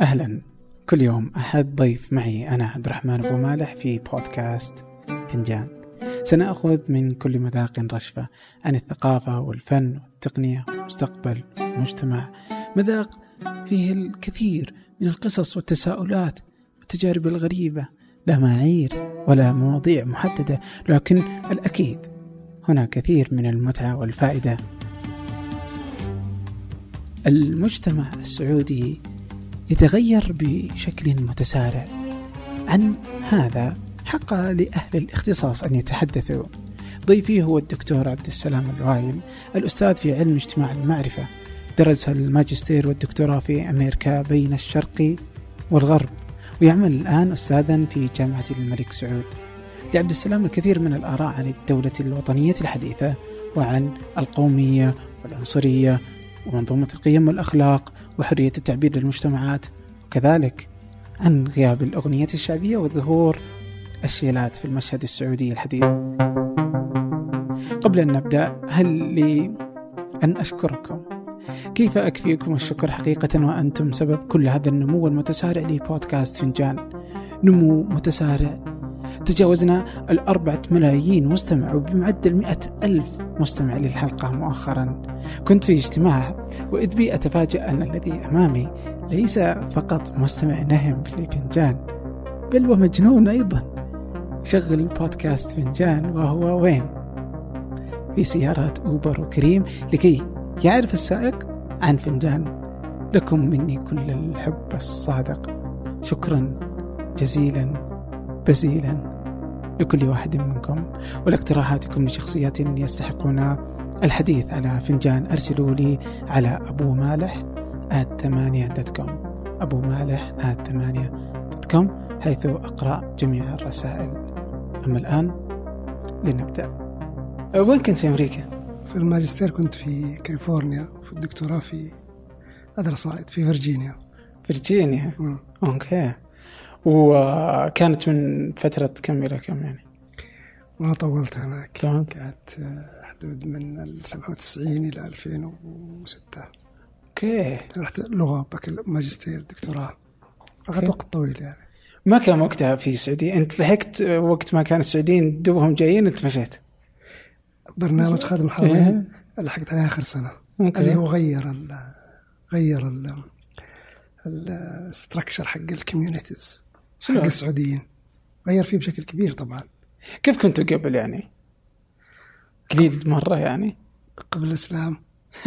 أهلا. كل يوم أحد. ضيف معي أنا عبد الرحمن أبو مالح في بودكاست فنجان. سنأخذ من كل مذاق رشفة عن الثقافة والفن والتقنية والمستقبل والمجتمع. مذاق فيه الكثير من القصص والتساؤلات والتجارب الغريبة لا معايير ولا مواضيع محددة لكن الأكيد هنا كثير من المتعة والفائدة. المجتمع السعودي يتغير بشكل متسارع. عن هذا حق لأهل الاختصاص أن يتحدثوا. ضيفي هو الدكتور عبد السلام الوايل الأستاذ في علم اجتماع المعرفة. درس الماجستير والدكتوراه في أمريكا بين الشرق والغرب. ويعمل الآن أستاذا في جامعة الملك سعود. لعبد السلام الكثير من الآراء عن الدولة الوطنية الحديثة وعن القومية والعنصرية ومنظومة القيم والأخلاق وحرية التعبير للمجتمعات. وكذلك عن غياب الأغنية الشعبية وظهور الشيلات في المشهد السعودي الحديث. قبل أن نبدأ هل لي أن أشكركم؟ كيف أكفيكم؟ الشكر حقيقة وأنتم سبب كل هذا النمو المتسارع لبودكاست فنجان. نمو متسارع. تجاوزنا الأربعة ملايين مستمع وبمعدل مئة ألف مستمع للحلقة مؤخرا. كنت في اجتماع وإذ بي أتفاجأ أن الذي أمامي ليس فقط مستمع نهم لفنجان بل ومجنون أيضا. شغل بودكاست فنجان وهو وين؟ في سيارات أوبر وكريم لكي يعرف السائق؟ عن فنجان لكم مني كل الحب الصادق. شكرا جزيلا بزيلا لكل واحد منكم. ولاقتراحاتكم لشخصيات يستحقون الحديث على فنجان أرسلوا لي على أبو مالح at dot com. أبو مالح at dot com حيث أقرأ جميع الرسائل. أما الآن لنبدأ. أه، وين كنت في أمريكا؟ في الماجستير كنت في كاليفورنيا في الدكتوراه في أدرسايد في فرجينيا فرجينيا okay. وكانت من فترة كم إلى كم يعني؟ ما طولت هناك. قعدت آه، حدود من ال 97 إلى 2006 أوكي. رحت لغة ماجستير دكتوراه. أخذت وقت طويل يعني. ما كان وقتها في السعودية. أنت لحقت وقت ما كان السعوديين دوبهم جايين أنت مشيت. برنامج خادم الحرمين إيه؟ لحقت عليه آخر سنة okay. اللي هو غير ال غير ال structure حق ال communities حق السعوديين غير فيه بشكل كبير طبعا كيف كنتوا قبل يعني؟ قليل مرة يعني؟ قبل الإسلام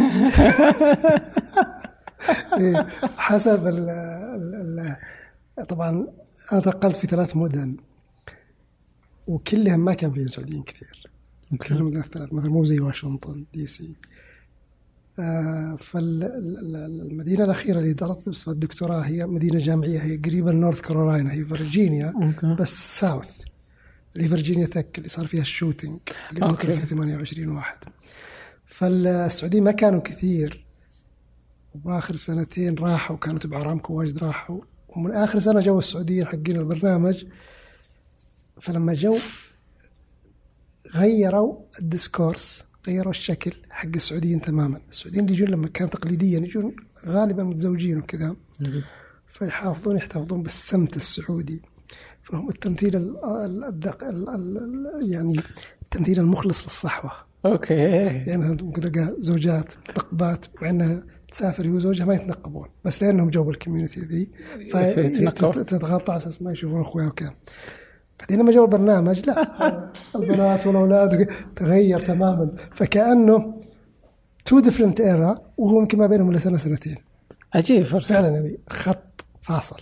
إيه، حسب ال ال طبعا أنا تنقلت في ثلاث مدن وكلهم ما كان فيهم سعوديين كثير كل المدن الثلاث مثلا مو زي واشنطن دي سي. آه، فالمدينة الأخيرة اللي درست الدكتوراه هي مدينة جامعية هي قريبة لنورث كارولاينا هي فرجينيا okay. بس south اللي فرجينيا تك اللي صار فيها ال shooting اللي قتل فيها 28 واحد. فالسعوديين ما كانوا كثير. واخر سنتين راحوا كانوا تبع أرامكو واجد راحوا. ومن آخر سنة جو السعوديين حقين البرنامج. فلما جو غيروا ال discourse غيروا الشكل حق السعوديين تماما. السعوديين اللي يجون لما كان تقليديا يجون غالبا متزوجين وكذا. فيحافظون يحتفظون بالسمت السعودي. فهم التمثيل الدق يعني التمثيل المخلص للصحوة. okay. يعني ممكن تلقى زوجات متنقبات مع انها تسافر هي وزوجها ما يتنقبون بس لأنهم جو ال community ذي. فتتغطى على أساس ما يشوفون أخويا وكذا. بعدين لما جو البرنامج لا. البنات والأولاد تغير تماما. فكأنه two different era وهو يمكن ما بينهم الا سنه سنتين. عجيب. فعلا يعني خط فاصل.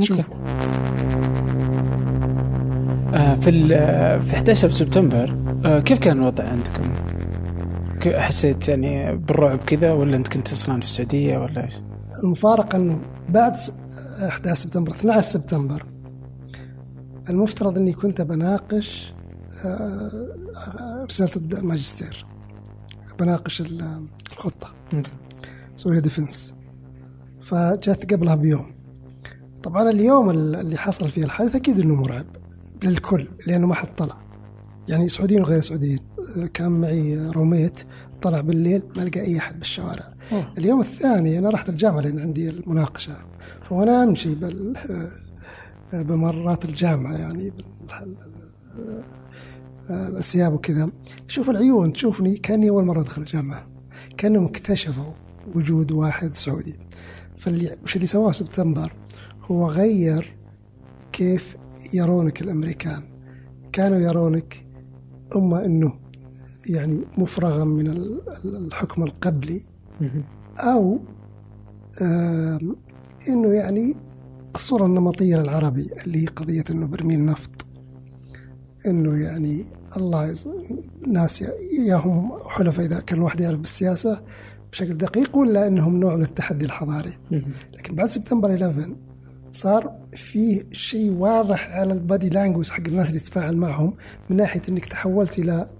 شوفوا. آه في في 11 سبتمبر آه كيف كان الوضع عندكم؟ حسيت يعني بالرعب كذا ولا أنت كنت أصلا في السعودية ولا إيش؟ المفارقة إنه بعد 11 سبتمبر 12 سبتمبر المفترض إني كنت بناقش آه، رسالة الماجستير بناقش الخطة. سوريا ديفنس. فجات قبلها بيوم. طبعا اليوم اللي حصل فيه الحادث أكيد إنه مرعب للكل لأنه ما حد طلع. يعني سعوديين وغير سعوديين. كان معي روميت طلع بالليل ما لقى أي أحد بالشوارع. أوه. اليوم الثاني أنا رحت الجامعة لأن عندي المناقشة. فوانا امشي بال بممرات الجامعة يعني الثياب وكذا. شوف العيون تشوفني كأني أول مرة أدخل الجامعة. كأنهم اكتشفوا وجود واحد سعودي. فاللي وش اللي سواه سبتمبر؟ هو غير كيف يرونك الأمريكان. كانوا يرونك أما إنه يعني مفرغا من الحكم القبلي. أو إنه يعني الصورة النمطية للعربي اللي هي قضية إنه برميل نفط. إنه يعني الله ناس ياهم حلفاء إذا كان الواحد يعرف بالسياسة بشكل دقيق ولا إنهم نوع من التحدي الحضاري. لكن بعد سبتمبر 11 صار في شيء واضح على ال body language حق الناس اللي تتفاعل معهم من ناحية إنك تحولت إلى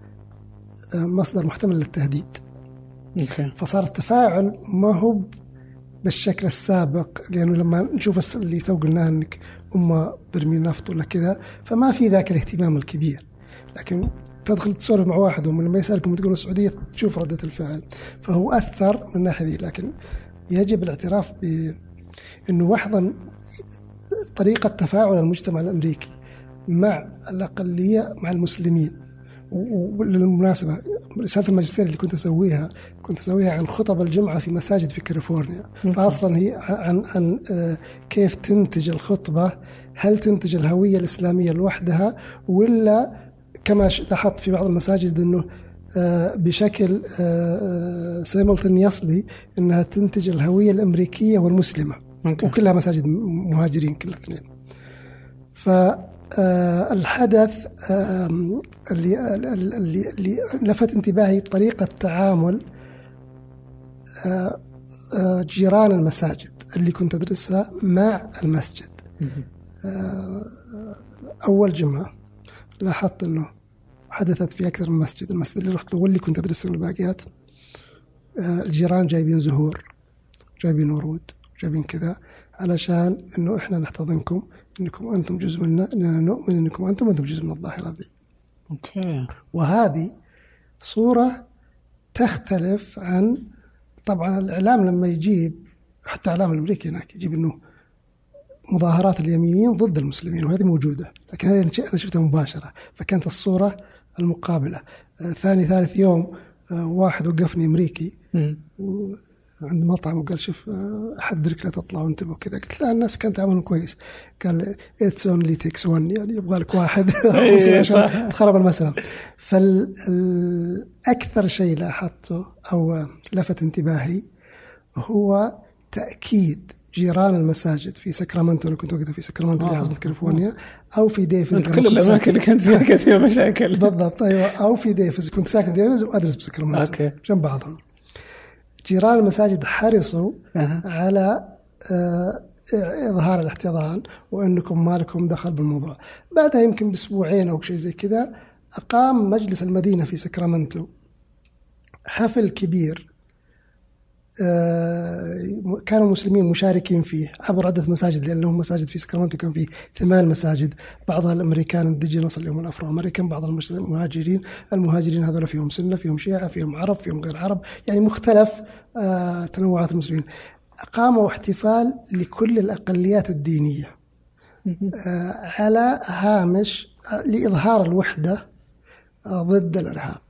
آه، مصدر محتمل للتهديد. okay. فصار التفاعل ما هو بالشكل السابق لأنه لما نشوف اللي تو قلناه إنك أمة برمي نفط ولا كذا فما في ذاك الاهتمام الكبير. لكن تدخل تسولف مع واحد لما يسألكم تقول السعودية تشوف ردة الفعل فهو أثر من الناحيه دي لكن يجب الاعتراف بانه واحدا طريقة تفاعل المجتمع الأمريكي مع الأقلية مع المسلمين. وبالمناسبة رسالة الماجستير اللي كنت أسويها كنت أسويها عن خطب الجمعة في مساجد في كاليفورنيا. فأصلا هي عن عن آه، كيف تنتج الخطبة هل تنتج الهوية الإسلامية لوحدها ولا كما لاحظت في بعض المساجد أنه آه، بشكل سيمولتنيسلي آه، إنها تنتج الهوية الأمريكية والمسلمة. وكلها مساجد مهاجرين كل الاثنين ف الحدث آه اللي, اللي, اللي لفت انتباهي طريقة تعامل آه آه جيران المساجد اللي كنت أدرسها مع المسجد. آه أول جمعة لاحظت أنه حدثت في أكثر من مسجد. المسجد اللي رحت له واللي كنت أدرس الباقيات. آه الجيران جايبين زهور جايبين ورود جايبين كذا علشان أنه إحنا نحتضنكم. إنكم أنتم جزء منا اننا نؤمن إنكم أنتم أنتم جزء من الظاهرة دي. أوكي. وهذه صورة تختلف عن طبعا الإعلام لما يجيب حتى الاعلام الأمريكي هناك يجيب إنه مظاهرات اليمينيين ضد المسلمين وهذه موجودة لكن هذه أنا شفتها مباشرة فكانت الصورة المقابلة آه ثاني ثالث يوم آه واحد وقفني أمريكي عند مطعم وقال شوف احذرك لا تطلع وانتبه كذا. قلت لا الناس كانت تعاملهم كويس. قال it's only takes one يعني يبغى لك واحد. إيه، عشان تخرب المسألة. فالاكثر شيء لاحظته أو لفت انتباهي هو تأكيد جيران المساجد في ساكرامنتو أنا كنت وقتها في ساكرامنتو اللي عاصمه كاليفورنيا أو في ديفيز كل الأماكن اللي كانت فيها كانت فيها مشاكل. بالضبط أيوه. أو في ديفيز كنت ساكن في ديفيز وأدرس بساكرامنتو. okay. جنب بعضهم. جيران المساجد حرصوا أه. على إظهار الاحتضان وأنكم ما لكم دخل بالموضوع. بعدها يمكن بأسبوعين أو شيء زي كذا أقام مجلس المدينة في سكرامنتو. حفل كبير. كانوا المسلمين مشاركين فيه عبر عدة مساجد لأن لهم مساجد في سكرامنتو كان فيه ثمان مساجد بعضها ال American indigenous اللي هم ال Afro-American بعض المهاجرين المهاجرين هذول فيهم سنة فيهم شيعة فيهم عرب فيهم غير عرب يعني مختلف آه، تنوعات المسلمين. أقاموا احتفال لكل الأقليات الدينية آه، على هامش لإظهار الوحدة ضد الإرهاب.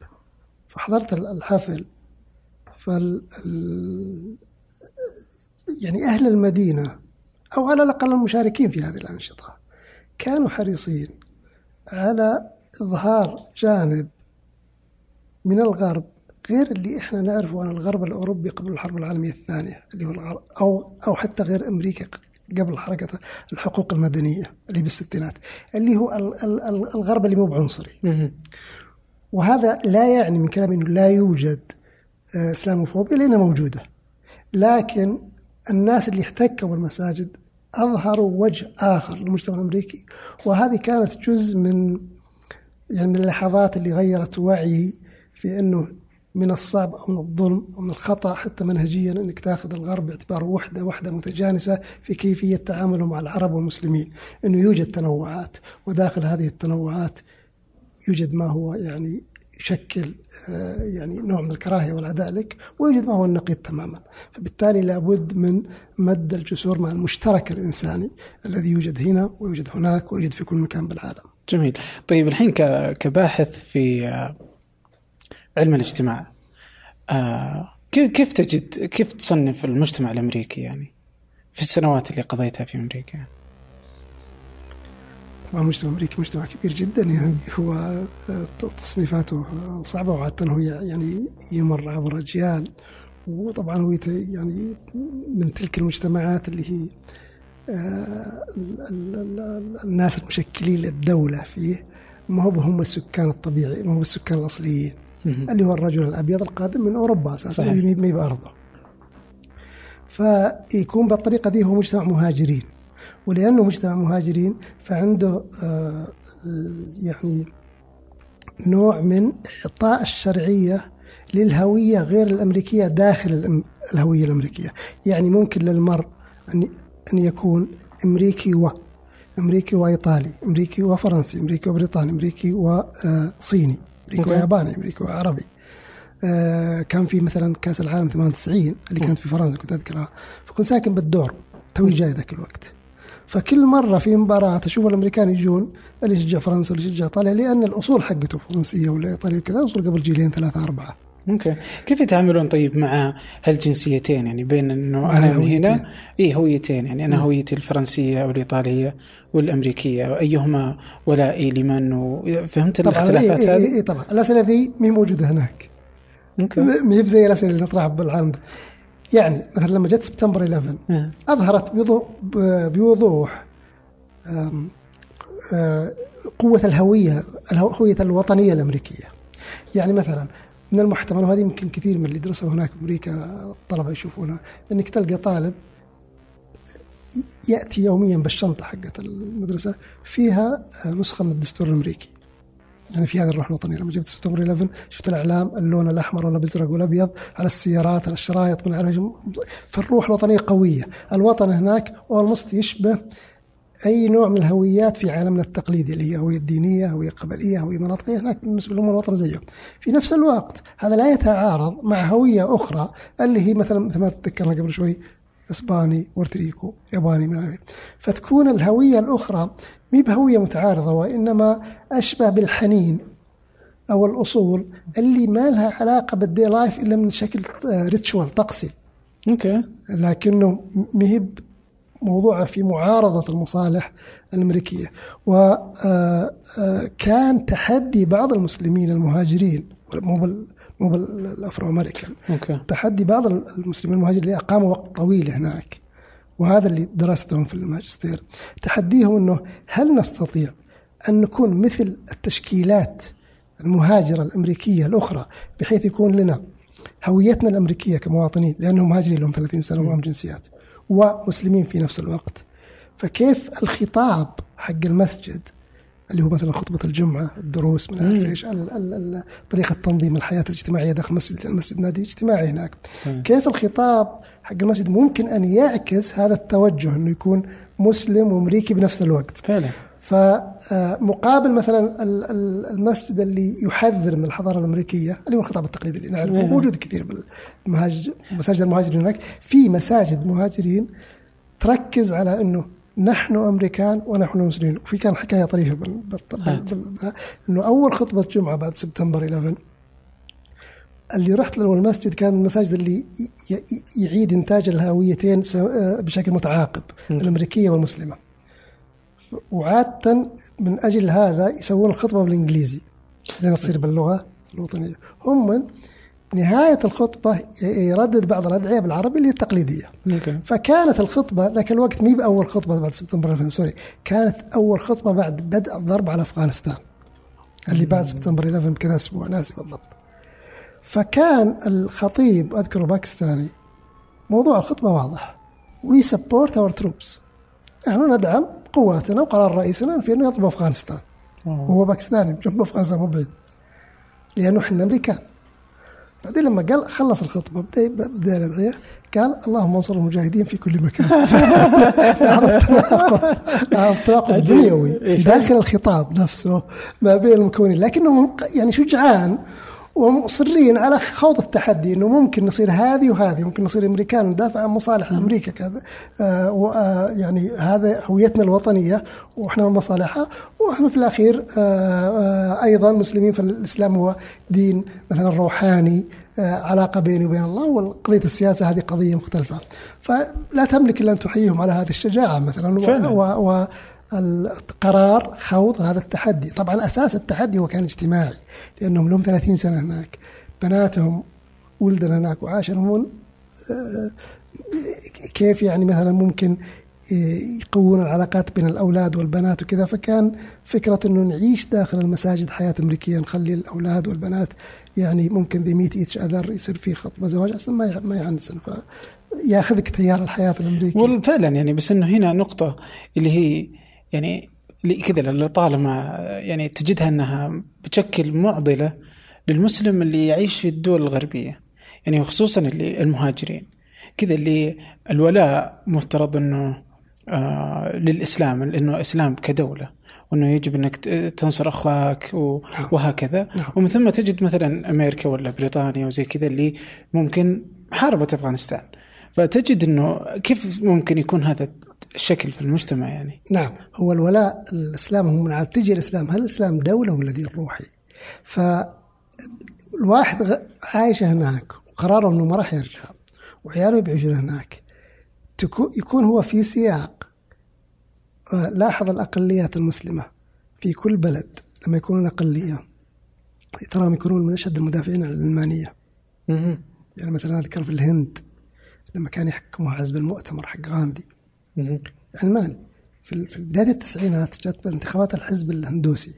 فحضرت الحفل فال يعني أهل المدينة أو على الأقل المشاركين في هذه الأنشطة كانوا حريصين على إظهار جانب من الغرب غير اللي إحنا نعرفه عن الغرب الأوروبي قبل الحرب العالمية الثانية اللي هو الغرب أو أو حتى غير أمريكا قبل حركة الحقوق المدنية اللي بالستينات اللي هو الغرب اللي مو بعنصري. وهذا لا يعني من كلامي إنه لا يوجد إسلاموفوبيا لأنها موجودة. لكن الناس اللي احتكوا بالمساجد أظهروا وجه آخر للمجتمع الأمريكي وهذه كانت جزء من يعني من اللحظات اللي غيرت وعي في إنه من الصعب أو من الظلم أو من الخطأ حتى منهجيا إنك تأخذ الغرب باعتباره وحدة وحدة متجانسة في كيفية تعامله مع العرب والمسلمين، إنه يوجد تنوعات وداخل هذه التنوعات يوجد ما هو يعني يشكل آه، يعني نوع من الكراهية والعداء لك ويوجد ما هو النقيض تماما. فبالتالي لابد من مد الجسور مع المشترك الإنساني الذي يوجد هنا ويوجد هناك ويوجد في كل مكان بالعالم. جميل. طيب الحين كباحث في آه، علم الاجتماع آه، كيف تجد كيف تصنف المجتمع الأمريكي يعني في السنوات اللي قضيتها في أمريكا؟ طبعا المجتمع الامريكي مجتمع كبير جدا يعني هو آه، تصنيفاته صعبة وعادة هو يعني يمر عبر اجيال وطبعا هو يعني من تلك المجتمعات اللي هي آه، الناس المشكلين للدولة فيه. ما هو هم السكان الطبيعي ما هو السكان الأصليين. اللي هو الرجل الأبيض القادم من أوروبا أساسا ما بأرضه فيكون بالطريقة دي هو مجتمع مهاجرين. ولأنه مجتمع مهاجرين فعنده آه، يعني نوع من إعطاء الشرعية للهوية غير الأمريكية داخل الهوية الأمريكية. يعني ممكن للمرء أن يكون أمريكي و أمريكي وإيطالي أمريكي وفرنسي أمريكي وبريطاني أمريكي وصيني أمريكي وياباني أمريكي وعربي. آه، كان في مثلا كأس العالم 98 اللي كانت في فرنسا كنت أذكرها. فكنت ساكن بالدور توي جاي ذاك الوقت. فكل مرة في مباراة أشوف الأمريكان يجون اللي يشجع فرنسا واللي يشجع إيطاليا لأن الأصول حقته فرنسية ولا إيطالية وكذا أصول قبل جيلين ثلاثة أربعة. okay. كيف يتعاملون طيب مع هالجنسيتين؟ يعني بين إنه أنا من هنا؟ اي هويتين. يعني أنا هويتي الفرنسية والايطاليه والأمريكية. أيهما ولائي لمن؟ فهمت الاختلافات إيه هذه؟ اي طبعا. الأسئلة ذي مي موجودة هناك. okay. ما هي زي الأسئلة اللي نطرحها بالعالم يعني مثلا لما جت سبتمبر 11 إيه. أظهرت بوضوح بوضوح قوة الهوية الهويه الوطنية الأمريكية يعني مثلا من المحتمل وهذه يمكن كثير من اللي درسوا هناك في أمريكا الطلبة يشوفونها إنك تلقى طالب يأتي يوميا بالشنطة حقت المدرسة فيها نسخة من الدستور الأمريكي يعني في هذه الروح الوطنيه لما جبت سبتمبر 11 شفت الأعلام اللون الأحمر والازرق والابيض على السيارات على الشرايط من على فالروح الوطنية قوية الوطن هناك اولموست يشبه أي نوع من الهويات في عالمنا التقليدي اللي هي هوية دينية، هوية قبلية، هوية مناطقية هناك بالنسبة لهم الوطن زيهم. في نفس الوقت هذا لا يتعارض مع هوية أخرى اللي هي مثلا مثل ما تذكرنا قبل شوي إسباني، بورتريكو، ياباني من. فتكون الهوية الأخرى مي بهويه متعارضة وإنما أشبه بالحنين أو الأصول اللي ما لها علاقة بال daily life إلا من شكل ritual طقسي. okay. لكنه مهب موضوعه في معارضة المصالح الأمريكية وكان آه، آه، تحدي بعض المسلمين المهاجرين مو بال مو بالافرو أمريكان تحدي بعض المسلمين المهاجرين اللي أقاموا وقت طويل هناك وهذا اللي درستهم في الماجستير. تحديهم إنه هل نستطيع أن نكون مثل التشكيلات المهاجرة الأمريكية الأخرى بحيث يكون لنا هويتنا الأمريكية كمواطنين لأنهم مهاجرين لهم 30 سنة ومعهم جنسيات ومسلمين في نفس الوقت. فكيف الخطاب حق المسجد اللي هو مثلا خطبة الجمعة الدروس من عارف إيش طريقة تنظيم الحياة الاجتماعية داخل المسجد المسجد نادي اجتماعي هناك. صحيح. كيف الخطاب حق المسجد ممكن أن يعكس هذا التوجه أنه يكون مسلم وامريكي بنفس الوقت. فعلا. فمقابل مثلا المسجد اللي يحذر من الحضارة الأمريكية اللي هو الخطاب التقليدي اللي نعرفه موجود كثير بالمساجد المهاجرين هناك. في مساجد مهاجرين تركز على إنه نحن أمريكان ونحن مسلمين. وفي كان حكاية طريفة بال... بال... بال... إنه أول خطبة جمعة بعد سبتمبر 11 اللي رحت له المسجد كان المساجد اللي يعيد إنتاج الهويتين بشكل متعاقب الأمريكية والمسلمة. وعادة من أجل هذا يسوون الخطبة بالإنجليزي لين تصير باللغة الوطنية. هم نهاية الخطبة يردد بعض الأدعية بالعربي اللي التقليدية. ممكن. فكانت الخطبة ذاك الوقت مي بأول خطبة بعد سبتمبر 2000 sorry كانت أول خطبة بعد بدء الضرب على أفغانستان اللي بعد سبتمبر 11 بكذا أسبوع ناسي بالضبط. فكان الخطيب أذكره باكستاني موضوع الخطبة واضح. we support our troops نحن ندعم قواتنا وقرار رئيسنا في أنه يضرب أفغانستان. وهو باكستاني جنب أفغانستان مو بعيد. لأنه إحنا أمريكان. بعدين لما قال خلص الخطبة بدا بدأ الأدعية قال اللهم انصر المجاهدين في كل مكان. هذا التناقض. هذا التناقض الدنيوي في داخل الخطاب نفسه ما بين المكونين. لكنه يعني شجعان ومصرين على خوض التحدي إنه ممكن نصير هذه وهذه ممكن نصير أمريكان ندافع عن مصالح أمريكا كذا. آه آه يعني هذا هويتنا الوطنية وإحنا من مصالحها. وإحنا في الأخير آه آه أيضا مسلمين فالإسلام هو دين مثلا روحاني آه علاقة بيني وبين الله وقضيه السياسة هذه قضية مختلفة. فلا تملك إلا أن تحييهم على هذه الشجاعة مثلا. فعلا. و, و القرار خوض هذا التحدي. طبعا أساس التحدي هو كان اجتماعي لأنهم لهم 30 سنة هناك. بناتهم ولدوا هناك وعاشرون آه، كيف يعني مثلا ممكن يقوون العلاقات بين الأولاد والبنات وكذا. فكان فكرة أنه نعيش داخل المساجد حياة أمريكية نخلي الأولاد والبنات يعني ممكن ذي ميت ايتش أذر يصير في خطبة زواج أصلا ما ما يعنسن. فياخذك تيار الحياة الأمريكي وفعلا يعني بس أنه هنا نقطة اللي هي يعني كذا لطالما يعني تجدها أنها بتشكل معضلة للمسلم اللي يعيش في الدول الغربية يعني خصوصا اللي المهاجرين كذا اللي الولاء مفترض إنه آه للإسلام لأنه إسلام كدولة وإنه يجب إنك تنصر أخوك نعم. وهكذا نعم. ومن ثم تجد مثلا أمريكا ولا بريطانيا وزي كذا اللي ممكن حاربت أفغانستان فتجد إنه كيف ممكن يكون هذا الشكل في المجتمع يعني. نعم. هو الولاء الإسلام هو من عاد تجي الإسلام هل الإسلام دولة ولا دين روحي؟ فالواحد عايش هناك وقراره إنه ما راح يرجع وعياله بيعيشون هناك. يكون هو في سياق لاحظ الأقليات المسلمة في كل بلد لما يكونون أقلية. تراهم يكونون من أشد المدافعين عن العلمانيه يعني مثلا أذكر في الهند لما كان يحكمها حزب المؤتمر حق غاندي. علماني في في بداية التسعينات جت انتخابات الحزب الهندوسي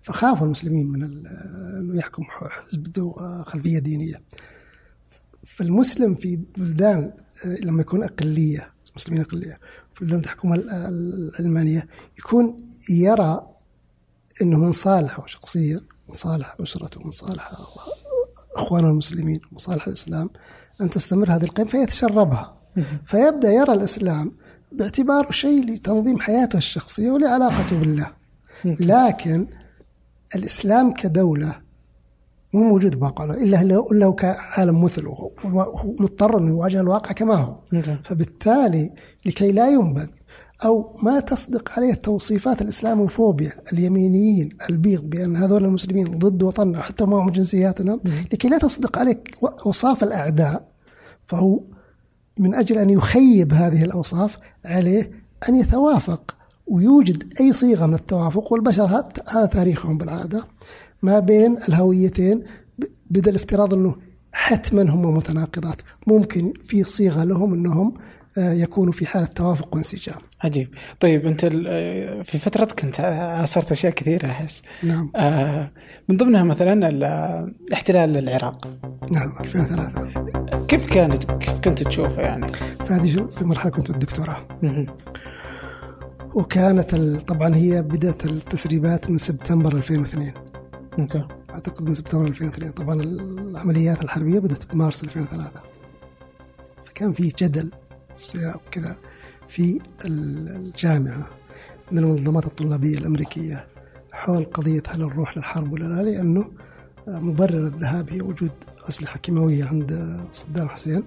فخافوا المسلمين من إنه يحكم حزب ذو خلفية دينية. فالمسلم في بلدان لما يكون أقلية مسلمين أقلية في بلدان تحكمها العلمانيه يكون يرى إنه من صالحه شخصيا من صالح أسرته من صالح إخوانه المسلمين من صالح الإسلام أن تستمر هذه القيم فيتشربها. فيبدأ يرى الإسلام باعتباره شيء لتنظيم حياته الشخصية ولعلاقته بالله. لكن الإسلام كدولة مو موجود بواقع إلا هو كعالم مثله هو مضطر أنه يواجه الواقع كما هو. فبالتالي لكي لا ينبذ أو ما تصدق عليه توصيفات الإسلاموفوبيا اليمينيين البيض بأن هذول المسلمين ضد وطننا حتى معهم جنسياتنا لكي لا تصدق عليه أوصاف الأعداء فهو من أجل أن يخيب هذه الأوصاف عليه أن يتوافق ويوجد أي صيغة من التوافق والبشر هذا تاريخهم بالعادة ما بين الهويتين بدل افتراض أنه حتما هم متناقضات. ممكن في صيغة لهم أنهم آه، يكونوا في حالة توافق وانسجام. عجيب. طيب أنت في فترتك أنت عاصرت أشياء كثيرة أحس. نعم. آه من ضمنها مثلا احتلال العراق. نعم 2003 كيف كانت كيف كنت تشوفه يعني؟ في هذه في مرحلة كنت بالدكتوراه وكانت طبعا هي بدأت التسريبات من سبتمبر 2002 أوكي أعتقد من سبتمبر 2002 طبعا العمليات الحربية بدأت بمارس 2003 فكان في جدل كذا في الجامعة من المنظمات الطلابية الأمريكية. حول قضية هل نروح للحرب ولا لا لأنه مبرر الذهاب هي وجود أسلحة كيماوية عند صدام حسين.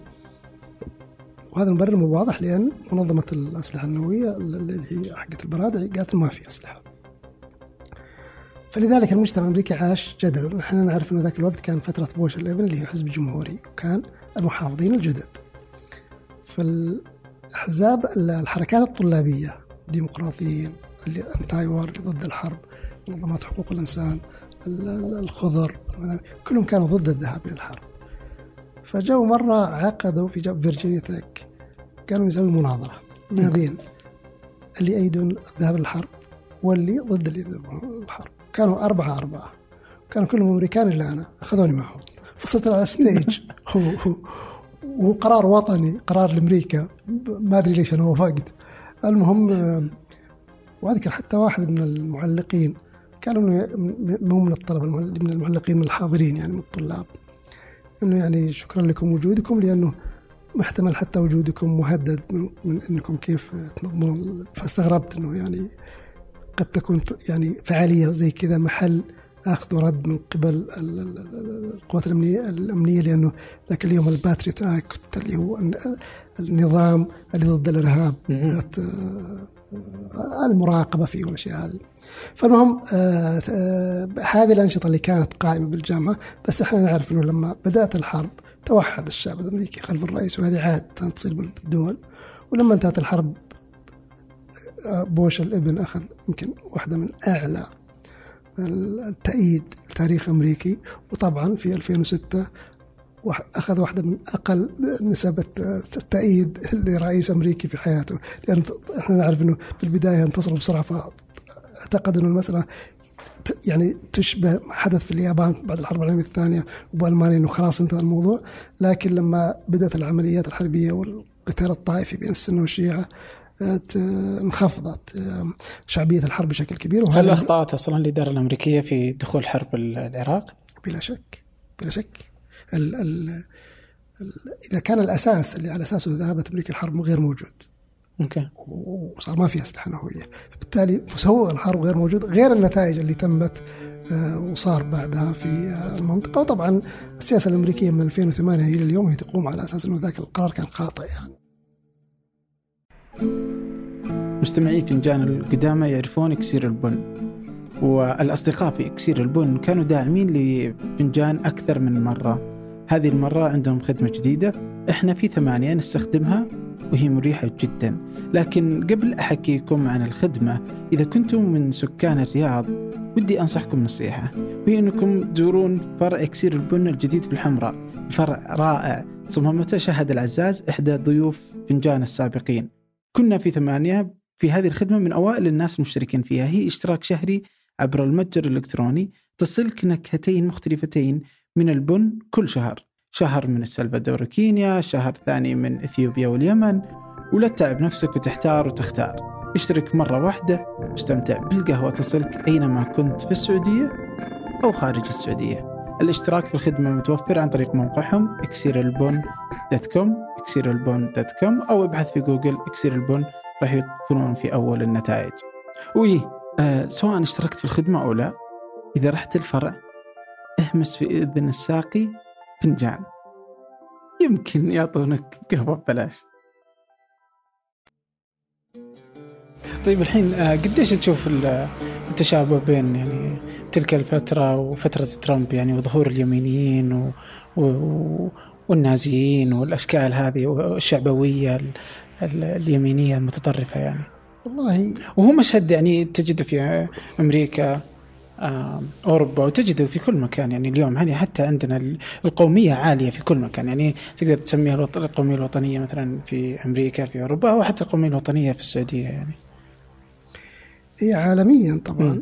وهذا المبرر مو واضح لأن منظمة الأسلحة النووية اللي هي حقت البرادعي قالت ما في أسلحة. فلذلك المجتمع الأمريكي عاش جدل. نحن نعرف إنه ذاك الوقت كان فترة بوش 11 اللي هي حزب جمهوري وكان المحافظين الجدد. فال احزاب الحركات الطلابية الديمقراطيين اللي anti-war ضد الحرب منظمات حقوق الإنسان الخضر كلهم كانوا ضد الذهاب إلى الحرب. فجو مرة عقدوا في فيرجينيا تك كانوا يسوي مناظرة ما بين اللي يأيدون الذهاب للحرب واللي ضد اللي يذهبون للحرب كانوا أربعة أربعة. كانوا كلهم أمريكان إلا أنا أخذوني معهم. فصرت على stage وهو قرار وطني قرار لأمريكا. ما أدري ليش أنا وافقت. المهم وأذكر حتى واحد من المعلقين كان مو من الطلبة من المعلقين من الحاضرين يعني من الطلاب. إنه يعني شكرا لكم وجودكم لأنه محتمل حتى وجودكم مهدد من إنكم كيف تنظمون. فاستغربت إنه يعني قد تكون يعني فعالية زي كذا محل أخذ ورد من قبل القوات الامنيه الأمنية لأنه ذاك اليوم ال Patriot Act اللي هو النظام اللي ضد الإرهاب المراقبة فيه والاشياء هذه. فالمهم آه آه هذه الأنشطة اللي كانت قائمة بالجامعة بس إحنا نعرف إنه لما بدأت الحرب توحد الشعب الأمريكي خلف الرئيس وهذه عادة تصير بالدول ولما انتهت الحرب آه بوش الإبن أخذ يمكن واحدة من أعلى التأييد التاريخ الأمريكي وطبعا في 2006 أخذ واحدة من أقل نسب التأييد لرئيس أمريكي في حياته. لأن إحنا نعرف أنه في البداية انتصروا بسرعة فأعتقد أنه المسألة يعني تشبه ما حدث في اليابان بعد الحرب العالمية الثانية وبألمانيا أنه خلاص انتهى الموضوع. لكن لما بدأت العمليات الحربية والقتال الطائفي بين السنة والشيعة انخفضت شعبية الحرب بشكل كبير هل أخطأت أصلا الإدارة الأمريكية في دخول حرب العراق؟ بلا شك بلا شك. ال ال ال إذا كان الأساس اللي على أساسه ذهبت أمريكا الحرب غير موجود. أوكي. وصار ما في أسلحة نووية. بالتالي مسوغ الحرب غير موجود غير النتائج اللي تمت وصار بعدها في المنطقة. وطبعا السياسة الأمريكية من 2008 إلى اليوم هي تقوم على أساس إنه ذاك القرار كان خاطئ يعني. مستمعي فنجان القدامى يعرفون إكسير البن. والأصدقاء في إكسير البن كانوا داعمين لفنجان أكثر من مرة. هذه المرة عندهم خدمة جديدة إحنا في ثمانية نستخدمها وهي مريحة جدا. لكن قبل أحكيكم عن الخدمة إذا كنتم من سكان الرياض ودي أنصحكم نصيحة. وهي أنكم تزورون فرع إكسير البن الجديد في الحمراء. فرع رائع صممته شهد العزاز إحدى ضيوف فنجان السابقين. كنا في ثمانية في هذه الخدمة من أوائل الناس المشتركين فيها. هي اشتراك شهري عبر المتجر الإلكتروني تصلك نكهتين مختلفتين من البن كل شهر. شهر من السلفادور وكينيا شهر ثاني من إثيوبيا واليمن. ولا تتعب نفسك وتحتار وتختار. اشترك مرة واحدة واستمتع بالقهوة تصلك أينما كنت في السعودية أو خارج السعودية. الاشتراك في الخدمة متوفر عن طريق موقعهم اكسيرالبون.com elixirbunn.com أو ابحث في جوجل إكسير البن راح يكونون في أول النتائج. وي آه سواء اشتركت في الخدمة أو لا إذا رحت الفرع اهمس في إذن الساقي فنجان. يمكن يعطونك قهوة ببلاش. طيب الحين آه قديش تشوف التشابه بين يعني تلك الفترة وفترة ترامب يعني وظهور اليمينيين و, و... والنازيين والأشكال هذه والشعبوية اليمينية المتطرفة يعني. والله وهو مشهد يعني تجده في أمريكا أوروبا وتجده في كل مكان يعني اليوم. يعني حتى عندنا القومية عالية في كل مكان. يعني تقدر تسميها القومية الوطنية مثلا في أمريكا في أوروبا أو حتى القومية الوطنية في السعودية يعني. هي عالميا طبعا.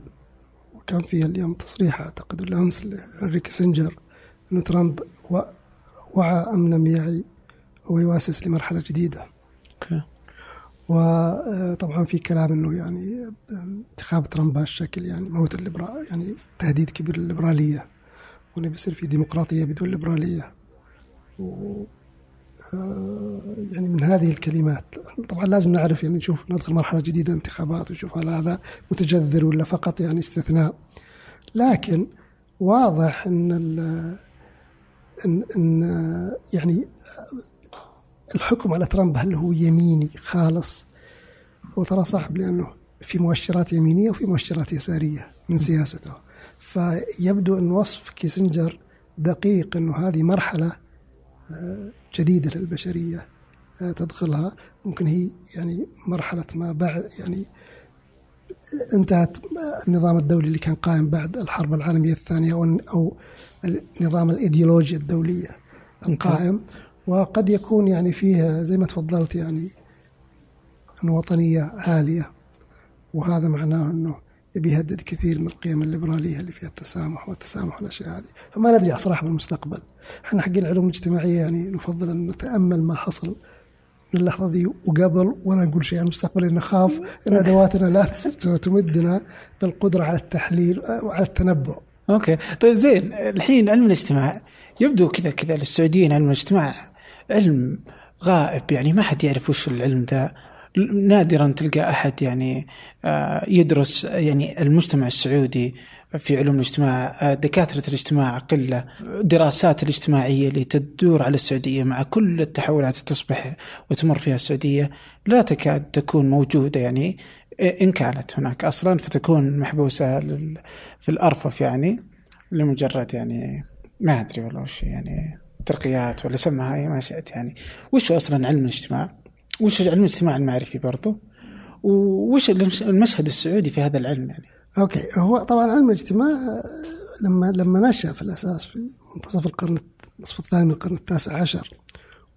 وكان فيها اليوم تصريح أعتقد الأمس لهنري كيسنجر إنه ترامب وعى أم لم يعي هو يؤسس لمرحلة جديدة. وطبعا في كلام إنه يعني انتخاب ترامب بهالشكل يعني موت الليبرال يعني تهديد كبير للليبرالية. وانه بيصير في ديمقراطية بدون ليبرالية. و يعني من هذه الكلمات طبعا لازم نعرف يعني نشوف ندخل مرحلة جديدة انتخابات ونشوف هل هذا متجذر ولا فقط يعني استثناء. لكن واضح إن إن إن يعني الحكم على ترامب هل هو يميني؟ خالص. هو ترى صعب لأنه في مؤشرات يمينية وفي مؤشرات يسارية من سياسته. فيبدو أن وصف كيسنجر دقيق أنه هذه مرحلة جديدة للبشرية تدخلها. ممكن هي يعني مرحلة ما بعد يعني انتهت النظام الدولي اللي كان قائم بعد الحرب العالمية الثانية أو النظام الايديولوجيا الدولية القائم. وقد يكون يعني فيها زي ما تفضلت يعني انه وطنية عالية وهذا معناه أنه يبي يهدد كثير من القيم الليبرالية اللي فيها التسامح والتسامح والأشياء هذه. فما ندري صراحة بالمستقبل إحنا حقين العلوم الاجتماعية يعني نفضل أن نتأمل ما حصل من اللحظة دي وقبل ولا نقول شيء عن المستقبل لأن نخاف إن أدواتنا لا تمدنا بالقدرة على التحليل وعلى التنبؤ. okay. طيب زين الحين علم الاجتماع يبدو كذا كذا للسعوديين علم الاجتماع علم غائب يعني ما حد يعرف وش العلم ذا. نادرا تلقى أحد يعني آه، يدرس يعني المجتمع السعودي في علوم الاجتماع آه، دكاترة الاجتماع قلة دراسات الاجتماعية اللي تدور على السعودية مع كل التحولات تصبح وتمر فيها السعودية لا تكاد تكون موجودة يعني إن كانت هناك أصلا فتكون محبوسة في الأرفف يعني لمجرد يعني ما أدري والله وش يعني ترقيات ولا سمها ما شئت يعني. وش أصلا علم الاجتماع؟ وش علم الاجتماع المعرفي برضو؟ وش المشهد السعودي في هذا العلم يعني؟ okay هو طبعا علم الاجتماع لما لما نشأ في الأساس في منتصف القرن النصف الثاني من القرن التاسع عشر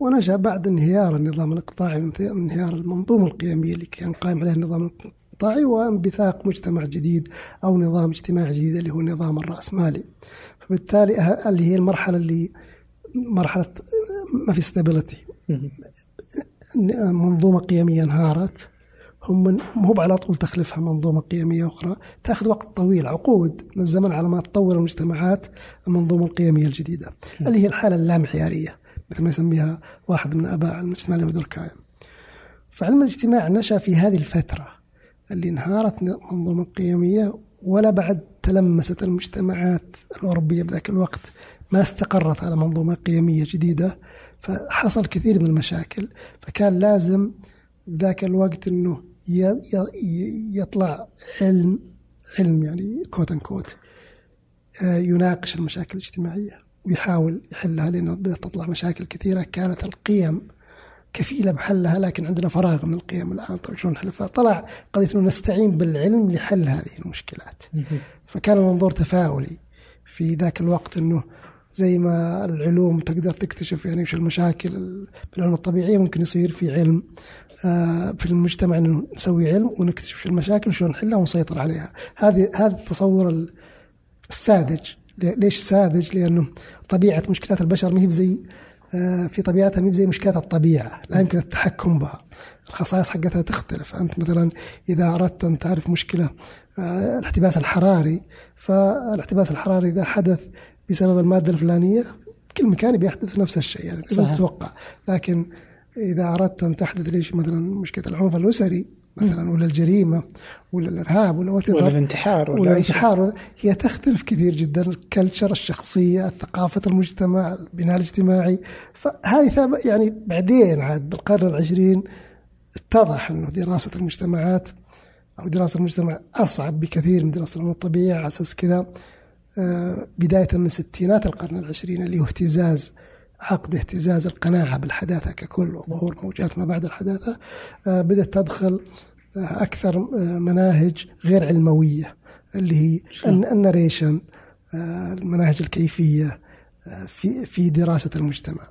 ونشأ بعد انهيار النظام الإقطاعي وانهيار المنظومة القيمية اللي كان قائم عليها النظام الإقطاعي وانبثاق مجتمع جديد أو نظام اجتماعي جديد اللي هو النظام الرأسمالي. فبالتالي اللي هي المرحلة اللي مرحلة ما في stability منظومة قيمية انهارت. هم مو على طول تخلفها منظومة قيمية أخرى. تأخذ وقت طويل عقود من الزمن على ما تطور المجتمعات المنظومة القيمية الجديدة. اللي هي الحالة اللامعيارية مثل ما يسميها واحد من آباء الاجتماع دوركايم فعلم الاجتماع نشأ في هذه الفترة اللي انهارت منظومة قيمية ولا بعد تلمست المجتمعات الأوروبية بذاك الوقت ما استقرت على منظومة قيمية جديدة فحصل كثير من المشاكل فكان لازم ذاك الوقت إنه يطلع علم علم يعني كوت ان كوت يناقش المشاكل الاجتماعية ويحاول يحلها لأنه بدأت تطلع مشاكل كثيرة كانت القيم كفيلة بحلها لكن عندنا فراغ من القيم الآن طيب شلون نحلها؟ فطلع قضية إنه نستعين بالعلم لحل هذه المشكلات. فكان المنظور تفاؤلي في ذاك الوقت إنه زي ما العلوم تقدر تكتشف يعني وش المشاكل بالعلوم الطبيعية ممكن يصير في علم آه، في المجتمع إنه نسوي علم ونكتشف المشاكل وشلون نحلها ونسيطر عليها. هذه هذا التصور الساذج. ليش ساذج؟ لأنه طبيعة مشكلات البشر ما هي بزي آه، في طبيعتها ما بزي مشكلات الطبيعة. لا يمكن التحكم بها. الخصائص حقتها تختلف. أنت مثلا إذا أردت أن تعرف مشكلة آه، الاحتباس الحراري فالاحتباس الحراري إذا حدث بسبب المادة الفلانية كل مكان بيحدث نفس الشيء يعني تتوقع. لكن إذا أردت أن تحدث ليش مثلا مشكلة العنف الأسري مثلا ولا الجريمة ولا الإرهاب ولا ولا الانتحار ولا, ولا الانتحار هي تختلف كثير جدا الكلتشر الشخصية ثقافه المجتمع البناء الاجتماعي. فهذه يعني بعدين عاد بالقرن العشرين اتضح إنه دراسة المجتمعات أو دراسة المجتمع أصعب بكثير من دراسة العلوم الطبيعية على أساس كذا. بداية من ستينات القرن العشرين اللي هو اهتزاز عقد اهتزاز القناعة بالحداثة ككل وظهور موجات ما بعد الحداثة. آه، بدأت تدخل آه، أكثر آه، مناهج غير علموية اللي هي النريشن المناهج الكيفية في في دراسة المجتمع.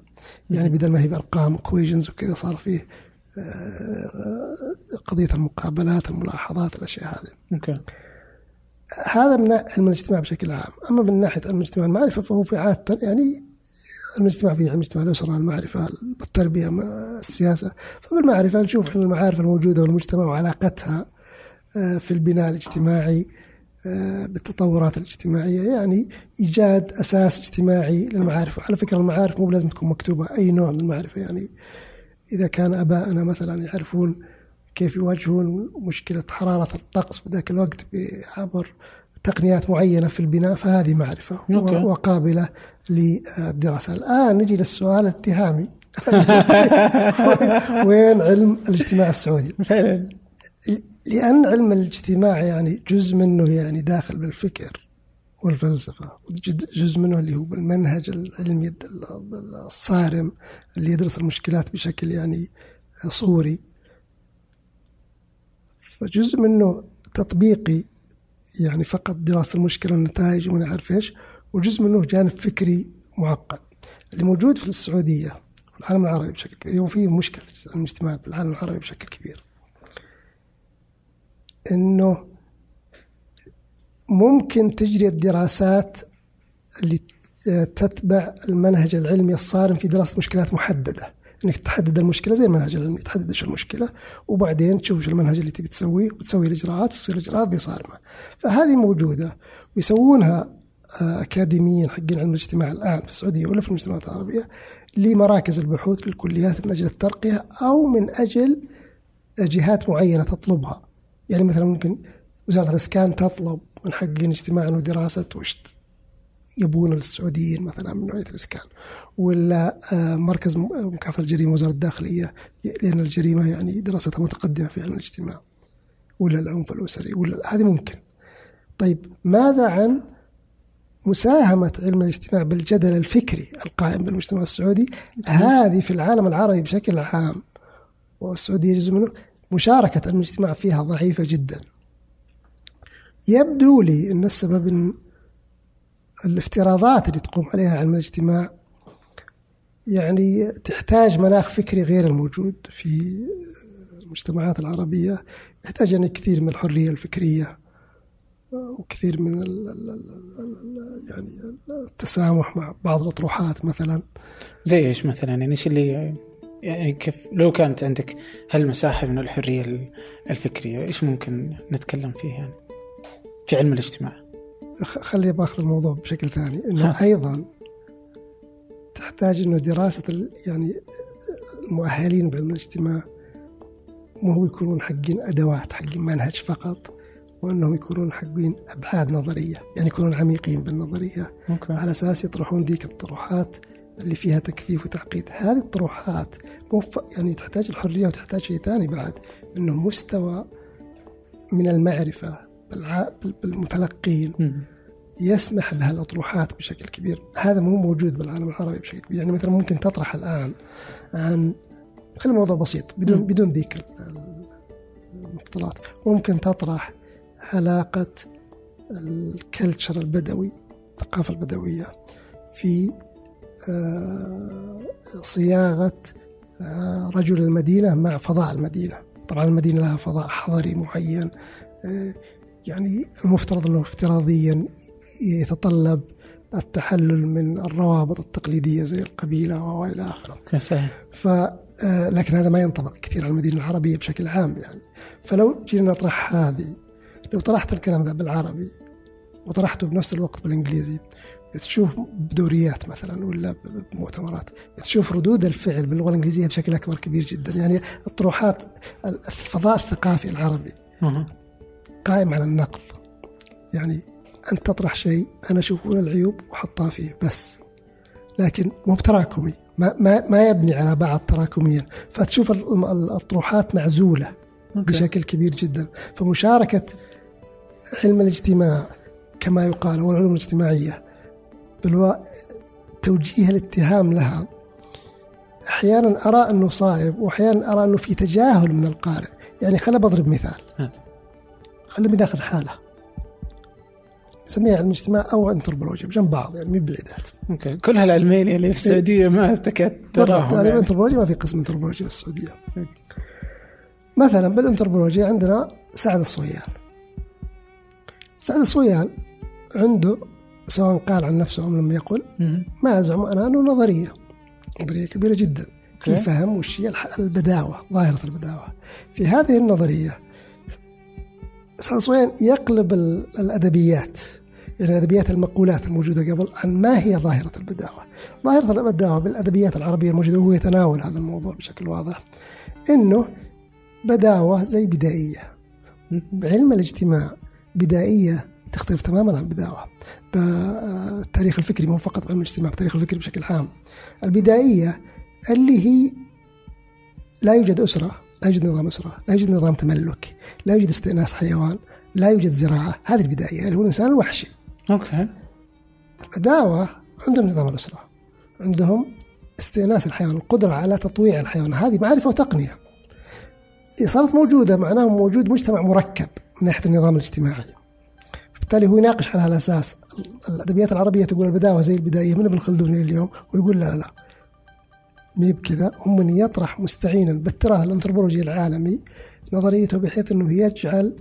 يعني بدل ما هي بأرقام وكويجنز وكذا صار فيه قضية المقابلات الملاحظات الأشياء هذه. okay. هذا من علم الاجتماع بشكل عام. أما من ناحية علم الاجتماع المعرفة فهو في عادة يعني المجتمع فيه المجتمع الأسرة المعرفة التربية السياسة. فبالمعرفة نشوف المعارف الموجودة والمجتمع وعلاقتها آه، في البناء الاجتماعي آه، بالتطورات الاجتماعية. يعني إيجاد أساس اجتماعي للمعارف. وعلى فكرة المعارف مو لازم تكون مكتوبة أي نوع من المعرفة. يعني إذا كان أبائنا مثلا يعرفون كيف يواجهون مشكلة حرارة الطقس بذاك الوقت عبر تقنيات معينة في البناء فهذه معرفة أوكي. وقابلة للدراسة. الآن نجي للسؤال الاتهامي وين علم الاجتماع السعودي؟ فعلا لأن علم الاجتماع يعني جزء منه يعني داخل بالفكر والفلسفة جزء منه اللي هو بالمنهج العلمي الصارم اللي يدرس المشكلات بشكل يعني صوري فجزء منه تطبيقي يعني فقط دراسة المشكلة والنتائج وما نعرف إيش وجزء منه جانب فكري معقد اللي موجود في السعودية والعالم العربي بشكل كبير. يوم في مشكلة المجتمع في العالم العربي بشكل كبير. إنه ممكن تجري الدراسات اللي تتبع المنهج العلمي الصارم في دراسة مشكلات محددة. إنك تحدد المشكلة زي المنهج العلمي تحدد إيش المشكلة وبعدين تشوف إيش المنهج اللي تبي تسويه وتسوي الإجراءات وتصير الإجراءات دي صارمة. فهذه موجودة ويسوونها آه، أكاديميين حقين علم الاجتماع الآن في السعودية ولا في المجتمعات العربية لمراكز البحوث للكليات من أجل الترقية أو من أجل جهات معينة تطلبها. يعني مثلا ممكن وزارة الإسكان تطلب من حقين اجتماعا ودراسه وش يبون السعوديين مثلا من نوعية الإسكان ولا آه، مركز مكافحة الجريمة وزارة الداخلية لأن الجريمة يعني دراستها متقدمة في علم الاجتماع ولا العنف الأسري ولا هذه ممكن. طيب ماذا عن مساهمة علم الاجتماع بالجدل الفكري القائم بالمجتمع السعودي؟ هذه في العالم العربي بشكل عام والسعودية جزء منه مشاركة علم الاجتماع فيها ضعيفة جدا. يبدو لي أن السبب أن الافتراضات اللي تقوم عليها علم الاجتماع يعني تحتاج مناخ فكري غير الموجود في المجتمعات العربية. يحتاج يعني كثير من الحرية الفكرية وكثير من ال ال ال يعني التسامح مع بعض الأطروحات مثلا. زي إيش مثلا؟ يعني إيش اللي يعني كيف لو كانت عندك هالمساحة من الحرية الفكرية إيش ممكن نتكلم فيه يعني في علم الاجتماع؟ خلي باخذ الموضوع بشكل ثاني. إنه أيضا تحتاج إنه دراسة يعني المؤهلين بعلم الاجتماع مو هو يكونون حقين أدوات حقين منهج فقط وإنهم يكونون حقين ابعاد نظرية يعني يكونون عميقين بالنظرية. أوكي. على أساس يطرحون ذيك الطروحات اللي فيها تكثيف وتعقيد. هذه الطروحات يعني تحتاج الحرية وتحتاج شيء ثاني بعد إنه مستوى من المعرفة بالمتلقين يسمح بهالأطروحات بشكل كبير. هذا مو موجود بالعالم العربي بشكل كبير. يعني مثلا ممكن تطرح الآن عن خلي الموضوع بسيط بدون بدون ذيك المقتضيات ممكن تطرح علاقة الكلتشر البدوي الثقافة البدوية في آه، صياغة آه، رجل المدينة مع فضاء المدينة. طبعا المدينة لها فضاء حضري معين آه، يعني المفترض أنه افتراضيا يتطلب التحلل من الروابط التقليدية زي القبيلة وإلى آخره. صحيح ف لكن هذا ما ينطبق كثير على المدينة العربية بشكل عام يعني. فلو جينا نطرح هذه لو طرحت الكلام ذا بالعربي وطرحته بنفس الوقت بالإنجليزي تشوف بدوريات مثلا ولا بمؤتمرات تشوف ردود الفعل باللغة الإنجليزية بشكل أكبر كبير جدا. يعني الطروحات الفضاء الثقافي العربي قائم على النقد يعني انت تطرح شيء أنا أشوف العيوب واحطها فيه بس. لكن مو بتراكمي. ما ما ما يبني على بعض تراكميا. فتشوف الطروحات معزولة بشكل كبير جدا. فمشاركة علم الاجتماع كما يقال أو العلوم الاجتماعية بالو... توجيه الاتهام لها. أحيانا أرى أنه صائب وأحيانا أرى أنه في تجاهل من القارئ. يعني خليني بضرب مثال. خلينا ناخذ حالة. نسميها علم اجتماع أو انثروبولوجيا بجنب بعض يعني مو بعيدات. أوكي. كل هالعلمين اللي في السعودية ما تكاد تراهم يعني. الانثروبولوجيا ما في قسم انثروبولوجيا في السعودية. مثلا بالانثروبولوجيا عندنا سعد الصويان. سعد الصويان عنده سواء قال عن نفسه أو لم يقل ما أزعم أنا أنه نظرية نظرية كبيرة جدا. في فهم وش هي البداوة ظاهرة البداوة. في هذه النظرية سعد الصويان يقلب الأدبيات يعني الأدبيات المقولات الموجودة قبل عن ما هي ظاهرة البداوة. ظاهرة البداوة بالأدبيات العربية الموجودة وهو يتناول هذا الموضوع بشكل واضح. إنه بداوة زي بدائية. بعلم الاجتماع بدائية تختلف تماما عن بداوة. التاريخ الفكري مو فقط علم الاجتماع التاريخ الفكري بشكل عام. البدائية اللي هي لا يوجد أسرة لا يوجد نظام أسرة لا يوجد نظام تملك لا يوجد استئناس حيوان لا يوجد زراعة. هذه البدائية اللي هو الإنسان الوحشي. أوكي. البداوة عندهم نظام الأسرة. عندهم استئناس الحيوان القدرة على تطويع الحيوان. هذه معرفة وتقنية. صارت موجودة معناه موجود مجتمع مركب من ناحية النظام الاجتماعي. بالتالي هو يناقش على هذا الاساس الأدبيات العربية تقول البداوة زي البداية من ابن خلدون اليوم؟ ويقول لا لا لا. مي بكذا هم من يطرح مستعينا بالتراث الأنثروبولوجي العالمي نظريته بحيث إنه يجعل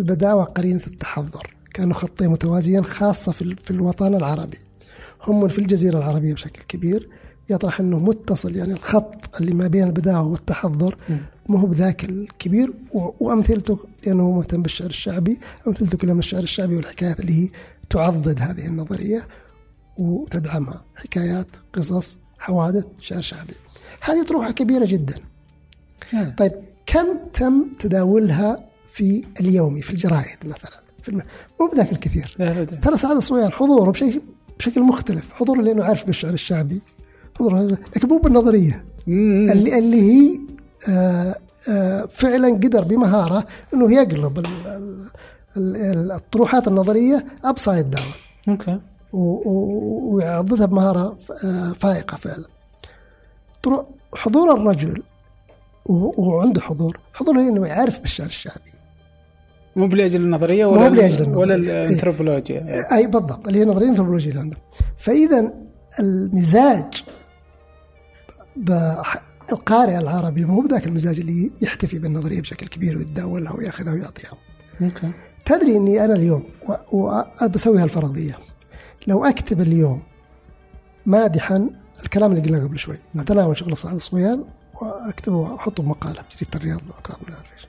البداوة قرينة التحضر كأنه خطين متوازيين خاصة في, في الوطن العربي. هم في الجزيرة العربية بشكل كبير يطرح إنه متصل يعني الخط اللي ما بين البداوة والتحضر ما هو بذاك الكبير وأمثلته لأنه مهتم بالشعر الشعبي أمثلته كلها من الشعر الشعبي والحكايات اللي هي تعضد هذه النظرية وتدعمها. حكايات قصص حوادث شعر شعبي. هذه طروحة كبيرة جدا. نعم. طيب كم تم تداولها في اليومي في الجرائد مثلا؟ في الم... مو بذاك الكثير. ترى سعد الصويان حضوره بشكل بشكل مختلف حضوره لأنه عارف بالشعر الشعبي. حضوره لكن مو بالنظرية. مم. اللي اللي هي آه آه فعلا قدر بمهارة إنه يقلب ال- ال- ال- الطروحات النظرية upside down okay. ويعضدها بمهارة ف- آه، فائقة فعلا. حضور الرجل وعنده حضور حضور لأنه يعرف بالشعر الشعبي. مو لاجل النظرية مو ولا لأجل ال- ولا. إيه. الانثروبولوجيا. أي بالضبط اللي هي نظرية الانثروبولوجيا اللي عنده فإذا المزاج القارئ العربي مو بذاك المزاج اللي يحتفي بالنظرية بشكل كبير ويتداولها ويأخذها ويعطيها. أوكي. تدري إني أنا اليوم وبسوي هالفرضيه لو أكتب اليوم مادحا الكلام اللي قلناه قبل شوي اتناول شغل سعد الصويان وأكتبه وأحطه بمقاله بجريده الرياض وأكاد ما اعرف إيش.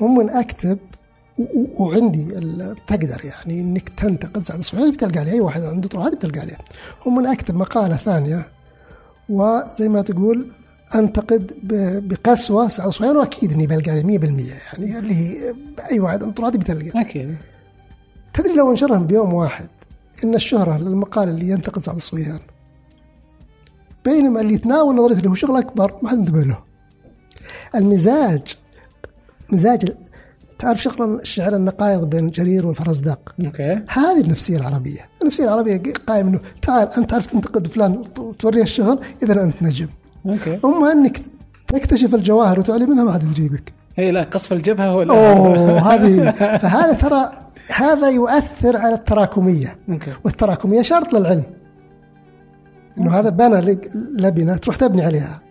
هم من أكتب وعندي تقدر يعني إنك تنتقد سعد الصويان بتلقى عليه أي واحد عنده طرق هذه بتلقى عليه هم من أكتب مقالة ثانية وزي ما تقول أنتقد بقسوة سعد الصويان وأكيد إني بلقى عليه 100% يعني اللي هي اي واحد عنده طرق هذه بتلقى. أكيد. تدري لو انشرهم بيوم واحد إن الشهرة للمقال اللي ينتقد سعد الصويان بينما اللي يتناول نظريته اللي هو شغل أكبر ما حد انتبه له. المزاج مزاج تعرف شغل الشعر النقايض بين جرير والفرزدق؟ أوكي. هذه النفسية العربية. النفسية العربية قائم إنه تعال أنت تعرف تنتقد فلان وتوريه الشهر اذا أنت نجم. okay. أما إنك تكتشف الجواهر وتعلي منها ما حد يجيبك اي لا قصف الجبهة هو أوه هذه فهذا ترى هذا يؤثر على التراكمية. okay والتراكمية شرط للعلم. إنه هذا بنى لبنة تروح تبني عليها.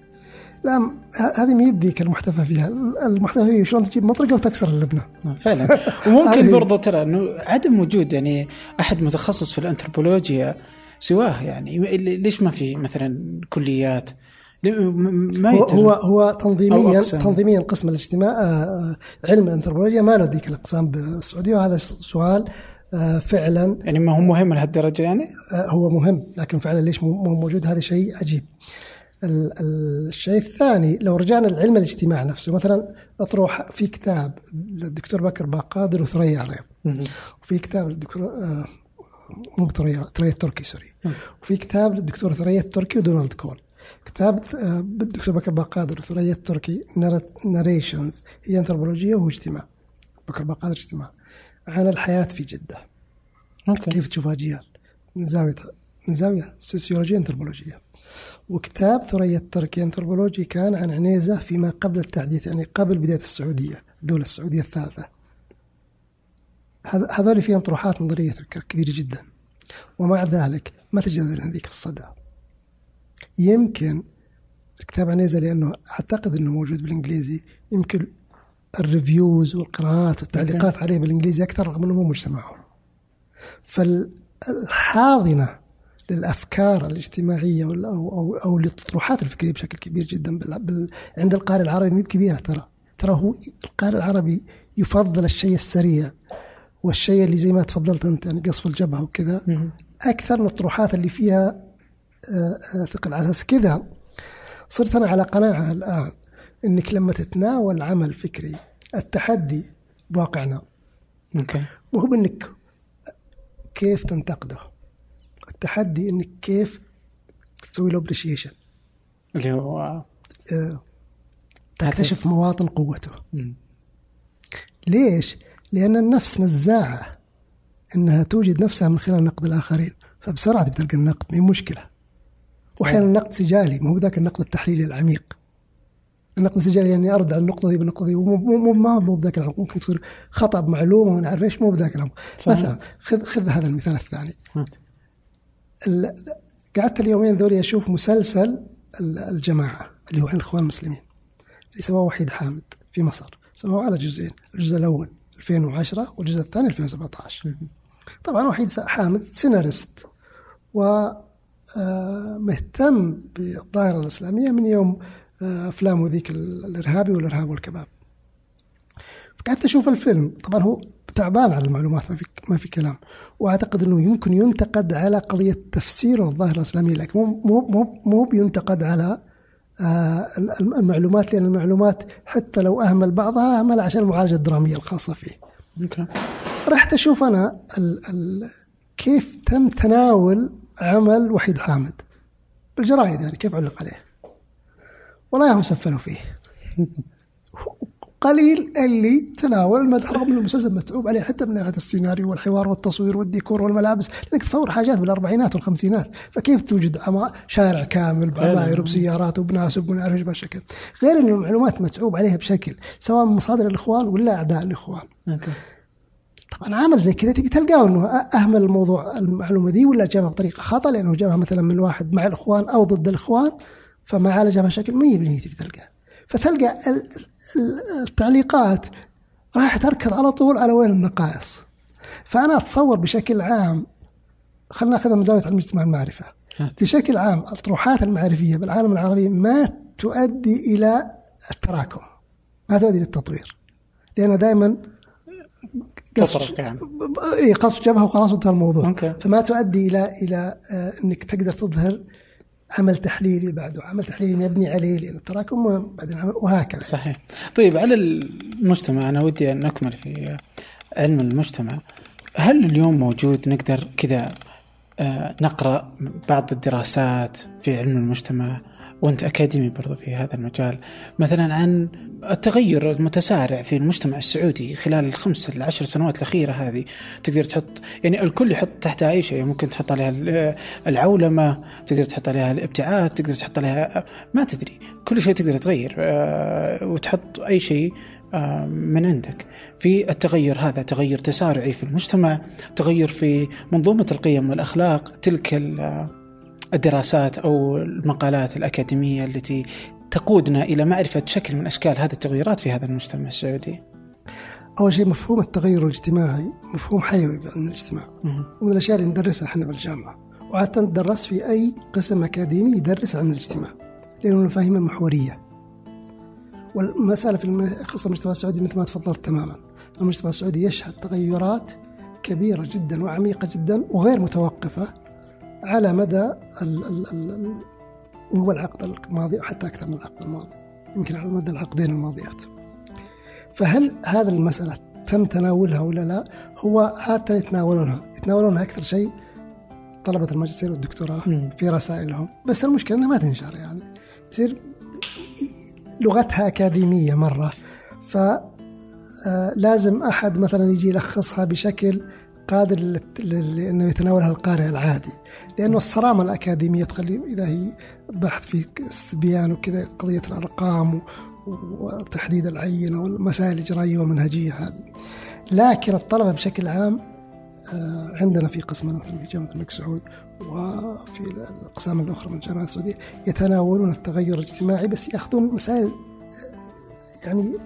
لا هذه ما يبديك المحتفى فيها. المحتفى فيه شلون تجيب مطرقة وتكسر اللبنة. فعلا. وممكن برضو ترى إنه عدم وجود يعني أحد متخصص في الأنثروبولوجيا سواه يعني. ليش ما في مثلا كليات؟ ما هو هو هو تنظيميا. تنظيميا قسم الاجتماع آه، علم الأنثروبولوجيا. ما له ذيك الأقسام بالسعودية وهذا سؤال آه، فعلا. يعني ما هو مهم لهالدرجة يعني؟ آه، هو مهم لكن فعلا ليش مو مو موجود؟ هذا شيء عجيب. ال- الشيء الثاني لو رجعنا لعلم الاجتماع نفسه مثلا أطروح في كتاب للدكتور بكر باقادر وثريا عريض وفي كتاب للدكتور آه، مو ثريا ثريا التركي sorry. وفي كتاب للدكتور ثريا التركي ودونالد كول. كتاب بالدكتور بكر باقادر وثريا التركي narrations هي انثروبولوجيا وهو اجتماع. بكر باقادر اجتماع. عن الحياة في جدة. okay. كيف تشوف اجيال من زاوية من زاوية سوسيولوجيه انثروبولوجيه وكتاب ثريا التركي انثروبولوجي كان عن عنيزة فيما قبل التحديث يعني قبل بداية السعودية الدولة السعودية الثالثة. هذ- هذول فيهم طروحات نظرية كبيرة جدا. ومع ذلك ما تجد ذيك الصدى. يمكن كتاب عنيزه لأنه أعتقد إنه موجود بالإنجليزي. يمكن الريفيوز والقراءات والتعليقات عليه بالإنجليزي أكثر رغم إنه مو مجتمعهم. فالحاضنة للأفكار الاجتماعية وال- أو, أو, أو للطروحات الفكرية بشكل كبير جدا بال عند القارئ العربي مو كبيرة ترى. ترى هو القارئ العربي يفضل الشيء السريع والشيء اللي زي ما تفضلت أنت يعني قصف الجبهة وكذا. أكثر من الطروحات اللي فيها ثقل على أساس كذا صرت أنا على قناعة الآن أنك لما تتناول عمل فكري التحدي بواقعنا. okay. مو بانك كيف تنتقده؟ التحدي إنك كيف تسوي له appreciation اللي هو تكتشف مواطن قوته. ليش؟ لأن النفس نزاعة إنها توجد نفسها من خلال نقد الآخرين. فبسرعة بتلقى النقد ما هي مشكلة. وأحيانا النقد سجالي ما هو ذاك النقد التحليلي العميق. النقد السجالي يعني اردع النقطة دي بالنقطة دي مو مو ما مو بذاك العمق. ممكن تصير خطأ بمعلومة وما نعرف إيش مو بذاك العمق. مثلا خذ خذ هذا المثال الثاني. قعدت اليومين ذولي أشوف مسلسل ال- الجماعة اللي هو عن الإخوان المسلمين. اللي سواه وحيد حامد في مصر. سواه على جزئين الجزء الأول 2010 والجزء الثاني 2017 طبعا وحيد حامد سيناريست و مهتم بالظاهره الإسلامية من يوم آه، أفلامه ذيك ال- الإرهابي والإرهاب والكباب فقعدت أشوف الفيلم طبعا هو تعبان على المعلومات ما في ما في كلام وأعتقد إنه يمكن ينتقد على قضية تفسير الظاهرة الإسلامية لكن مو مو مو مو بينتقد على آه، المعلومات لأن المعلومات حتى لو أهمل بعضها أهمل عشان المعالجة الدرامية الخاصة فيه. أوكي. رحت أشوف أنا ال ال كيف تم تناول عمل وحيد حامد. بالجرايد يعني كيف علق عليه. والله هم سفلوا فيه. قليل اللي تناول المدح رغم ان المسلسل متعوب عليه حتى من ناحية السيناريو والحوار والتصوير والديكور والملابس. لانك تصور حاجات بالاربعينات والخمسينات. فكيف توجد شارع كامل بعماير وبسيارات وبناس وبنعرف إيش بهالشكل غير إن المعلومات متعوب عليها بشكل سواء من مصادر الإخوان ولا أعداء الإخوان. أوكي. طبعا عمل زي كذا تبي تلقاه إنه أهمل الموضوع المعلومة دي ولا جابها بطريقة خطا لأنه جابها مثلا من واحد مع الإخوان أو ضد الإخوان فما عالجها بشكل 100% تبي تلقاه. فتلقى التعليقات راح تركض على طول على وين النقائص فأنا أتصور بشكل عام خلينا نأخذها من زاوية علم الاجتماع المعرفة بشكل عام الأطروحات المعرفية بالعالم العربي ما تؤدي إلى التراكم ما تؤدي للتطوير لأن دائما قصف يعني اي قصف جبهه وخلاص انتهى الموضوع. أوكي. فما تؤدي إلى إلى آه، إنك تقدر تظهر عمل تحليلي بعده. عمل تحليلي مبني عليه لأن التراكم بعدين وهكذا. صحيح. طيب على المجتمع أنا ودي أن نكمل في علم المجتمع. هل اليوم موجود نقدر كذا آه، نقرأ بعض الدراسات في علم المجتمع؟ وأنت أكاديمي برضو في هذا المجال. مثلا عن التغير المتسارع في المجتمع السعودي خلال الخمس العشر سنوات الأخيرة هذه تقدر تحط يعني الكل يحط تحتها أي شيء. ممكن تحط عليها العولمة تقدر تحط عليها الابتعاث تقدر تحط عليها ما تدري. كل شيء تقدر تغير آه، وتحط أي شيء آه، من عندك. في التغير هذا تغير تسارعي في المجتمع تغير في منظومة القيم والأخلاق تلك الدراسات أو المقالات الأكاديمية التي تقودنا إلى معرفة شكل من أشكال هذه التغيرات في هذا المجتمع السعودي. أول شيء مفهوم التغير الاجتماعي مفهوم حيوي بعلم الاجتماع. ومن الأشياء اللي ندرسها إحنا بالجامعة. وعاده تدرس في أي قسم أكاديمي يدرس علم الاجتماع لأنه المفاهيم المحوريه. والمسألة في قصه المجتمع السعودي مثل ما تفضلت تماما. المجتمع السعودي يشهد تغيرات كبيرة جدا وعميقة جدا وغير متوقفة. على مدى ال ال ال هو العقد الماضي حتى أكثر من العقد الماضي يمكن على مدى العقدين الماضيات. فهل هذا المسألة تم تناولها ولا لا؟ هو عادة يتناولونها يتناولونها أكثر شيء طلبة الماجستير والدكتوراه في رسائلهم. بس المشكلة أنها ما تنشر يعني يصير لغتها أكاديمية مرة ف آه، أحد مثلا يجي يلخصها بشكل قادر لأنه يتناولها القارئ العادي. لأنه الصرامة الأكاديمية تخلي إذا هي بحث في استبيان وكذا قضية الأرقام وتحديد العينة والمسائل الإجرائية والمنهجية هذه. لكن الطلبة بشكل عام آه، عندنا في قسمنا في جامعة الملك سعود وفي الأقسام الأخرى من الجامعات السعودية يتناولون التغير الاجتماعي بس يأخذون مسائل يعني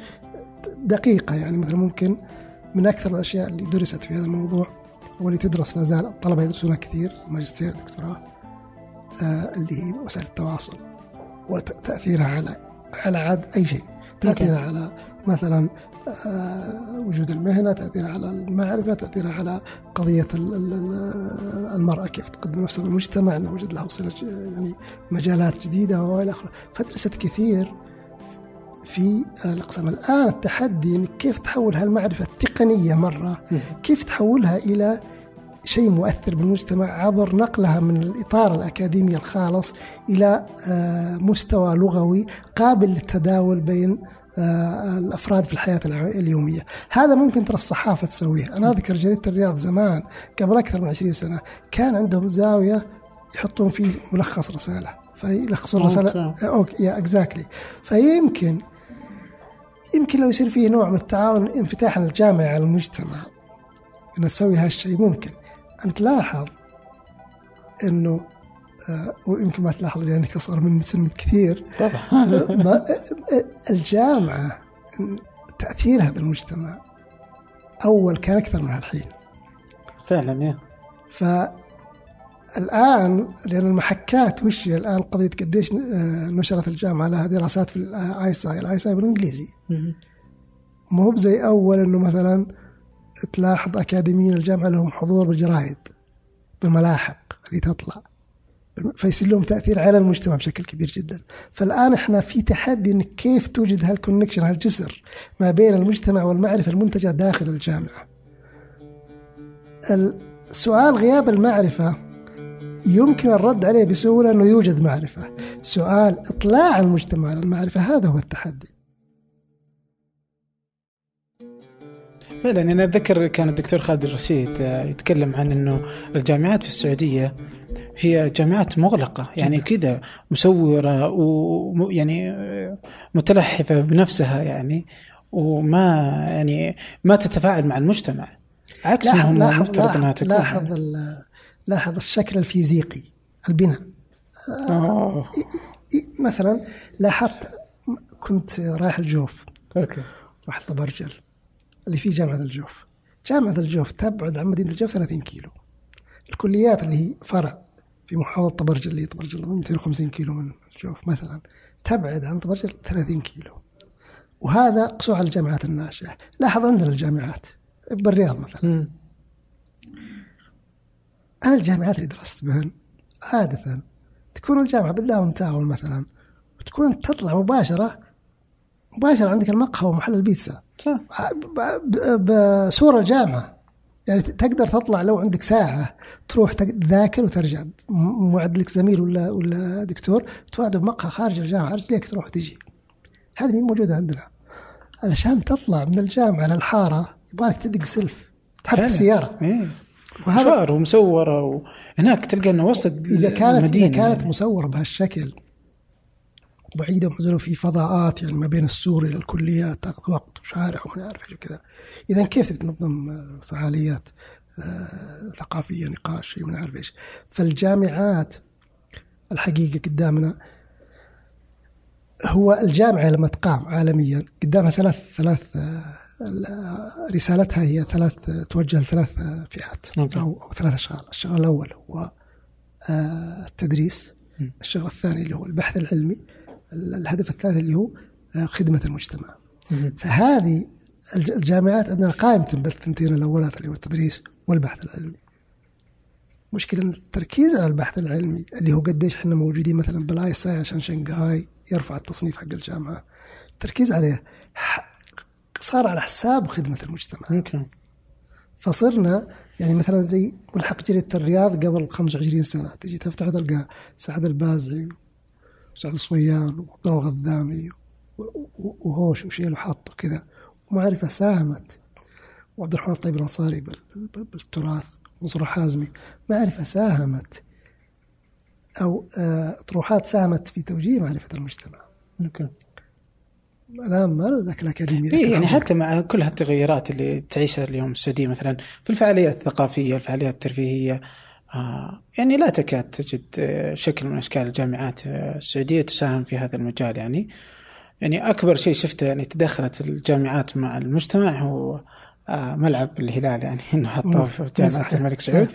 دقيقة. يعني مثلا ممكن من أكثر الأشياء اللي درست في هذا الموضوع واللي تدرس لا زال الطلبة يدرسونها كثير ماجستير دكتوراه آه اللي هي وسائل التواصل وتأثيرها على على عاد أي شيء. تأثيرها على مثلا آه وجود المهنة تأثيرها على المعرفة تأثيرها على قضية المرأة كيف تقدم نفسها في المجتمع أنه وجد لها يعني مجالات جديدة وإلى آخره. فدرست كثير في الأقسام الآن التحدي إنك كيف تحول هالمعرفة التقنية مرة؟ كيف تحولها إلى شيء مؤثر بالمجتمع عبر نقلها من الإطار الأكاديمي الخالص إلى آه، مستوى لغوي قابل للتداول بين آه، الأفراد في الحياة اليومية، هذا ممكن ترى الصحافة تسويه، أنا أذكر جريدة الرياض زمان قبل أكثر من 20 سنة كان عندهم زاوية يحطون فيه ملخص رسالة، فيلخصون رسالة okay yeah exactly فيمكن يمكن لو يصير فيه نوع من التعاون انفتاح الجامعي على المجتمع أن تسوي هالشيء ممكن. أن تلاحظ أنه آه ويمكن ما تلاحظ لأنك أصغر من سن كثير. طبعا. الجامعة تأثيرها بالمجتمع أول كان أكثر من الحين فعلا yeah. ف الآن لأن المحكات وش الآن قضية قديش آه، نشرت الجامعة لها دراسات في ال ISI ال ISI بالإنجليزي. مو بزي أول إنه مثلا تلاحظ أكاديميين الجامعة لهم حضور بالجرايد بالملاحق اللي تطلع. فيصير لهم تأثير على المجتمع بشكل كبير جدا. فالآن إحنا في تحدي انك كيف توجد هالكونكشن هالجسر ما بين المجتمع والمعرفة المنتجة داخل الجامعة. السؤال غياب المعرفة يمكن الرد عليه بسهولة أنه يوجد معرفة. سؤال إطلاع المجتمع على المعرفة هذا هو التحدي. فعلا أنا أتذكر كان الدكتور خالد الرشيد آه، يتكلم عن إنه الجامعات في السعودية هي جامعات مغلقة. يعني كذا مسوره ويعني آه، متلحفة بنفسها يعني وما يعني ما تتفاعل مع المجتمع. عكس ما هو المفترض أنها تكون. لاحظ لاحظ الشكل الفيزيقي البناء. أوه. مثلا لاحظت كنت رايح الجوف. أوكي. رحت طبرجل اللي فيه جامعة الجوف. جامعة الجوف تبعد عن مدينة الجوف 30 كيلو. الكليات اللي هي فرع في محافظة طبرجل اللي طبرجل 250 كيلو من الجوف مثلا تبعد عن طبرجل 30 كيلو. وهذا قصوا على الجامعات الناشئة. لاحظ عندنا الجامعات بالرياض مثلا. م. أنا الجامعات اللي درست بهن عادة تكون الجامعة بالداون تاون مثلا وتكون أنت تطلع مباشرة مباشرة عندك المقهى ومحل البيتزا. صح. بصورة الجامعة يعني تقدر تطلع لو عندك ساعة تروح تذاكر وترجع. موعد لك زميل ولا ولا دكتور تواعده بمقهى خارج الجامعة رجليك تروح وتجي هذه مين موجودة عندنا. علشان تطلع من الجامعة للحارة يبغالك تدق سلف تحرك السيارة. إيه. وهذا ومسورة وهناك تلقى إنه وسط إذا كانت المدينة إذا كانت مصورة بهالشكل بعيدة ومعزولة في فضاءات يعني ما بين السور إلى الكليات تأخذ وقت وشارع وما نعرف إيش وكذا. إذا كيف تنظم آه، فعاليات آه، ثقافية نقاش ما نعرف إيش. فالجامعات الحقيقة قدامنا هو الجامعة لما تقام عالميا قدامها ثلاث ثلاث آه، رسالتها هي ثلاث توجه لثلاث فئات أو, أو ثلاث أشغال. الشغل الأول هو التدريس. الشغل الثاني اللي هو البحث العلمي. الهدف الثالث اللي هو آه، خدمة المجتمع. فهذه الجامعات عندنا قائمة بالثنتين الأولات اللي هو التدريس والبحث العلمي. مشكلة التركيز على البحث العلمي اللي هو قديش إحنا موجودين مثلا بال ISI عشان شنغهاي يرفع التصنيف حق الجامعة. التركيز عليه صار على حساب خدمة المجتمع ممكن. فصرنا يعني مثلا زي ملحق جريدة الرياض قبل 25 سنة تجي تفتح تلقى سعد البازعي سعد الصويان وعبد الله الغذامي وهوش وشيل وحط وكذا ومعرفة ساهمت وعبد الرحمن الطيب الأنصاري بالتراث منصور الحازمي معرفة ساهمت أو آه، طروحات ساهمت في توجيه معرفة المجتمع. أوكي. الان ما له ذاك الأكاديمي إيه يعني حتى مع كل هالتغيرات اللي تعيشها اليوم السعودية مثلا في الفعاليات الثقافية، الفعاليات الترفيهية آه يعني لا تكاد تجد آه، شكل من أشكال الجامعات آه، السعودية تساهم في هذا المجال يعني يعني أكبر شيء شفته يعني تدخلت الجامعات مع المجتمع هو آه ملعب الهلال يعني إنه حطوه في جامعة الملك سعود.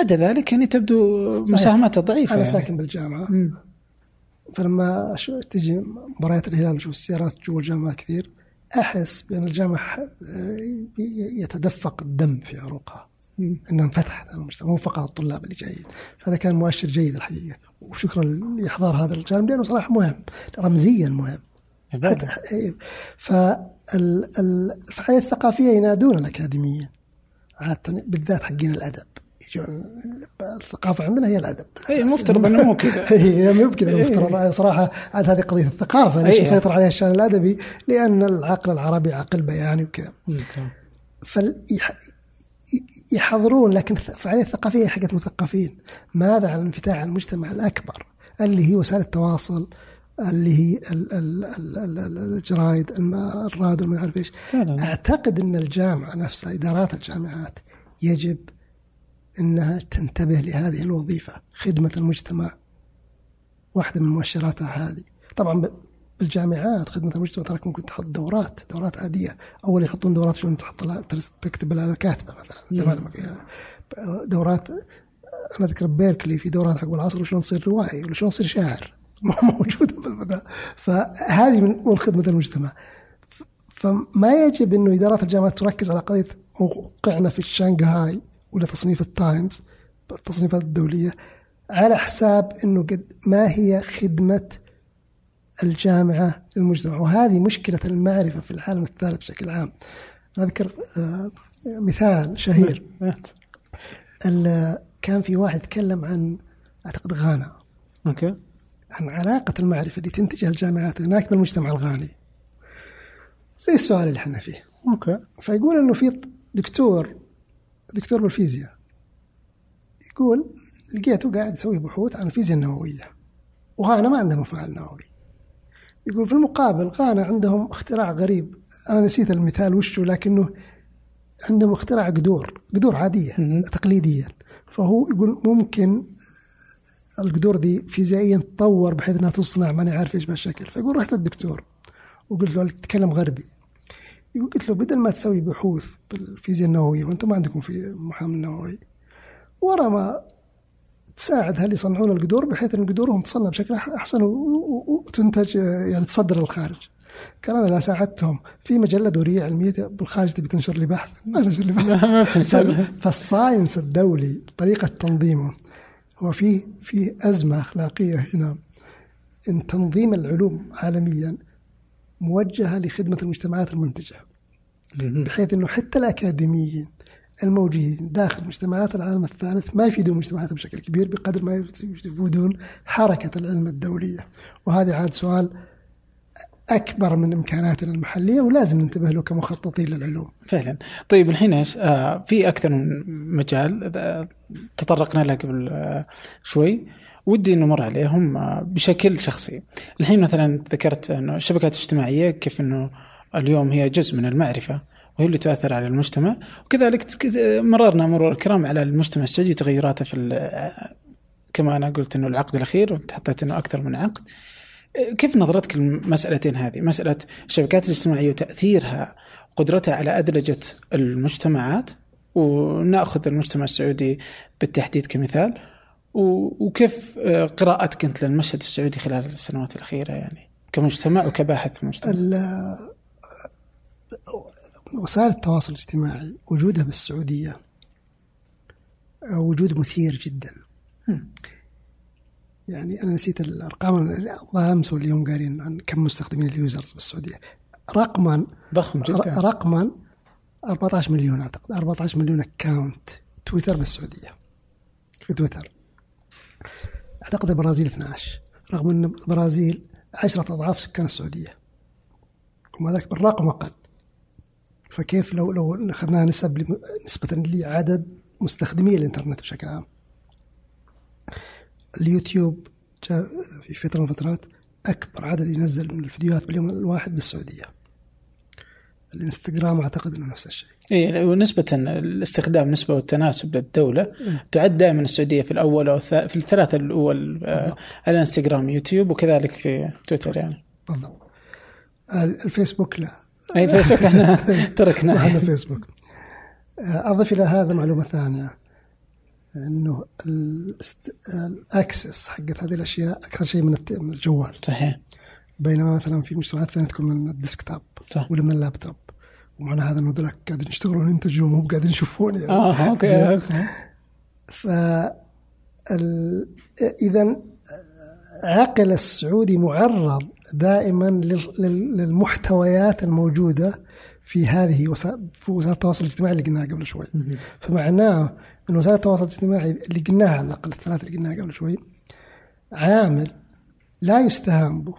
عدا ذلك يعني تبدو مساهمته ضعيفة أنا يعني. ساكن بالجامعة. م. فلما تجي مباريات الهلال نشوف السيارات جوا الجامعة كثير أحس بأن الجامعة آه، يتدفق الدم في عروقها. إنها انفتحت المجتمع مو فقط الطلاب اللي جايين. فهذا كان مؤشر جيد الحقيقة. وشكرا لإحضار هذا الجانب لأنه صراحة مهم رمزيا مهم. فالفعاليات الثقافية ينادون الاكاديميين عادة بالذات حقين الأدب. الثقافة عندنا هي الأدب. اي المفترض إنه مو كذا. هي مو بكذا. المفترض. صراحة عاد هذه قضية الثقافة. ليش مسيطر عليها الشأن الأدبي؟ لأن العقل العربي عقل بياني وكذا. يحضرون لكن الفعالية الثقافية حقت مثقفين ماذا عن الانفتاح على المجتمع الأكبر؟ اللي هي وسائل التواصل اللي هي الجرايد الراديو ما أعرف إيش. أعتقد إن الجامعة نفسها إدارات الجامعات يجب إنها تنتبه لهذه الوظيفة خدمة المجتمع واحدة من مؤشراتها هذه. طبعا بالجامعات خدمة المجتمع تراك ممكن تحط دورات دورات عادية. أول يحطون دورات شلون تحط تكتب لها كاتبة مثلا زمان دورات أنا أذكر بيركلي في دورات حق العصر وشلون تصير روائي وشلون تصير شاعر. موجودة بالمدى فهذه من خدمة المجتمع. فما يجب إنه إدارات الجامعات تركز على قضية موقعنا في الشنغهاي. ولا تصنيف التايمز التصنيفات الدولية على حساب إنه قد ما هي خدمة الجامعة للمجتمع. وهذه مشكلة المعرفة في العالم الثالث بشكل عام. أذكر آه، مثال شهير. كان في واحد يتكلم عن أعتقد غانا. okay. عن علاقة المعرفة اللي تنتجها الجامعات هناك بالمجتمع الغاني. زي السؤال اللي إحنا فيه. أوكي. فيقول إنه في دكتور دكتور بالفيزياء. يقول لقيته قاعد يسوي بحوث عن الفيزياء النووية. وغانا ما عندها مفاعل نووي. يقول في المقابل غانا عندهم اختراع غريب. أنا نسيت المثال وشه لكنه عندهم اختراع قدور قدور عادية مهم. تقليديا. فهو يقول ممكن القدور دي فيزيائيا تطور بحيث إنها تصنع ماني عارف إيش بهالشكل. فيقول رحت للدكتور وقلت له يتكلم غربي. قلت له بدل ما تسوي بحوث بالفيزياء النووية وأنتم ما عندكم في مفاعل نووي ورا ما تساعد هل يصنعون القدور بحيث إن قدورهم تصنع بشكل أح- أحسن و- و- وتنتج آه، يعني تصدر للخارج. كان أنا لا ساعدتهم في مجلة دورية علمية بالخارج تبي تنشر لي بحث ما تنشر لي بحث. فال science الدولي طريقة تنظيمه هو في في أزمة أخلاقية هنا إن تنظيم العلوم عالميا موجهة لخدمة المجتمعات المنتجة. بحيث أنه حتى الأكاديميين الموجودين داخل مجتمعات العالم الثالث ما يفيدون مجتمعاتهم بشكل كبير بقدر ما يفيدون حركة العلم الدولية. وهذا عاد سؤال أكبر من إمكاناتنا المحلية ولازم ننتبه له كمخططين للعلوم. فعلا. طيب الحين إيش؟ آه في أكثر من مجال. تطرقنا له قبل آه شوي. ودي نمر عليهم آه بشكل شخصي. الحين مثلا ذكرت إنه الشبكات الاجتماعية كيف إنه اليوم هي جزء من المعرفة وهي اللي تؤثر على المجتمع. وكذلك مررنا مرور الكرام على المجتمع السعودي تغيراته في كما أنا قلت إنه العقد الأخير وانت حطيت إنه أكثر من عقد. كيف نظرتك للمسألتين هذه؟ مسألة الشبكات الاجتماعية وتأثيرها قدرتها على أدلجة المجتمعات ونأخذ المجتمع السعودي بالتحديد كمثال. وكيف آه، قراءتك أنت للمشهد السعودي خلال السنوات الأخيرة يعني؟ كمجتمع وكباحث في المجتمع ال- وسائل التواصل الاجتماعي وجودها بالسعودية وجود مثير جدا. مم. يعني أنا نسيت الأرقام الظاهر أمس واليوم قارين عن كم مستخدمين اليوزرز بالسعودية. رقما ضخم جدا. رقما 14 مليون أعتقد 14 مليون أكاونت تويتر بالسعودية. في تويتر. أعتقد البرازيل 12 رغم أن البرازيل عشرة أضعاف سكان السعودية. ومع ذلك بالرقم أقل. فكيف لو لو أخذناها نسب نسبة لعدد مستخدمي الإنترنت بشكل عام؟ اليوتيوب في فترة من الفترات أكبر عدد ينزل من الفيديوهات باليوم الواحد بالسعودية. الإنستغرام أعتقد أنه نفس الشيء. اي ونسبة الاستخدام نسبة والتناسب للدولة تعد دائما السعودية في الأول أو الث- في الثلاثة الأول آه، بالضبط. على إنستغرام يوتيوب وكذلك في تويتر يعني. بالضبط. ال- الفيسبوك لا. أي فيسبوك؟ إحنا تركنا. عندنا فيسبوك. آه، أضف إلى هذا معلومة ثانية. أنه الاست- ال access حقت هذه الأشياء أكثر شيء من الجوال. صحيح. بينما مثلا في مجتمعات ثانية تكون من ال desktop ولا من اللابتوب. ومعنى هذا إنه ذولاك قاعدين يشتغلون ينتجوا مو قاعدين يشوفون يعني آه okay. ف إذا عقل السعودي معرض دائما لل- لل- للمحتويات الموجودة في هذه في وسائل التواصل الاجتماعي اللي قلناها قبل شوي. فمعناه إن وسائل التواصل الاجتماعي اللي قلناها على الأقل الثلاثه اللي قلناها قبل شوي عامل لا يستهان به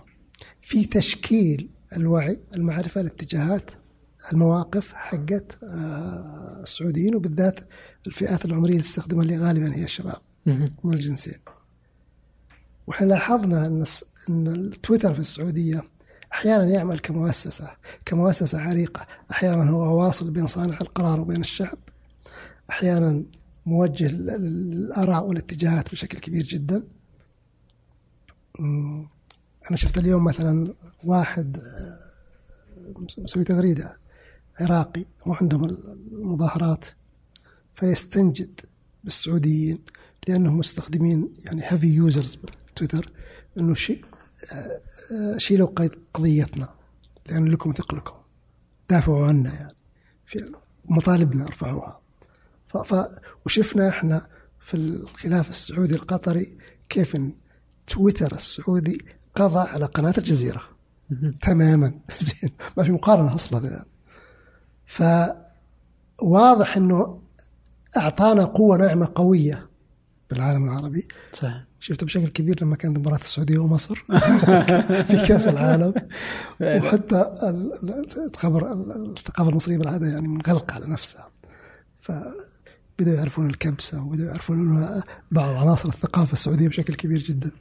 في تشكيل الوعي المعرفة الاتجاهات المواقف حقت آه، السعوديين وبالذات الفئات العمرية اللي تستخدمها اللي غالبا هي الشباب. من الجنسين. وإحنا لاحظنا إن إن التويتر في السعودية أحيانا يعمل كمؤسسة كمؤسسة عريقة. أحيانا هو واصل بين صانع القرار وبين الشعب. أحيانا موجه لل- للآراء والاتجاهات بشكل كبير جدا. أنا شفت اليوم مثلا واحد آه، مس- مسوي تغريدة. عراقي وعندهم المظاهرات فيستنجد بالسعوديين لأنهم مستخدمين يعني heavy users بالتويتر إنه شيء آه، آه، شيلوا قضيتنا لأن لكم ثقلكم دافعوا عنا يعني في مطالبنا ارفعوها ف... ف... وشفنا إحنا في الخلاف السعودي القطري كيف إن تويتر السعودي قضى على قناة الجزيرة. تماما. زين. ما في مقارنة أصلا يعني. فواضح إنه أعطانا قوة ناعمة قوية بالعالم العربي. صحيح. شفته بشكل كبير لما كانت مباراة السعودية ومصر في كأس العالم. وحتى ال- ال- تخبر ال- الثقافة المصرية بالعادة يعني منغلقة على نفسها. فبدأوا يعرفون الكبسة وبدأوا يعرفون بعض عناصر الثقافة السعودية بشكل كبير جدا.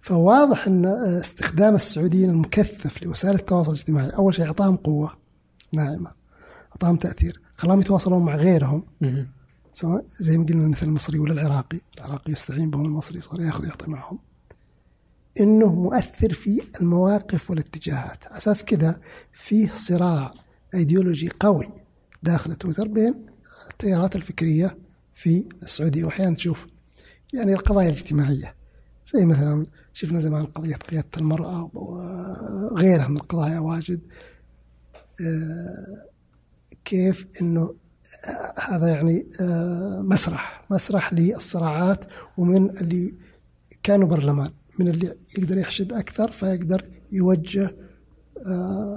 فواضح أن استخدام السعوديين المكثف لوسائل التواصل الاجتماعي أول شيء أعطاهم قوة ناعمة. أعطاهم تأثير. خلاهم يتواصلون مع غيرهم. سواء زي ما قلنا مثل المصري ولا العراقي. العراقي يستعين بهم المصري صار ياخذ يعطي معهم. إنه مؤثر في المواقف والاتجاهات. على أساس كذا فيه صراع إيديولوجي قوي داخل تويتر بين التيارات الفكرية في السعودية. وأحيانا تشوف يعني القضايا الاجتماعية. زي مثلا شفنا زمان قضية قيادة المرأة وغيرها من القضايا واجد. آه، كيف إنه هذا يعني آه، مسرح مسرح للصراعات ومن اللي كانوا برلمان من اللي يقدر يحشد أكثر فيقدر يوجه آه،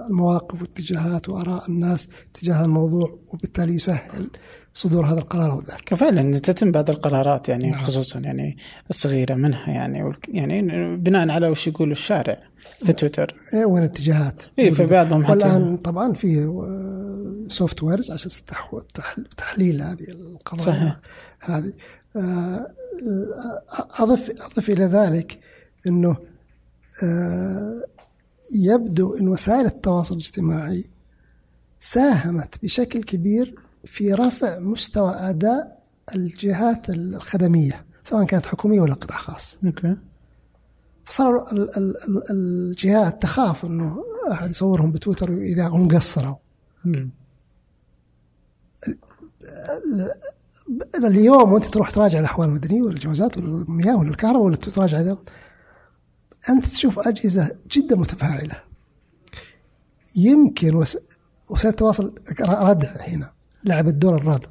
المواقف واتجاهات وآراء الناس تجاه الموضوع وبالتالي يسهل صدور هذا القرار أو ذاك. فعلا تتم بعض القرارات يعني نعم. خصوصا يعني الصغيرة منها يعني يعني بناء على وش يقول الشارع في تويتر إيه وين الاتجاهات؟ اي في بعضهم حتى والآن طبعا في softwares عشان تح- تح- تحليل هذه القضايا صحيح. هذه آه، آه، اضف أضف إلى ذلك إنه آه، يبدو إن وسائل التواصل الاجتماعي ساهمت بشكل كبير في رفع مستوى أداء الجهات الخدمية سواء كانت حكومية ولا قطاع خاص. ال- ال- الجهات تخاف إنه أحد يصورهم بتويتر إذا هم قصروا مم. اليوم وأنت تروح تراجع الأحوال المدنية ولا الجوازات ولا المياه ولا الكهرباء ولا تراجع ذا أنت تشوف أجهزة جدا متفاعلة. يمكن وس... وسائل التواصل ردع هنا لعبت دور الردع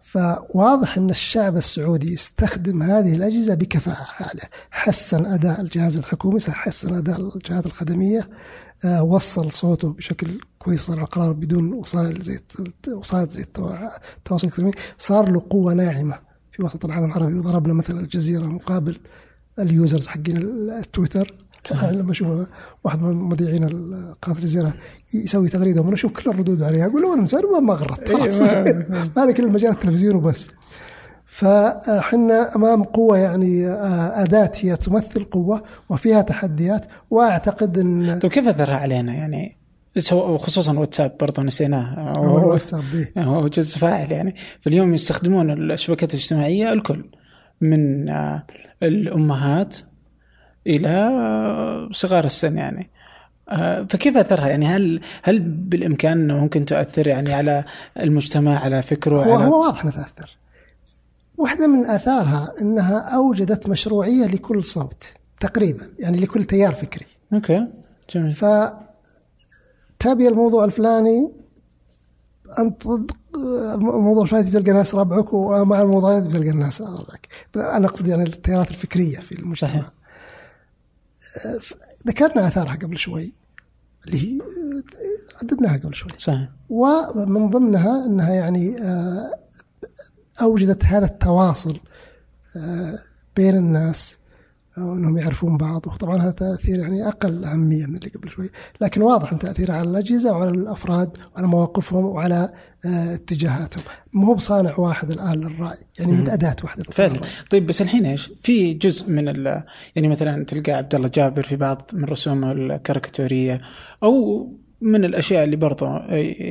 فواضح أن الشعب السعودي يستخدم هذه الأجهزة بكفاءة. عاليه، حسن أداء الجهاز الحكومي، حسن أداء الجهات الخدمية، آه، وصل صوته بشكل كويس صار القرار بدون وسائل زي وسائل زي التوا- التواصل الاجتماعي، صار له قوة ناعمة في وسط العالم العربي وضربنا مثلا الجزيرة مقابل ال users حقين التويتر. لما أشوف واحد من مذيعين قناة الجزيرة يسوي تغريده وأنا أشوف كل الردود عليها أقول له أنا مسار ما غرت خلاص. إيه، ما- ما لي كل المجال التلفزيون وبس. فاحنا أمام قوة يعني آه، أداة هي تمثل قوة وفيها تحديات وأعتقد إن طيب كيف أثرها علينا؟ يعني خصوصا واتساب برضه نسيناه. هو الواتساب به هو جزء فاعل يعني. فاليوم يستخدمون الشبكات الاجتماعية الكل. من آه، الأمهات إلى صغار السن يعني. آه، فكيف أثرها؟ يعني هل هل بالإمكان إنه ممكن تؤثر يعني على المجتمع على فكره هو على هو واضح إنها تأثر. واحدة من آثارها إنها أوجدت مشروعية لكل صوت تقريبا يعني لكل تيار فكري. أوكي جميل. ف تبي الموضوع الفلاني أنت ضد الموضوع الفلاني تلقى ناس ربعك ومع الموضوع هذا تلقى الناس ربعك. أنا أقصد يعني التيارات الفكرية في المجتمع. صحيح. ذكرنا آثارها قبل شوي اللي هي عددناها قبل شوي. صحيح. ومن ضمنها إنها يعني آه، أوجدت هذا التواصل آه، بين الناس أو إنهم يعرفون بعض وطبعا هذا تأثير يعني أقل أهمية من اللي قبل شوي. لكن واضح إن تأثيره على الأجهزة وعلى الأفراد وعلى مواقفهم وعلى آه، اتجاهاتهم. ما هو بصانع واحد الآن للرأي. يعني من اداه واحدة فعلا. طيب بس الحين إيش؟ في جزء من يعني مثلا تلقى عبد الله جابر في بعض من رسومه الكاريكاتورية أو من الأشياء اللي برضه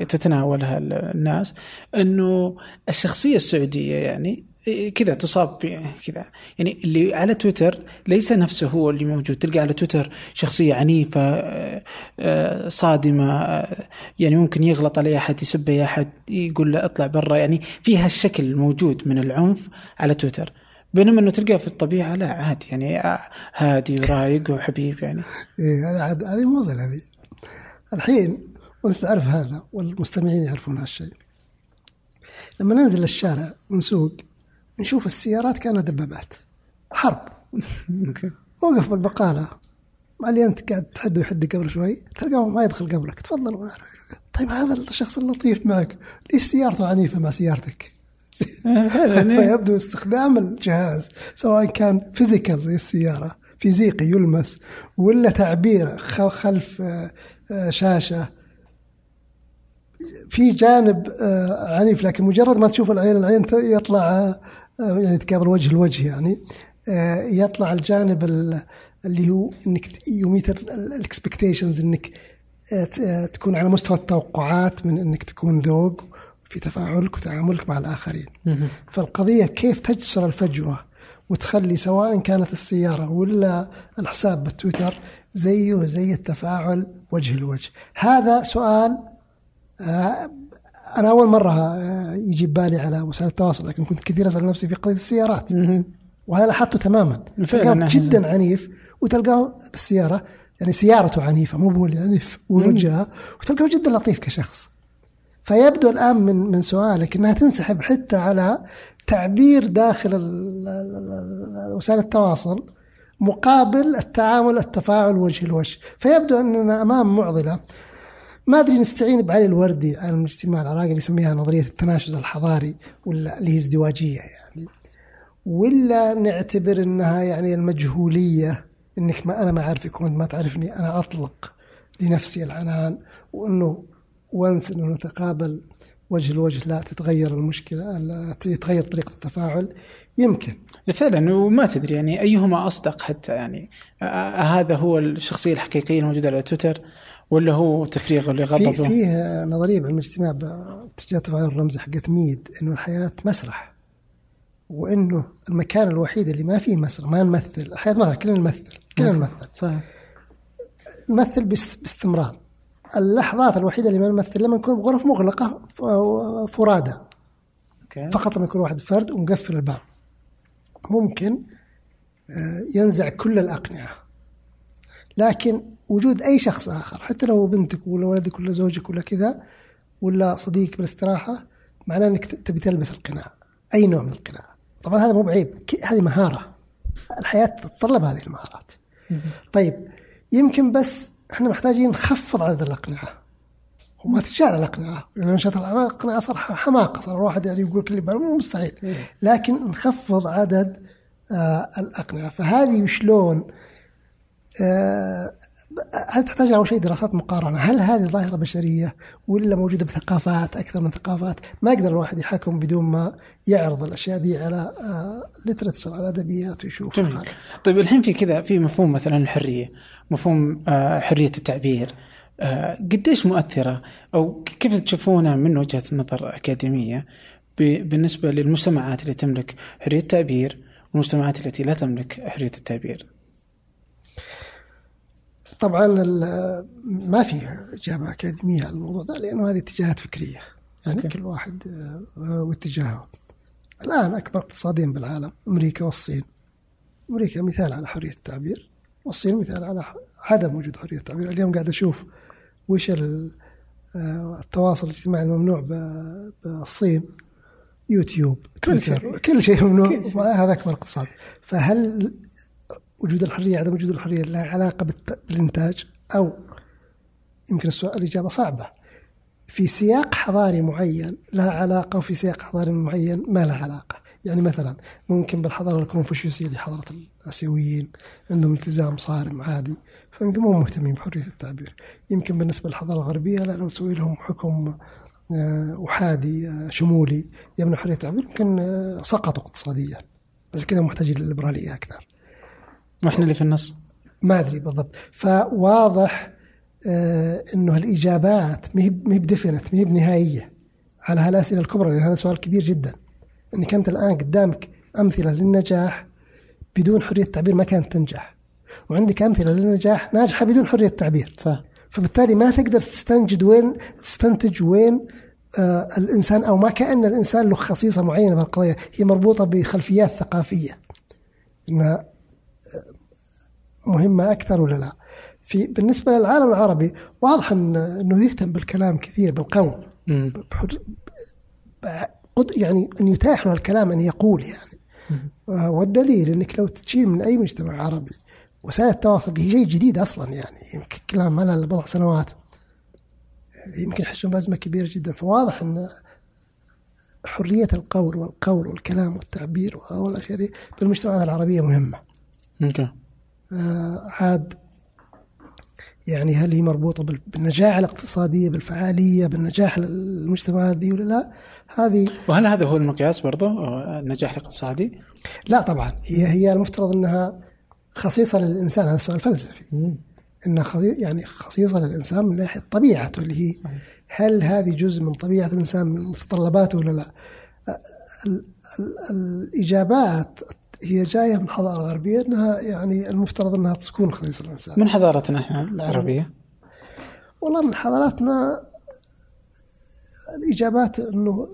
تتناولها الناس إنه الشخصية السعودية يعني كذا تصاب كذا. يعني اللي على تويتر ليس نفسه هو اللي موجود تلقى على تويتر شخصية عنيفة آه، آه، صادمة آه، يعني ممكن يغلط على أحد يسب أي أحد يقول له اطلع برا. يعني فيها الشكل الموجود من العنف على تويتر. بينما إنه تلقاه في الطبيعة لا عادي. يعني هادي ورايق وحبيب يعني. إيه هذه موضه هذه. الحين وأنت تعرف هذا والمستمعين يعرفون هالشيء. لما ننزل للشارع ونسوق نشوف السيارات كأنها دبابات. حرب. أوكي. وقف بالبقالة. مع اللي أنت قاعد تحد ويحد قبل شوي. تلقاه ما يدخل قبلك. تفضل. طيب هذا الشخص اللطيف معك. ليش سيارته عنيفة مع سيارتك؟ فيبدو استخدام الجهاز سواء كان physical زي السيارة فيزيقي يلمس ولا تعبير خلف آه، آه، شاشة. في جانب آه، عنيف لكن مجرد ما تشوف العين العين يطلع يعني تقابل وجه الوجه يعني آه، يطلع الجانب ال- اللي هو إنك ي meet ال expectations إنك آه، آه، تكون على مستوى التوقعات من إنك تكون ذوق في تفاعلك وتعاملك مع الآخرين. فالقضية كيف تجسر الفجوة وتخلي سواء كانت السيارة ولا الحساب بالتويتر زيه زي التفاعل وجه لوجه. هذا سؤال آه، أنا أول مرة آه، يجي ببالي على وسائل التواصل لكن كنت كثير أسأل نفسي في قضية السيارات. وهذا لاحظته تماما. تلقاه. جدا عنيف وتلقاه بالسيارة يعني سيارته عنيفة مو هو عنيف ووجهها وتلقاه جدا لطيف كشخص. فيبدو الآن من من سؤالك إنها تنسحب حتى على تعبير داخل وسائل التواصل مقابل التعامل التفاعل وجه لوجه. فيبدو أننا أمام معضلة. ما أدري نستعين بعلي الوردي عالم الاجتماع العراقي اللي يسميها نظرية التناشز الحضاري ولا اللي هي ازدواجية يعني. ولا نعتبر إنها يعني المجهولية إنك ما أنا ما اعرفك وانت ما تعرفني أنا أطلق لنفسي العنان وإنه وانس إنه نتقابل وجه لوجه لا تتغير المشكلة لا تتغير طريقة التفاعل يمكن. فعلا وما تدري يعني أيهما أصدق حتى يعني هذا هو الشخصية الحقيقية الموجودة على تويتر. ولا هو تفريغ في لغضبه فيه نظرية بعلم الاجتماع باتجاه التفاعل الرمزي حقت ميد إنه الحياة مسرح. وإنه المكان الوحيد اللي ما فيه مسرح ما نمثل. الحياة مسرح كلنا نمثل كلنا نمثل. صح. نمثل باس- باستمرار. اللحظات الوحيدة اللي ما نمثل لما نكون بغرف مغلقة فرادى okay. فقط لما يكون واحد فرد ومقفل الباب. ممكن آه، ينزع كل الأقنعة. لكن وجود أي شخص آخر حتى لو بنتك ولا ولدك ولا زوجك ولا كذا ولا صديق بالاستراحة معناه أنك ت- تبي تلبس القناع أي نوع من القناع. طبعا هذا مو بعيب هذه مهارة. الحياة تتطلب هذه المهارات. طيب يمكن بس إحنا محتاجين نخفض عدد الأقنعة. وما تتجاهل الأقنعة. لأن نشاط الأقنعة صار حماقة صار الواحد يعني يقول كل مو مستحيل. لكن نخفض عدد آه الأقنعة. فهذه شلون؟ آه هل تحتاج أول شيء دراسات مقارنة؟ هل هذه ظاهرة بشرية ولا موجودة بثقافات أكثر من ثقافات؟ ما يقدر الواحد يحكم بدون ما يعرض الأشياء دي على آه لترتسل على أدبيات ويشوف جميل. وقال. طيب الحين في كذا في مفهوم مثلا الحرية مفهوم آه، حرية التعبير. آه، قديش مؤثرة؟ أو كيف تشوفونها من وجهة نظر أكاديمية بالنسبة للمجتمعات اللي تملك حرية التعبير والمجتمعات التي لا تملك حرية التعبير؟ طبعا ال- ما في إجابة أكاديمية على الموضوع ده لأنه هذه اتجاهات فكرية يعني أوكي. كل واحد آه، واتجاهه الآن أكبر اقتصادين بالعالم أمريكا والصين أمريكا مثال على حرية التعبير والصين مثال على عدم وجود حرية التعبير اليوم قاعد أشوف وش آه، التواصل الاجتماعي الممنوع بالصين يوتيوب كل تويتر شيء. كل شيء ممنوع. هذا أكبر اقتصاد فهل وجود الحرية عدم وجود الحرية لها علاقة بالت- بالإنتاج أو يمكن السؤال الإجابة صعبة. في سياق حضاري معين لها علاقة وفي سياق حضاري معين ما لها علاقة. يعني مثلا ممكن بالحضارة الكونفوشيوسية اللي حضارة الآسيويين عندهم التزام صارم عادي فيمكن مو مهتمين بحرية التعبير. يمكن بالنسبة للحضارة الغربية لا لو تسوي لهم حكم آه، أحادي آه، شمولي يمنع حرية التعبير يمكن آه، سقطوا اقتصاديا. بس كذا محتاجين للليبرالية أكثر. وإحنا اللي في النص؟ ما أدري بالضبط. فواضح آه إنه الإجابات ما هي ما هي بديفنت ما هي بنهائية على هالأسئلة الكبرى لأن هذا سؤال كبير جدا. إنك أنت الآن قدامك أمثلة للنجاح بدون حرية التعبير ما كانت تنجح وعندك أمثلة للنجاح ناجحة بدون حرية التعبير صح. فبالتالي ما تقدر تستنجد وين تستنتج وين آه الإنسان أو ما كأن الإنسان له خصيصة معينة بالقضية هي مربوطة بخلفيات ثقافية. إنها مهمة أكثر ولا لا؟ في بالنسبة للعالم العربي واضح إن إنه يهتم بالكلام كثير بالقول يعني إن يتاح له الكلام إن يقول يعني. آه، والدليل إنك لو تشيل من أي مجتمع عربي وسائل التواصل هي شيء جديد أصلا يعني. يمكن كلام ما لها بضع سنوات. يمكن يحسون بأزمة كبيرة جدا. فواضح إن حرية القول والقول والكلام والتعبير والأشياء دي بالمجتمعات العربية مهمة. أوكي. آه عاد يعني هل هي مربوطة بالنجاح الاقتصادية بالفعالية بالنجاح المجتمعات دي ولا لا؟ هذه وهل هذا هو المقياس برضه النجاح الاقتصادي؟ لا طبعا. هي هي المفترض إنها خصيصة للإنسان هذا سؤال فلسفي. إنها يعني خصيصة للإنسان من ناحية طبيعته اللي هي هل هذه جزء من طبيعة الإنسان من متطلباته ولا لا؟ الإجابات هي جاية من حضارة غربية إنها يعني المفترض إنها تكون خصيص الإنسان. من حضارتنا إحنا العربية؟ والله من حضاراتنا الإجابات إنه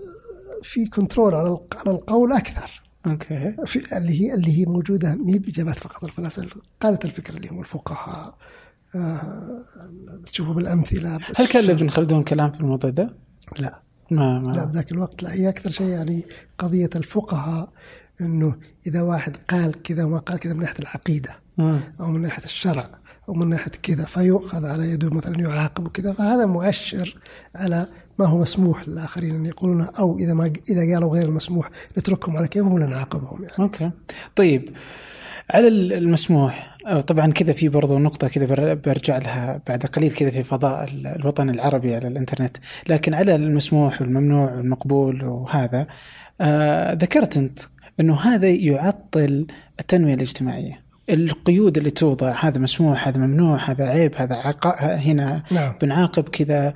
في كنترول على على القول أكثر. okay. في اللي هي اللي هي موجودة ما هي بإجابات فقط الفلاسفة قادة الفكر اللي هم الفقهاء آه تشوفوا بالأمثلة هل كان لابن خلدون كلام في الموضوع ده؟ لا ما ما لا بذاك الوقت لا هي أكثر شيء يعني قضية الفقهاء إنه إذا واحد قال كذا وما قال كذا من ناحية العقيدة أو من ناحية الشرع أو من ناحية كذا فيؤخذ على يده مثلا يعاقب وكذا فهذا مؤشر على ما هو مسموح للآخرين أن يقولونه أو إذا ما إذا قالوا غير المسموح نتركهم على كيفهم ولا نعاقبهم يعني. أوكي. طيب على المسموح طبعا كذا في برضو نقطة كذا برجع لها بعد قليل كذا في فضاء الوطن العربي على الإنترنت لكن على المسموح والممنوع والمقبول وهذا آه ذكرت أنت إنه هذا يعطل التنمية الاجتماعية القيود اللي توضع هذا مسموح هذا ممنوع هذا عيب هذا عقا هنا نعم. بنعاقب كذا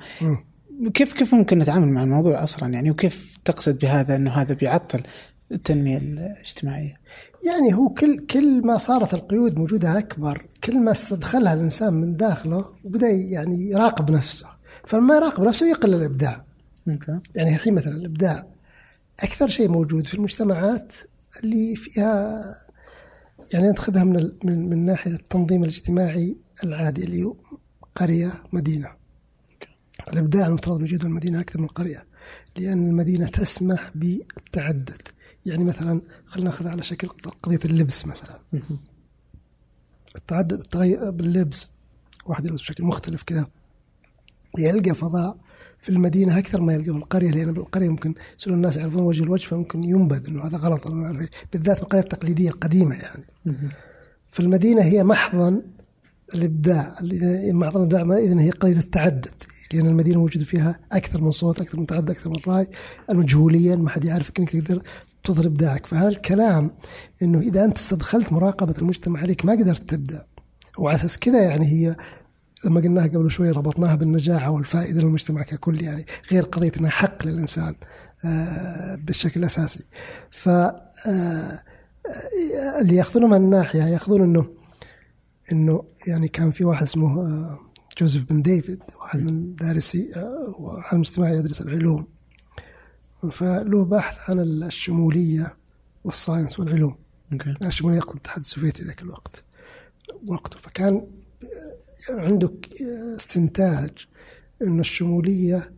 كيف كيف ممكن نتعامل مع الموضوع أصلا يعني وكيف تقصد بهذا إنه هذا بيعطل التنمية الاجتماعية؟ يعني هو كل كل ما صارت القيود موجودة أكبر كل ما استدخلها الإنسان من داخله وبدأ يعني يراقب نفسه فلما يراقب نفسه يقل الإبداع. أوكي. يعني الحين مثلا الإبداع أكثر شيء موجود في المجتمعات اللي فيها يعني ناخذها من من من ناحية التنظيم الاجتماعي العادي اللي هو قرية مدينة. الإبداع المفترض موجود في المدينة أكثر من القريه لأن المدينة تسمح بالتعدد يعني مثلا خلينا ناخذ على شكل قضية اللبس مثلا. التعدد التغير باللبس واحد يلبس بشكل مختلف كذا يلقى فضاء في المدينة أكثر ما يلقى في القريه لأن بالقرية ممكن يصيرون الناس يعرفون وجه الوجه فممكن ينبذ إنه هذا غلط. بالذات القرية التقليدية القديمة يعني. فالمدينه هي محضن الإبداع محضن الإبداع إذا هي قضية التعدد لأن المدينة موجود فيها أكثر من صوت أكثر من تعدد أكثر من رأي. المجهولية ما حد يعرفك انك تقدر تظهر ابداعك فهذا الكلام إنه إذا أنت استدخلت مراقبة المجتمع عليك ما قدرت تبدع وعلى أساس كذا يعني هي لما قلناها قبل شوي ربطناها بالنجاعة والفائدة للمجتمع ككل يعني غير قضية أنها حق للإنسان آه، بالشكل الأساسي. ف آه، اللي يأخذونه من الناحية يأخذون أنه أنه يعني كان في واحد اسمه آه، جوزيف بن ديفيد واحد من دارسي وعالم اجتماعي يدرس العلوم. فله بحث عن الشمولية وال science والعلوم. okay. الشمولية يقصد الاتحاد السوفيتي ذاك الوقت وقته. فكان عندك استنتاج أن الشمولية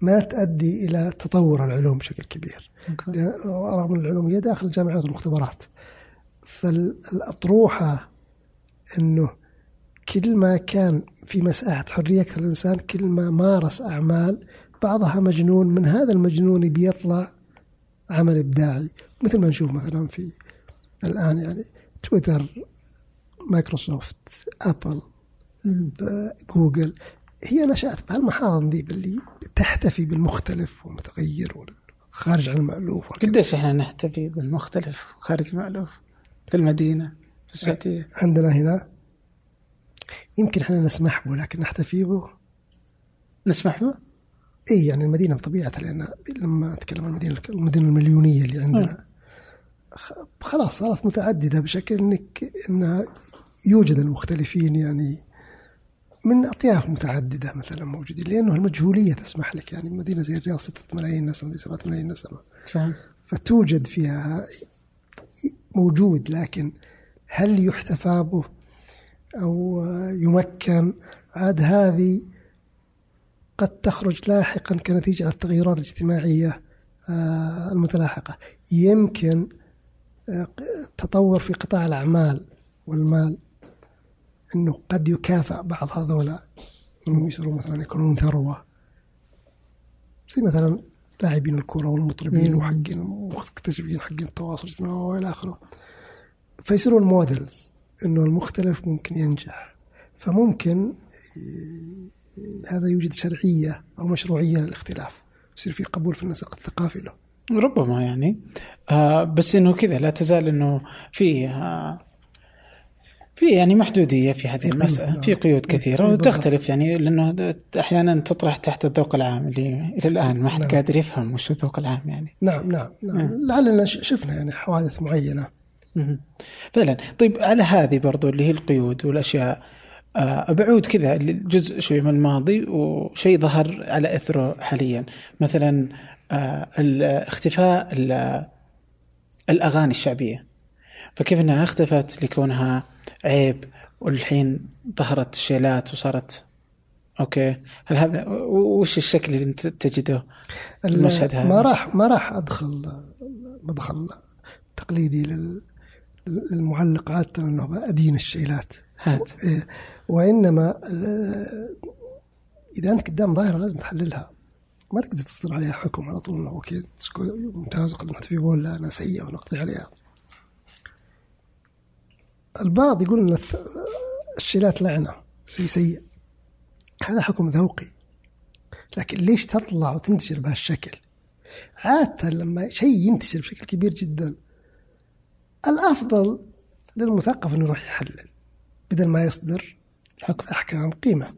ما تؤدي إلى تطور العلوم بشكل كبير. رغم أن العلوم هي داخل الجامعات والمختبرات فالأطروحة أنه كل ما كان في مساحة حرية أكثر الإنسان كل ما مارس أعمال بعضها مجنون من هذا المجنون بيطلع عمل إبداعي. مثل ما نشوف مثلا في الآن يعني تويتر مايكروسوفت أبل. جوجل. هي نشأت بهالمحاضن دي اللي تحتفي بالمختلف والمتغير والخارج عن المألوف قديش إحنا نحتفي بالمختلف وخارج المألوف؟ في المدينة في السعودية. عندنا هنا يمكن إحنا نسمح به لكن نحتفي به نسمح به؟ اي يعني المدينة بطبيعتها لأن لما أتكلم عن المدينة المدينة المليونية اللي عندنا خلاص صارت متعددة بشكل إنك إنها يوجد المختلفين يعني من أطياف متعددة مثلا موجودين لأنه المجهولية تسمح لك يعني مدينة زي الرياض 6 ملايين نسمة 7 ملايين نسمة. صحيح. فتوجد فيها موجود لكن هل يحتفى به أو يمكن؟ عاد هذه قد تخرج لاحقا كنتيجة التغيرات الاجتماعية آه، المتلاحقة. يمكن آه، تطور في قطاع الأعمال والمال. أنه قد يكافأ بعض هذولا. أنهم يصيروا مثلا يكونون ثروة زي مثلا لاعبين الكرة والمطربين. وحقين المكتشفين حقين التواصل الاجتماعي وإلى آخره. فيصيرون مودلز إنه المختلف ممكن ينجح. فممكن ي- هذا يوجد شرعية أو مشروعية للاختلاف. يصير في قبول في النسق الثقافي له. ربما يعني. آه بس إنه كذا لا تزال إنه في آه في يعني محدودية في هذه قيود، المساله نعم. في قيود إيه، كثيرة إيه، وتختلف يعني لأنه أحيانا تطرح تحت الذوق العام اللي إلى الآن ما حد نعم. قادر يفهم وش الذوق العام يعني نعم نعم نعم مم. لعلنا شفنا يعني حوادث معينة. فعلا طيب على هذه برضو اللي هي القيود والأشياء آه، بعود كذا جزء شوي من الماضي وشيء ظهر على أثره حاليا مثلا آه، اختفاء ال- الأغاني الشعبية فكيف إنها اختفت لكونها عيب والحين ظهرت شيلات وصارت okay. هل هذا وش الشكل اللي انت تجده؟ المشهد هذا. ما راح ما راح أدخل مدخل تقليدي لل- للمعلق عاده انه أدين الشيلات. هات. إيه. وإنما إذا أنت قدام ظاهرة لازم تحللها. ما تقدر تصدر عليها حكم على طول إنه okay ممتاز قد نحط فيه ولا أنا سيء ونقضي عليها. البعض يقول إن الشيلات لعنة شيء سيء. هذا حكم ذوقي. لكن ليش تطلع وتنتشر بهالشكل؟ عادة لما شيء ينتشر بشكل كبير جدا الأفضل للمثقف إنه يروح يحلل بدل ما يصدر حكم أحكام قيمة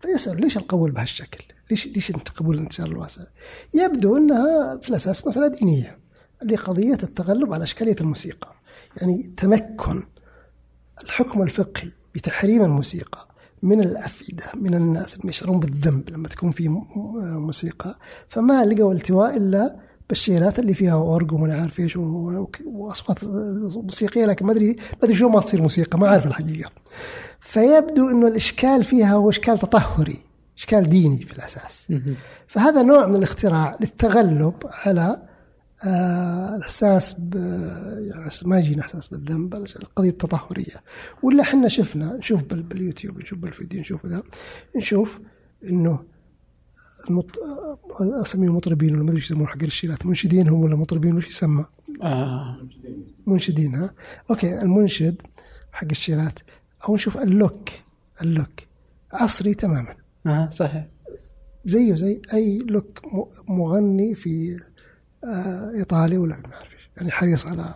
فيسأل ليش القبول بهالشكل؟ ليش ليش قبول الانتشار الواسع؟ يبدو إنها في الأساس مسألة دينية لقضيه التغلب على إشكالية الموسيقى يعني تمكن الحكم الفقهي بتحريم الموسيقى من الأفئدة من الناس اللي يشعرون بالذنب لما تكون في م- موسيقى فما لقوا التواء إلا بالشيلات اللي فيها اورج وما عارف إيش وأصوات موسيقية لكن ما أدري ما أدري شو ما تصير موسيقى ما أعرف الحقيقة. فيبدو إنه الإشكال فيها هو إشكال تطهري، إشكال ديني في الأساس. فهذا نوع من الاختراع للتغلب على آه، الإحساس ب يعني ما يجينا إحساس بالذنب القضية التطهرية. ولا إحنا شفنا نشوف بال- باليوتيوب نشوف بالفيديو نشوف ذا نشوف إنه المط... آه، اسمي المطربين ولا ما أدري إيش يسمون حق الشيلات منشدين هم ولا مطربين وش يسمى؟ آه. منشدين ها؟ okay المنشد حق الشيلات أو نشوف ال look ال look. عصري تماما. آه صحيح. زيه زي أي look مغني في إيطالي ولا ما أعرف إيش. يعني حريص على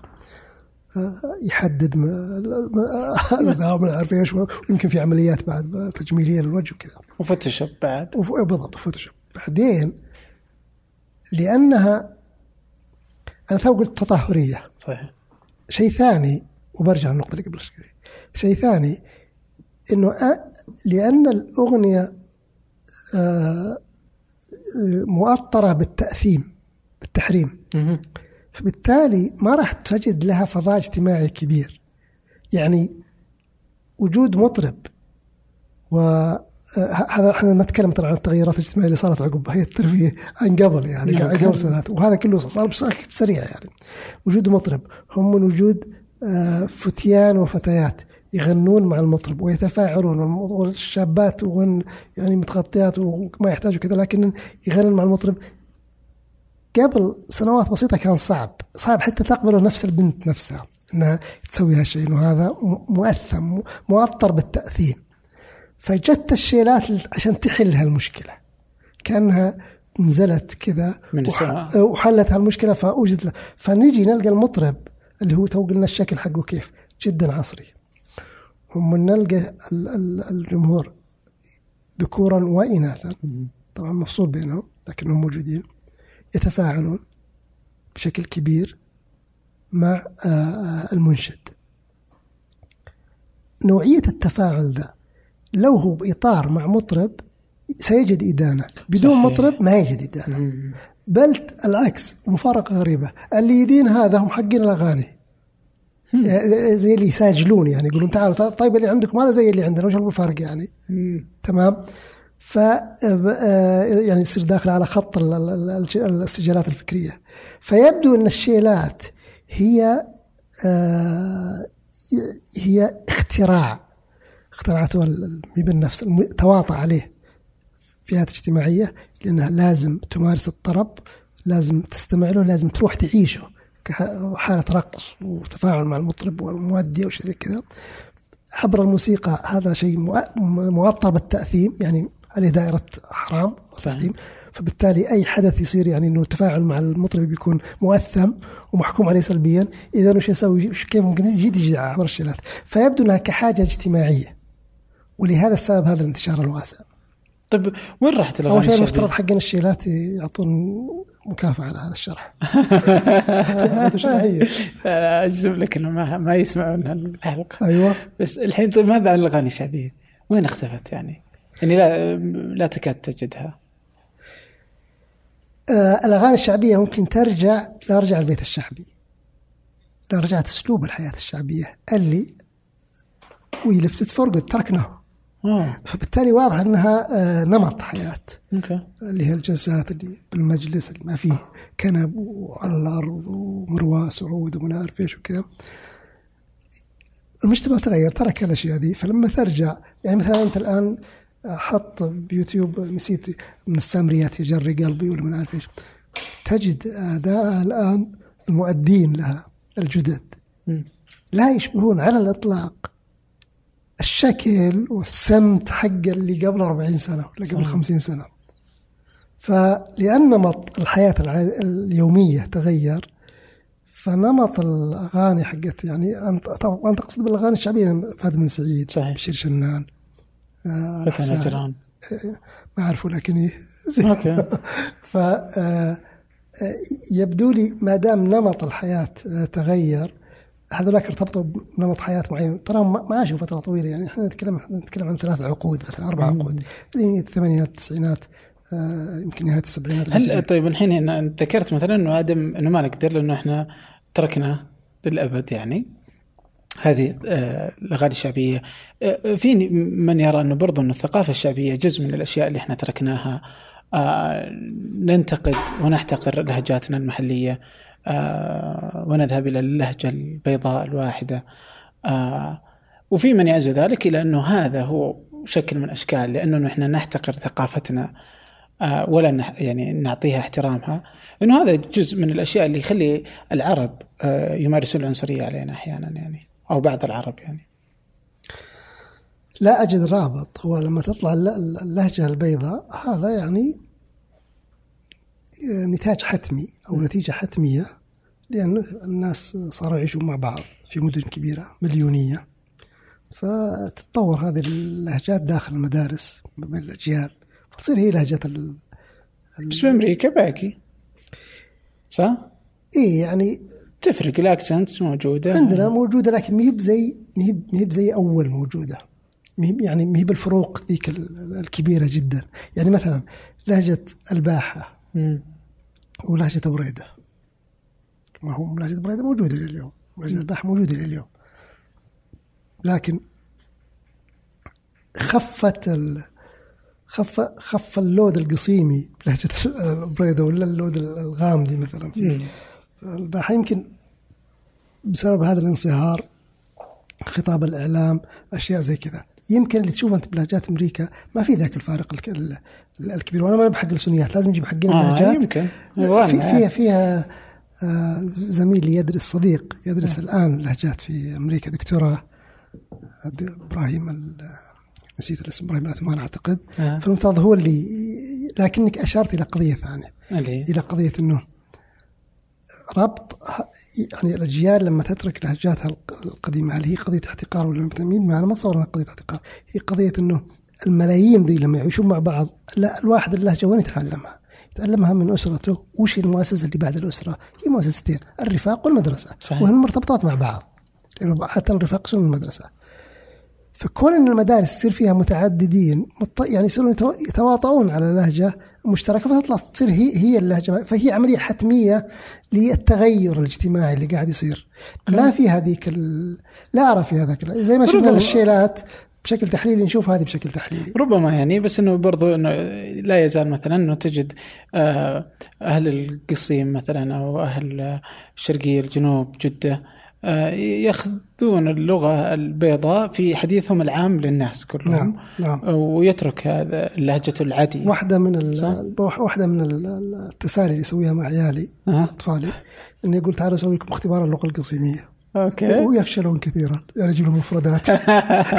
آه، يحدد م- ال- م- الذهب ما أعرف إيش ويمكن في عمليات بعد تجميلية للوجه وكذا. و Photoshop بعد. وف- بالضبط و Photoshop بعدين لأنها أنا تو قلت تطهرية. صحيح. شيء ثاني وبرجع للنقطة اللي قبل شوي. شيء ثاني إنه لأن الأغنية آه، آه، مؤطرة بالتأثيم. بالتحريم. فبالتالي ما راح تجد لها فضاء اجتماعي كبير يعني وجود مطرب و آه، هذا إحنا نتكلم ترى عن التغيرات الاجتماعية اللي صارت عقب هيئه الترفيه عن قبل يعني نعم. قبل سنوات وهذا كله صار بشكل سريع يعني وجود مطرب هم من وجود آه، فتيان وفتيات يغنون مع المطرب ويتفاعلون والشابات وهن يعني متغطيات وما يحتاجوا كذا لكن يغنون مع المطرب قبل سنوات بسيطة كان صعب صعب حتى تقبله نفس البنت نفسها إنها تسوي هالشيء إنه هذا مؤثم مؤطر بالتأثيم فجت الشيلات عشان تحل هالمشكلة. كأنها نزلت كذا. وحلت هالمشكلة فأوجد له. فنجي نلقى المطرب اللي هو تو قلنا الشكل حقه كيف جدا عصري. هم نلقى ال- ال- الجمهور ذكورا وإناثا. مهم. طبعا مفصول بينهم لكنهم موجودين. يتفاعلون بشكل كبير مع آه، آه، المنشد. نوعية التفاعل ذا لو هو بإطار مع مطرب سيجد إدانة. بدون صحيح. مطرب ما يجد إدانة. بل العكس مفارقة غريبة. اللي يدين هذا هم حقين الأغاني. زي اللي يساجلون يعني يقولون تعالوا طيب اللي عندكم هذا زي اللي عندنا وش الفرق يعني؟ مم. تمام؟ ف آه، يعني يصير داخل على خط ال- ال- ال- السجالات الفكرية. فيبدو أن الشيلات هي آه، هي اختراع اخترعته ال- مي بالنفس الم- تواطأ عليه فئات اجتماعية لأنها لازم تمارس الطرب لازم تستمع له لازم تروح تعيشه كحاله رقص وتفاعل مع المطرب والمؤدي أو شيء زي كذا. عبر الموسيقى هذا شيء مؤ- مؤطر بالتأثيم يعني عليه دائرة حرام وتحريم فبالتالي أي حدث يصير يعني أنه التفاعل مع المطرب بيكون مؤثم ومحكوم عليه سلبيا. إذا وش يسوي؟ وش- كيف ممكن يجي تجي عبر الشيلات فيبدو أنها كحاجة اجتماعية. ولهذا السبب هذا الانتشار الواسع. طيب وين راحت أول الأغاني شيء الشعبية؟ المفترض حقنا الشيلات يعطون مكافأة على هذا الشرح. آه، أجزم لك إنه ما ما يسمعون الحلقة أيوة. بس الحين طيب ماذا عن الأغاني الشعبية؟ وين اختفت يعني؟ يعني لا لا تكاد تجدها. آه، الأغاني الشعبية ممكن ترجع لا رجع البيت الشعبي. لا رجعت أسلوب الحياة الشعبية. اللي وي لفتت فور تركناه آه. فبالتالي واضح أنها آه، نمط حياة. أوكي. اللي هي الجلسات اللي بالمجلس اللي ما فيه كنب وعلى الأرض ومرواس وعود وما عارف إيش وكذا. المجتمع تغير ترك الأشياء دي. فلما ترجع يعني مثلا أنت الآن حط بيوتيوب نسيت من السامريات يجري قلبي ولا ما عارف إيش تجد أداء الآن المؤدين لها الجدد. لا يشبهون على الإطلاق الشكل والسمت حق اللي قبل 40 سنة ولا قبل صحيح. 50 سنة فلأن نمط الحياة اليومية تغير فنمط الأغاني حقت يعني أنت أنت تقصد بالأغاني الشعبية فهد بن سعيد صحيح. بشير شنان آه، فتى الحسان. نجران ما أعرفه لكن أوكي. ف آه، آه، يبدو لي ما دام نمط الحياة آه، تغير هذولاك ارتبطوا بنمط حياة معين. ترى ما عاشوا فتره طويله يعني إحنا نتكلم نتكلم عن ثلاث عقود مثلا أربع. عقود. اللي هي الثمانينات التسعينات آه، يمكن نهاية السبعينات. هل طيب الحين ذكرت مثلا إنه عدم إنه ما نقدر لأنه إحنا تركنا للأبد يعني؟ هذه آه، الأغاني الشعبية. آه، في من يرى أنه برضو انه الثقافة الشعبية جزء من الأشياء اللي إحنا تركناها. آه، ننتقد ونحتقر لهجاتنا المحلية. آه، ونذهب إلى اللهجة البيضاء الواحدة. آه، وفي من يعزو ذلك إلى أنه هذا هو شكل من أشكال لأنه نحن نحتقر ثقافتنا. آه، ولا يعني نعطيها احترامها. إنه هذا جزء من الأشياء اللي يخلي العرب آه، يمارسون العنصرية علينا أحيانا يعني. أو بعض العرب يعني. لا أجد رابط هو لما تطلع الل- اللهجة البيضاء هذا يعني نتاج حتمي أو نتيجة حتمية لأن الناس صاروا يعيشون مع بعض في مدن كبيرة مليونية. فتتطور هذه اللهجات داخل المدارس بين الأجيال. فتصير هي لهجة ال... بس بامريكا باقي. صح؟ إيه يعني تفرق الاكسنتس موجودة. عندنا موجودة لكن ما بزي ما هي بزي أول موجودة. ما هي- يعني ما هي بالفروق ذيك ال- الكبيرة جدا. يعني مثلا لهجة الباحة. ولهجة بريدة. ما هو لهجة بريدة موجودة إلى اليوم لهجة الباحة موجودة إلى اليوم لكن خفت ال... خف خف اللود القصيمي بلهجه البريدة ولا اللود الغامدي مثلا في مم. الباحة يمكن بسبب هذا الانصهار خطاب الإعلام أشياء زي كذا. يمكن اللي تشوفه أنت بلهجات أمريكا ما في ذاك الفارق الك- ال- ال- الكبير. وأنا ما بحق السنيات لازم نجيب حقين اللهجات يمكن. في فيها فيها آه، زميلي يدرس صديق يدرس الآن لهجات في أمريكا دكتوراه د- إبراهيم ال- نسيت الاسم إبراهيم العثمان أعتقد. آه. فالمفترض هو اللي لكنك أشرت إلى قضية ثانية. اللي إلى قضية إنه ربط يعني الأجيال لما تترك لهجاتها الق- القديمة هل هي قضية احتقار ولا ما أنا ما أتصور إنها قضية احتقار هي قضية إنه الملايين ذي لما يعيشون مع بعض لا الواحد اللهجة وين يتعلمها؟ يتعلمها من أسرته وش المؤسسة اللي بعد الأسرة؟ هي مؤسستين الرفاق والمدرسة صحيح. وهن مرتبطات مع بعض يعني حتى الرفاق من المدرسة فكون إن المدارس يصير فيها متعددين مت- يعني يصيرون يتوا- يتواطؤون على لهجة مشتركة فتطلع تصير هي هي اللهجة. فهي عملية حتمية للتغير الاجتماعي اللي قاعد يصير. ما في هذيك ال... لا أرى في هذاك زي ما شفنا. الشيلات بشكل تحليلي نشوف هذه بشكل تحليلي. ربما يعني بس إنه برضو إنه لا يزال مثلا إنه تجد آه، أهل القصيم مثلا أو أهل الشرقيه الجنوب جدة ياخذون اللغة البيضاء في حديثهم العام للناس كلهم نعم نعم. ويترك هذا لهجته العادية. واحدة من. واحدة من ال- التسالي اللي اسويها مع عيالي أه. أطفالي إني يقول تعالوا أسوي لكم اختبار اللغة القصيمية. أوكي. ويفشلون كثيرا يعني لهم مفردات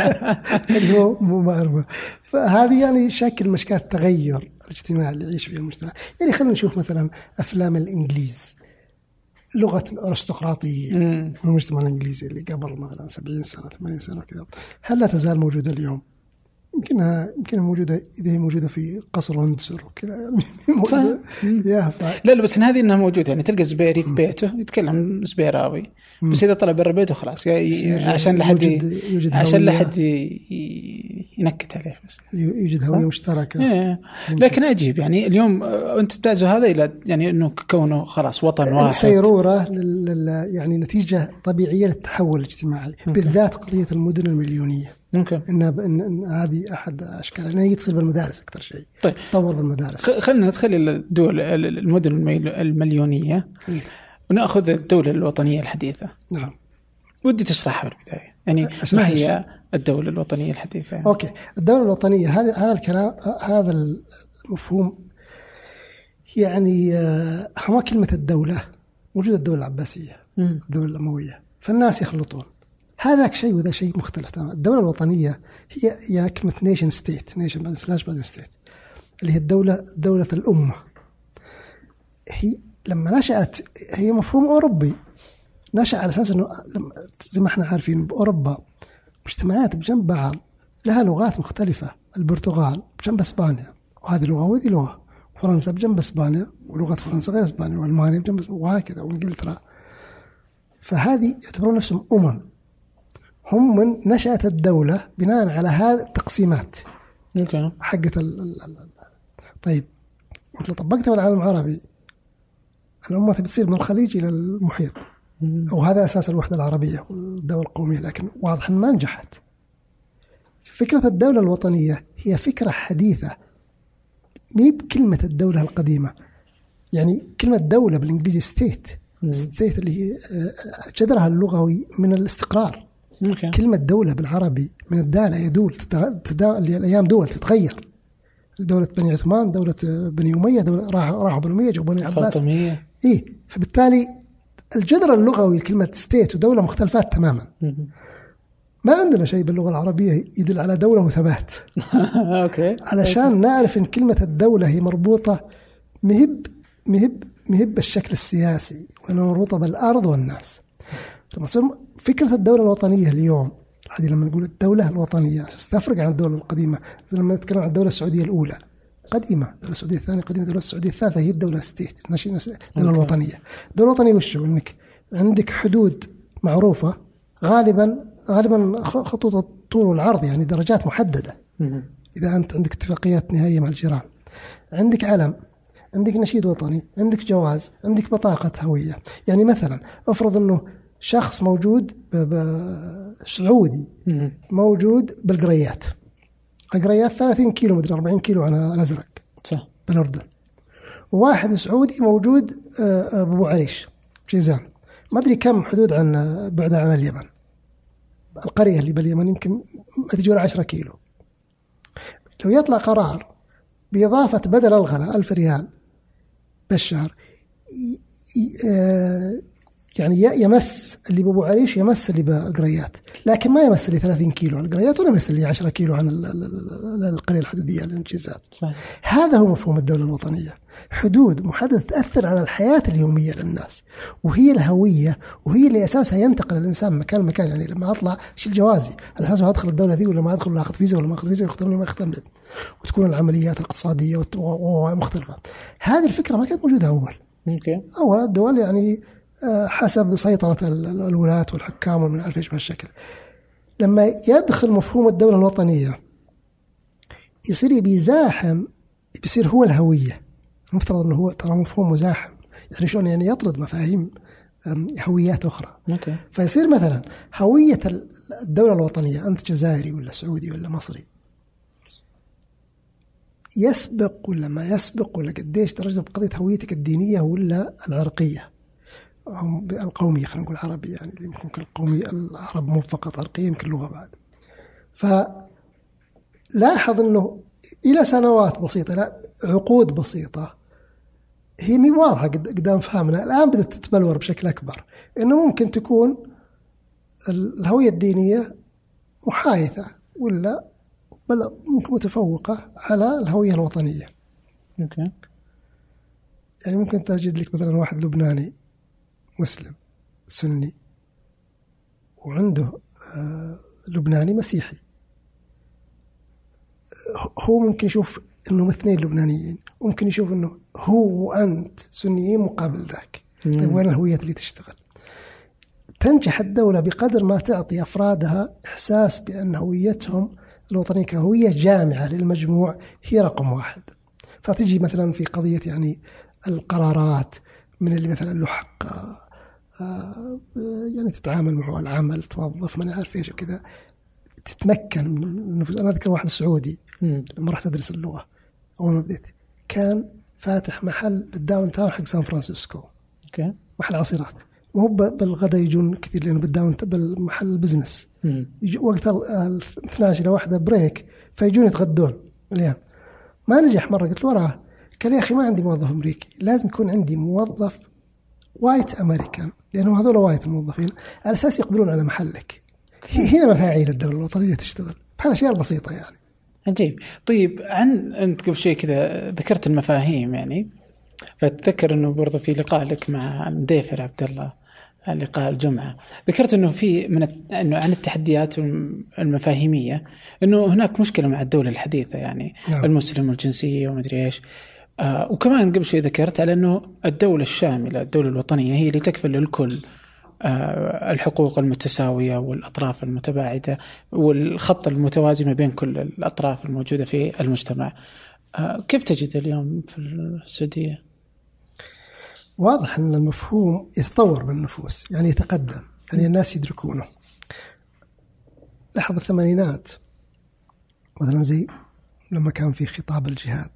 اللي هو مو معرفه فهذه يعني شكل من أشكال التغير الاجتماعي اللي يعيش فيه المجتمع. يعني خلينا نشوف مثلا أفلام الإنجليز. لغة الأرستقراطية مم. المجتمع الإنجليزي اللي قبل مثلا 70 سنة 80 سنة كذا هل لا تزال موجودة اليوم؟ يمكنها يمكنها موجودة إذا هي موجودة في قصر ويندسور وكذا. يعني ف- لا لا بس إن هذه إنها موجودة يعني تلقى زبيري في بيته يتكلم زبيراوي. بس إذا طلع برا بيته خلاص ي- يصير عشان لحد يوجد- يوجد عشان. لحد ينكت عليه بس. يوجد هوية مشتركة. إيه. لكن عجيب يعني اليوم آه، أنت بتعزو هذا إلى يعني إنه كونه خلاص وطن واحد. سيرورة يعني نتيجة طبيعية للتحول الاجتماعي بالذات قضية المدن المليونية. ممكن. إن, إن, إن هذه أحد اشكالها لأن هي تصير بالمدارس أكثر شيء. طيب. تطور بالمدارس. خلينا ندخل إلى الدول المدن المليونية. إيه. ونأخذ الدولة الوطنية الحديثة. نعم. ودي تشرحها بالبداية. يعني ما هي الدولة الوطنية الحديثة؟ يعني. okay. الدولة الوطنية هذا هذا الكلام هذا المفهوم يعني آه، هو كلمة الدولة موجوده الدولة العباسية. الدولة الأموية. فالناس يخلطون. هذاك شيء وذا شيء مختلف تماما. الدولة الوطنية هي هي كلمة nation state nation بعدين slash بعدين state اللي هي الدولة دولة الأمة. هي لما نشأت هي مفهوم أوروبي. نشأ على أساس إنه لما- زي ما إحنا عارفين بأوروبا مجتمعات بجنب بعض لها لغات مختلفة. البرتغال بجنب إسبانيا وهذه لغة وهذه لغة. فرنسا بجنب إسبانيا ولغة فرنسا غير إسبانيا وألمانيا بجنب وهكذا وإنجلترا. فهذه يعتبرون نفسهم أمم. هم من نشأت الدولة بناء على هذه التقسيمات. okay. حقت ال ال ال طيب أنت لو طبقتها في العالم العربي الأمة تبي تصير من الخليج إلى المحيط. وهذا أساس الوحدة العربية والدولة القومية لكن واضح أن ما نجحت. فكرة الدولة الوطنية هي فكرة حديثة. مي بكلمة الدولة القديمة؟ يعني كلمة دولة بالإنجليزي state state اللي هي آه، جذرها اللغوي من الاستقرار. okay كلمة دولة بالعربي من الدالة يدول. تدا... الأيام دول تتغير. دولة بني عثمان دولة بني أمية دولة راح راحوا بني أمية جو بني عباس. إيه فبالتالي الجذر اللغوي لكلمة state ودولة مختلفات تماما. ما عندنا شيء باللغة العربية يدل على دولة وثبات. okay. علشان نعرف إن كلمة الدولة هي مربوطة مهب مهب مهب بالشكل السياسي وانها مربوطة بالأرض والناس. لما تصير فكرة الدولة الوطنية اليوم هذه لما نقول الدولة الوطنية تستفرق عن الدولة القديمة زي لما نتكلم عن الدولة السعودية الأولى. قديمة الدولة السعودية الثانية قديمة الدولة السعودية الثالثة هي الدولة ستيت. الدولة الوطنية. الدولة الوطنية وش هو؟ إنك عندك حدود معروفة غالبا غالبا خطوط الطول والعرض يعني درجات محددة. مم. إذا أنت عندك اتفاقيات نهائية مع الجيران. عندك علم عندك نشيد وطني عندك جواز عندك بطاقة هوية. يعني مثلا افرض إنه شخص موجود. سعودي. موجود بالقريات. القريات 30 كيلو مدري 40 كيلو عن الأزرق. صح. بالأردن. وواحد سعودي موجود آه، آه، بأبو عريش جيزان. ما أدري كم حدود عن آه، بعدها عن اليمن. القرية اللي باليمن يمكن ما تجي ولا 10 كيلو. لو يطلع قرار بإضافة بدل الغلاء ألف ريال بالشهر يعني يمس اللي بأبو عريش يمس اللي بالقريات. لكن ما يمس اللي 30 كيلو. عن القريات ولا يمس اللي 10 كيلو عن ال- ال- ال- القرية الحدودية الانجازات صح هذا هو مفهوم الدولة الوطنية. حدود محددة تأثر على الحياة اليومية للناس. وهي الهوية وهي اللي أساسها ينتقل الإنسان من مكان لمكان. يعني لما أطلع شيل جوازي. على أساس أدخل الدولة ذي ولا ما أدخل ولا أخذ فيزا ولا ما أخذ فيزا ويختمني ما يختمني وتكون العمليات و- مختلفة. هذه الفكرة ما كانت موجودة أول. okay. أول الدول يعني حسب سيطرة ال- ال- الولاة والحكام ومن عارف إيش بهالشكل لما يدخل مفهوم الدولة الوطنية يصير بيزاحم بيصير هو الهوية. المفترض إنه هو ترى مفهوم مزاحم يعني شلون يعني يطرد مفاهيم هويات أخرى. okay. فيصير مثلا هوية الدولة الوطنية أنت جزائري ولا سعودي ولا مصري يسبق ولا ما يسبق ولا قديش ترجع بقضيه هويتك الدينية ولا العرقيه أو القوميه خلينا نقول عربي يعني اللي ممكن القوميه العرب مو فقط عرقيه يمكن لغة بعد. فلاحظ إنه إلى سنوات بسيطة لا عقود بسيطة هي مي واضحة قد- قدام فهمنا. الآن بدأت تتبلور بشكل أكبر إنه ممكن تكون ال- الهوية الدينية محايثة ولا بل ممكن متفوقة على الهوية الوطنية. أوكي. يعني ممكن تجد لك مثلا واحد لبناني مسلم سني وعنده آه، لبناني مسيحي. هو ممكن يشوف إنهم اثنين لبنانيين ممكن يشوف إنه هو وأنت سنيين مقابل ذاك. طيب وين الهوية اللي تشتغل؟ تنجح الدولة بقدر ما تعطي أفرادها إحساس بأن هويتهم الوطنية كهوية جامعة للمجموع هي رقم واحد. فتجي مثلا في قضية يعني القرارات من اللي مثلا له حق آه، يعني تتعامل معه العمل توظف ما عارف إيش وكذا. تتمكن من النفوذ. أنا أذكر واحد سعودي. لما رحت أدرس اللغة أول ما بديت كان فاتح محل بال downtown حق سان فرانسيسكو. okay. محل عصيرات. وهو بالغداء يجون كثير لأنه بال downtown محل ال business وقت ال ال 12 إلى واحدة break فيجون يتغدون مليان ما نجح مرة قلت له وراه قال يا أخي ما عندي موظف أمريكي لازم يكون عندي موظف white American لأنهم هذول white الموظفين. على أساس يقبلون على محلك. هنا مفاعيل الدولة الوطنية تشتغل. بهالاشياء البسيطه يعني. عجيب. طيب عن أنت قبل شوي كذا ذكرت المفاهيم يعني. فأتذكر إنه برضه في لقاء لك مع مديفر عبد الله لقاء الجمعة. ذكرت إنه في من إنه عن التحديات الم- المفاهيمية إنه هناك مشكلة مع الدولة الحديثة يعني. نعم. المسلم والجنسية ومدري إيش. آه وكمان قبل شوي ذكرت على إنه الدولة الشاملة الدولة الوطنية هي اللي تكفل للكل آه، الحقوق المتساوية والأطراف المتباعدة والخط المتوازي ما بين كل الأطراف الموجودة في المجتمع. آه، كيف تجد اليوم في السعودية؟ واضح أن المفهوم يتطور بالنفوس يعني يتقدم يعني الناس يدركونه. لاحظ الثمانينات مثلا زي لما كان في خطاب الجهاد.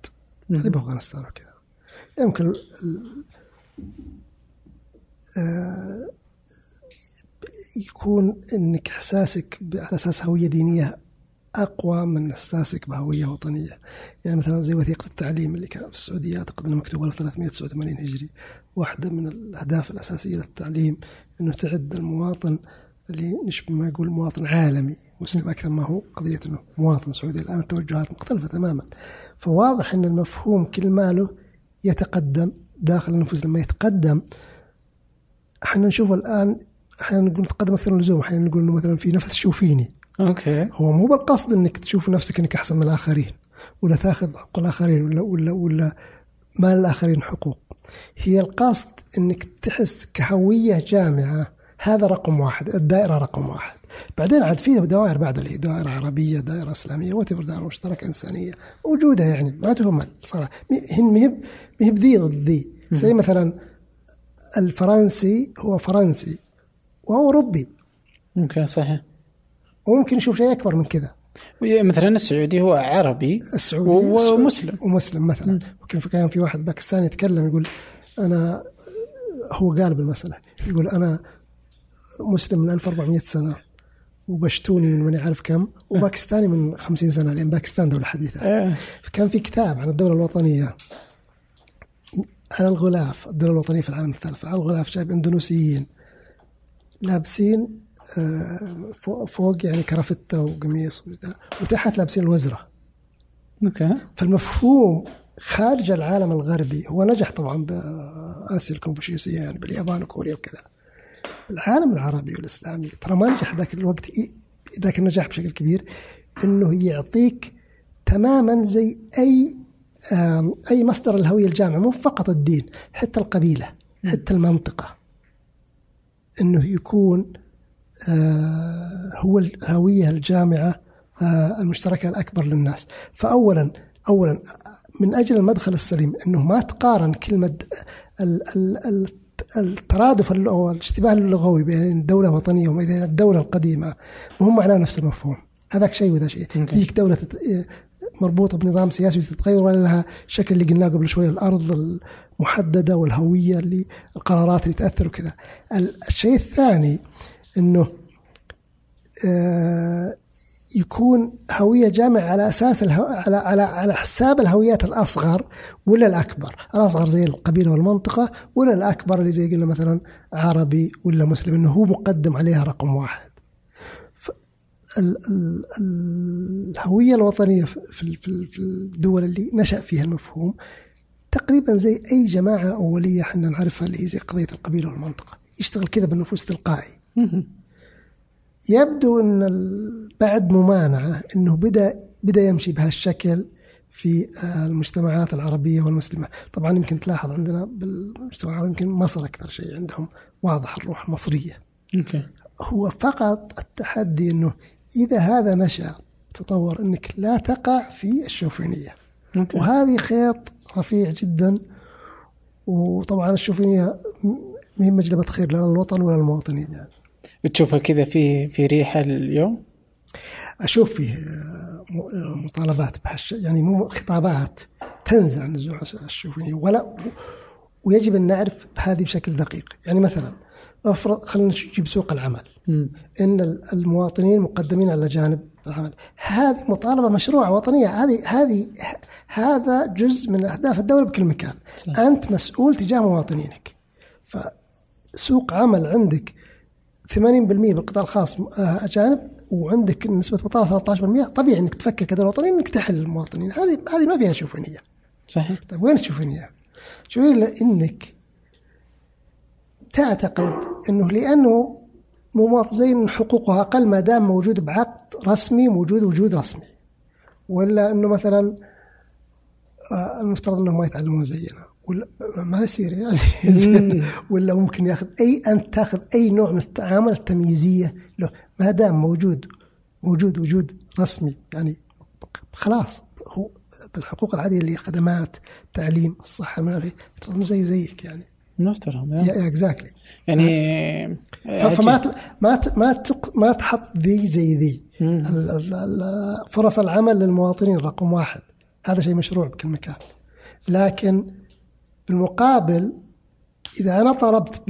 اللي بأفغانستان وكذا. يمكن آه، يكون إنك إحساسك على أساس هوية دينية أقوى من إحساسك بهوية وطنية. يعني مثلا زي وثيقة التعليم اللي كان في السعودية أعتقد إنها مكتوبة 389 هجري. واحدة من الأهداف الأساسية للتعليم إنه تعد المواطن اللي نشبه ما يقول مواطن عالمي مسلم أكثر ما هو قضية إنه مواطن سعودي الآن التوجهات مختلفة تماما. فواضح إن المفهوم كل ماله يتقدم داخل النفوس لما يتقدم إحنا نشوف الآن أحيانا نقول نتقدم أكثر من اللزوم أحيانا نقول إنه مثلا في نفس شوفيني. okay. هو مو بالقصد إنك تشوف نفسك إنك أحسن من الآخرين ولا تأخذ حقوق الآخرين ولا ولا ولا ما للاخرين حقوق. هي القصد إنك تحس كهوية جامعة هذا رقم واحد الدائرة رقم واحد. بعدين عاد في دوائر بعد اللي دائرة عربية دائرة إسلامية وات دائرة مشتركة إنسانية. موجودة يعني ما تهمل صراحة. هن مهب مهب ذي ضد ذي. زي مثلا الفرنسي هو فرنسي وهو أوروبي. ممكن صحيح. وممكن يشوف شيء أكبر من كذا. مثلا السعودي هو عربي السعودي ومسلم ومسلم مثلا. ممكن في كان في واحد باكستاني يتكلم يقول أنا هو قال بالمسألة يقول أنا مسلم من 1400 سنة. وبشتوني من من يعرف كم وباكستاني من 50 سنة لأن باكستان دولة حديثة. آه. كان في كتاب عن الدولة الوطنية. على الغلاف الدولة الوطنية في العالم الثالث على الغلاف جايب إندونيسيين لابسين آه، فوق- يعني كرافتة وقميص وتحت لابسين الوزرة. أوكي. فالمفهوم خارج العالم الغربي هو نجح طبعا بآسيا الكونفوشيوسيه يعني باليابان وكوريا وكذا. العالم العربي والإسلامي. ترى ما نجح ذاك الوقت ذاك النجاح بشكل كبير إنه يعطيك تماما زي أي أي مصدر الهوية الجامعة مو فقط الدين حتى القبيلة حتى المنطقة. إنه يكون آه، هو الهوية الجامعة آه، المشتركة الأكبر للناس. فاولا اولا من أجل المدخل السليم إنه ما تقارن كلمة ال- ال- الترادف أو الاشتباه اللغوي بين الدولة الوطنيه وبين الدولة القديمة وهم معناه نفس المفهوم. هذاك شيء وذا شيء. فيك دولة مربوطة بنظام سياسي وتتغير ولا لها شكل اللي قلناه قبل شوي الأرض المحددة والهوية اللي القرارات اللي تأثر وكذا. الشيء الثاني إنه آه يكون هوية جامعة على أساس الهو... على على على حساب الهويات الأصغر ولا الأكبر، الأصغر زي القبيلة والمنطقة ولا الأكبر اللي زي قلنا مثلا عربي ولا مسلم إنه هو مقدم عليها رقم واحد. ال... ال... الهوية الوطنية في في في الدول اللي نشأ فيها المفهوم تقريبا زي أي جماعة أولية إحنا نعرفها اللي هي زي قضية القبيلة والمنطقة، يشتغل كذا بالنفوس تلقائي. يبدو إن بعد ممانعة إنه بدا بدأ يمشي بهالشكل في المجتمعات العربية والمسلمة، طبعا يمكن تلاحظ عندنا بالمجتمع العربي يمكن مصر أكثر شيء عندهم واضح الروح المصريه. okay. هو فقط التحدي إنه إذا هذا نشأ تطور إنك لا تقع في الشوفينية. أوكي. وهذه خيط رفيع جدا وطبعا الشوفينية ما هي مجلبة خير لا للوطن ولا للمواطنين يعني. بتشوفها كذا في في ريحة اليوم؟ أشوف فيه مطالبات بهالش يعني مو خطابات تنزع نزوع الشوفينيه ولا ويجب أن نعرف هذه بشكل دقيق، يعني مثلا افرض خلينا نجيب سوق العمل م. إن المواطنين مقدمين على جانب العمل، هذه مطالبه مشروعة وطنية، هذه هذه هذا جزء من أهداف الدولة بكل مكان، صح. أنت مسؤول تجاه مواطنينك. فسوق عمل عندك 80% بالقطاع الخاص أجانب وعندك نسبة بطالة 13% طبيعي إنك تفكر كذا الوطنيين إنك تحل المواطنين. هذه هذه ما فيها شوفينية. صحيح. طيب وين الشوفينية؟ شوفينيه انك تعتقد إنه لأنه مواطنين حقوقها أقل ما دام موجود بعقد رسمي موجود وجود رسمي. ولا إنه مثلا المفترض إنهم ما يتعلمون زينا. ولا ما يصير يعني ولا ممكن ياخذ اي انت تاخذ أي نوع من التعامل التمييزية. له ما دام موجود موجود وجود رسمي يعني خلاص هو بالحقوق العادية اللي خدمات تعليم الصحة ما زيه زيك يعني. مفترض يا. اكزاكتلي يعني فما ما ما ما تحط ذي زي ذي. فرص العمل للمواطنين رقم واحد. هذا شيء مشروع بكل مكان. لكن بالمقابل إذا أنا طلبت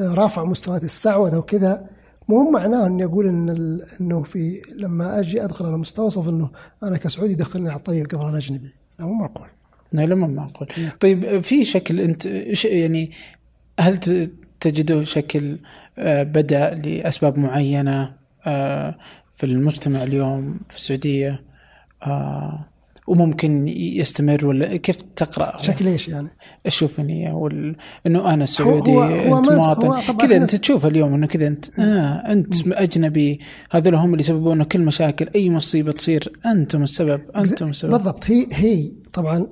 برفع مستويات السعوده وكذا مو معناه إني أقول إن إنه في لما أجي أدخل على مستوصف إنه أنا كسعودي دخلني على الطيب قبل أنا أجنبي. مو معقول. لا مو معقول. طيب في شكل أنت يعني هل تجده شكل بدأ لأسباب معينة في المجتمع اليوم في السعودية؟ وممكن يستمر ولا كيف تقرأ؟ شكل إيش يعني؟ الشوفينيه وال... إنه أنا سعودي هو هو انت مواطن. كذا أنت تشوف اليوم إنه كذا انت آه أنت م. أجنبي. هذول هم اللي يسببون كل مشاكل أي مصيبة تصير أنتم السبب أنتم السبب. بالضبط. هي هي طبعا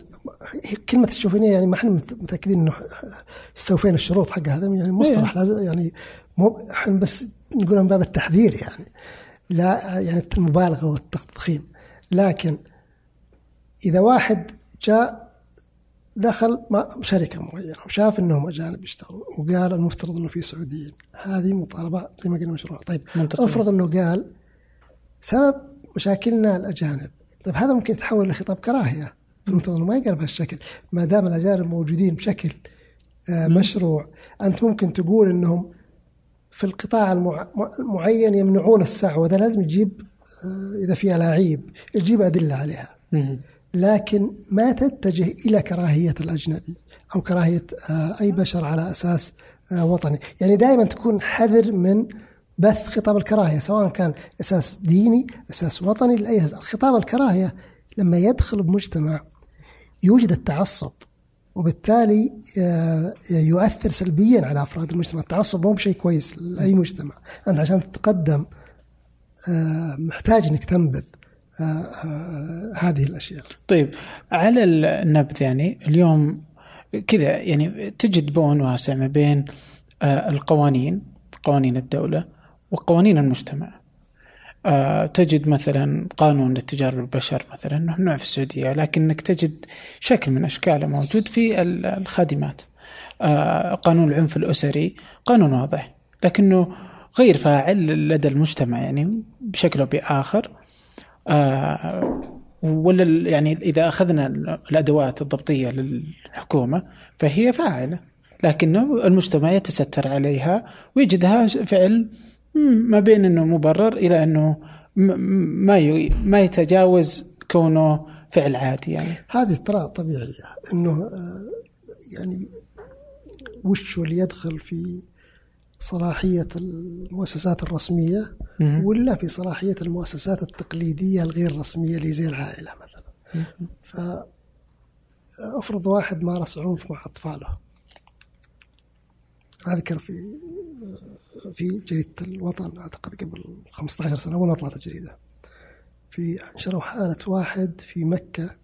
هي كلمة الشوفينيه يعني ما إحنا متأكدين إنه استوفينا الشروط حق هذا يعني مصطلح لازم يعني مو إحنا بس نقول من باب التحذير يعني. لا يعني المبالغة والتضخيم. لكن إذا واحد جاء دخل شركة معينة وشاف إنهم أجانب يشتغلوا وقال المفترض إنه في سعوديين. هذه مطالبة زي ما قلنا مشروع. طيب منطقة. افرض إنه قال سبب مشاكلنا الأجانب. طيب هذا ممكن يتحول لخطاب كراهية. المفترض إنه ما يقال بهالشكل. ما دام الأجانب موجودين بشكل آه مشروع أنت ممكن تقول إنهم في القطاع المعين يمنعون السعوده وده لازم يجيب آه إذا في الاعيب يجيب أدلة عليها. لكن ما تتجه إلى كراهية الأجنبي أو كراهية أي بشر على أساس وطني، يعني دائما تكون حذر من بث خطاب الكراهية سواء كان أساس ديني، أساس وطني لأي خطاب الكراهية لما يدخل بمجتمع يوجد التعصب وبالتالي يؤثر سلبيا على أفراد المجتمع، التعصب مو بشيء كويس لأي مجتمع، أنت عشان تتقدم محتاج إنك تنبذ. هذه الأشياء. طيب على النبذ يعني اليوم كذا يعني تجد بون واسع ما بين القوانين قوانين الدولة وقوانين المجتمع. تجد مثلا قانون للتجاره بالبشر مثلا ممنوع في السعودية لكنك تجد شكل من أشكاله موجود في الخادمات. آه، قانون العنف الأسري قانون واضح لكنه غير فاعل لدى المجتمع يعني بشكل أو بآخر آه، ولا يعني إذا أخذنا الأدوات الضبطية للحكومة فهي فاعلة لكنه المجتمع يتستر عليها ويجدها فعل ما بين إنه مبرر إلى إنه ما ما يتجاوز كونه فعل عادي يعني. هذه ترى طبيعية إنه آه، يعني وش اللي يدخل في صلاحية المؤسسات الرسمية ولا في صلاحية المؤسسات التقليدية الغير رسمية اللي زي العائلة مثلا. ف أفرض واحد مارس عنف مع أطفاله. أذكر في في جريدة الوطن أعتقد قبل 15 سنة اول ما طلعت الجريدة. في انشروا حالة واحد في مكة